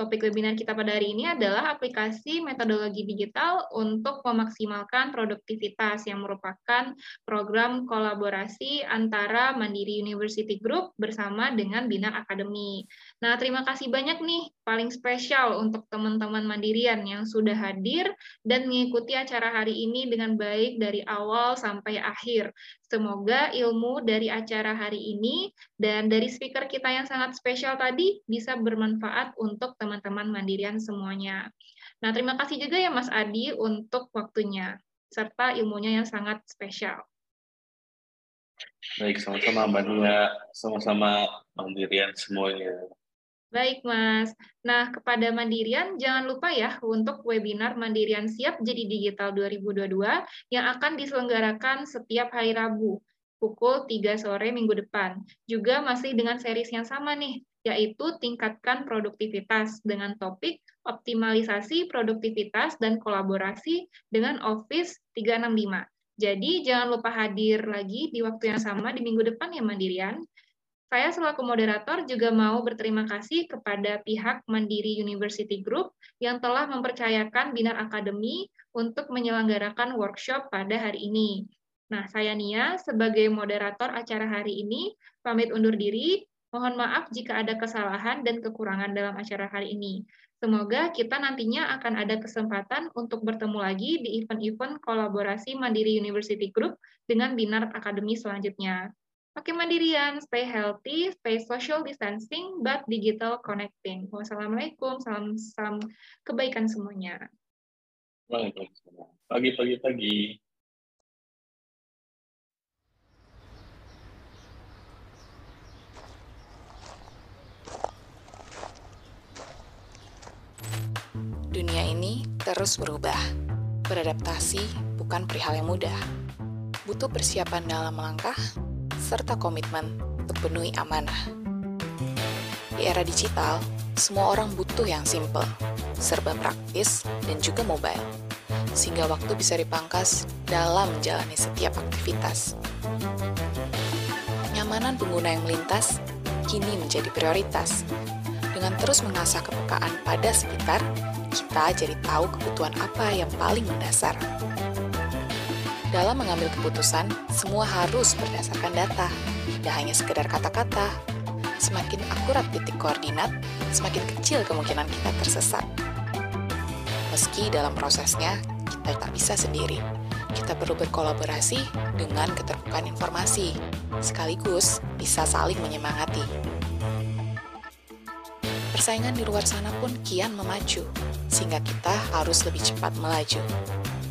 Topik webinar kita pada hari ini adalah aplikasi metodologi digital untuk memaksimalkan produktivitas yang merupakan program kolaborasi antara Mandiri University Group bersama dengan Binar Academy. Nah, terima kasih banyak nih paling spesial untuk teman-teman Mandirian yang sudah hadir dan mengikuti acara hari ini dengan baik dari awal sampai akhir. Semoga ilmu dari acara hari ini dan dari speaker kita yang sangat spesial tadi bisa bermanfaat untuk teman-teman mandirian semuanya. Nah, terima kasih juga ya Mas Adi untuk waktunya serta ilmunya yang sangat spesial. Baik, sama-sama Mbak Nia, sama-sama mandirian semuanya. Baik, Mas. Nah, kepada Mandirian, jangan lupa ya untuk webinar Mandirian Siap Jadi Digital 2022 yang akan diselenggarakan setiap hari Rabu, pukul 3 sore minggu depan. Juga masih dengan series yang sama nih, yaitu tingkatkan produktivitas dengan topik optimalisasi produktivitas dan kolaborasi dengan Office 365. Jadi, jangan lupa hadir lagi di waktu yang sama di minggu depan ya Mandirian. Saya selaku moderator juga mau berterima kasih kepada pihak Mandiri University Group yang telah mempercayakan Binar Academy untuk menyelenggarakan workshop pada hari ini. Nah, saya Nia sebagai moderator acara hari ini pamit undur diri. Mohon maaf jika ada kesalahan dan kekurangan dalam acara hari ini. Semoga kita nantinya akan ada kesempatan untuk bertemu lagi di event-event kolaborasi Mandiri University Group dengan Binar Academy selanjutnya. Oke Mandirian, stay healthy, stay social distancing, but digital connecting. Wassalamualaikum, salam salam kebaikan semuanya. Waalaikumsalam. Pagi-pagi pagi. Dunia ini terus berubah. Beradaptasi bukan perihal yang mudah. Butuh persiapan dalam melangkah, serta komitmen untuk penuhi amanah. Di era digital, semua orang butuh yang simple, serba praktis, dan juga mobile, sehingga waktu bisa dipangkas dalam menjalani setiap aktivitas. Nyamanan pengguna yang melintas kini menjadi prioritas. Dengan terus mengasah kepekaan pada sekitar, kita jadi tahu kebutuhan apa yang paling mendasar. Dalam mengambil keputusan, semua harus berdasarkan data, tidak hanya sekedar kata-kata. Semakin akurat titik koordinat, semakin kecil kemungkinan kita tersesat. Meski dalam prosesnya, kita tak bisa sendiri. Kita perlu berkolaborasi dengan keterbukaan informasi, sekaligus bisa saling menyemangati. Persaingan di luar sana pun kian memacu, sehingga kita harus lebih cepat melaju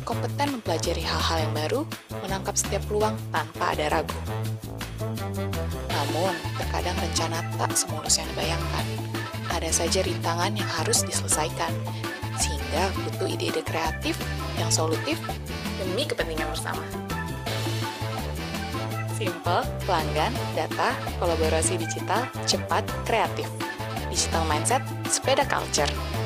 kompeten mempelajari hal-hal yang baru, menangkap setiap peluang tanpa ada ragu. Namun, terkadang rencana tak semulus yang dibayangkan. Ada saja rintangan yang harus diselesaikan, sehingga butuh ide-ide kreatif yang solutif demi kepentingan bersama. Simple, pelanggan, data, kolaborasi digital, cepat, kreatif. Digital Mindset, Sepeda Culture.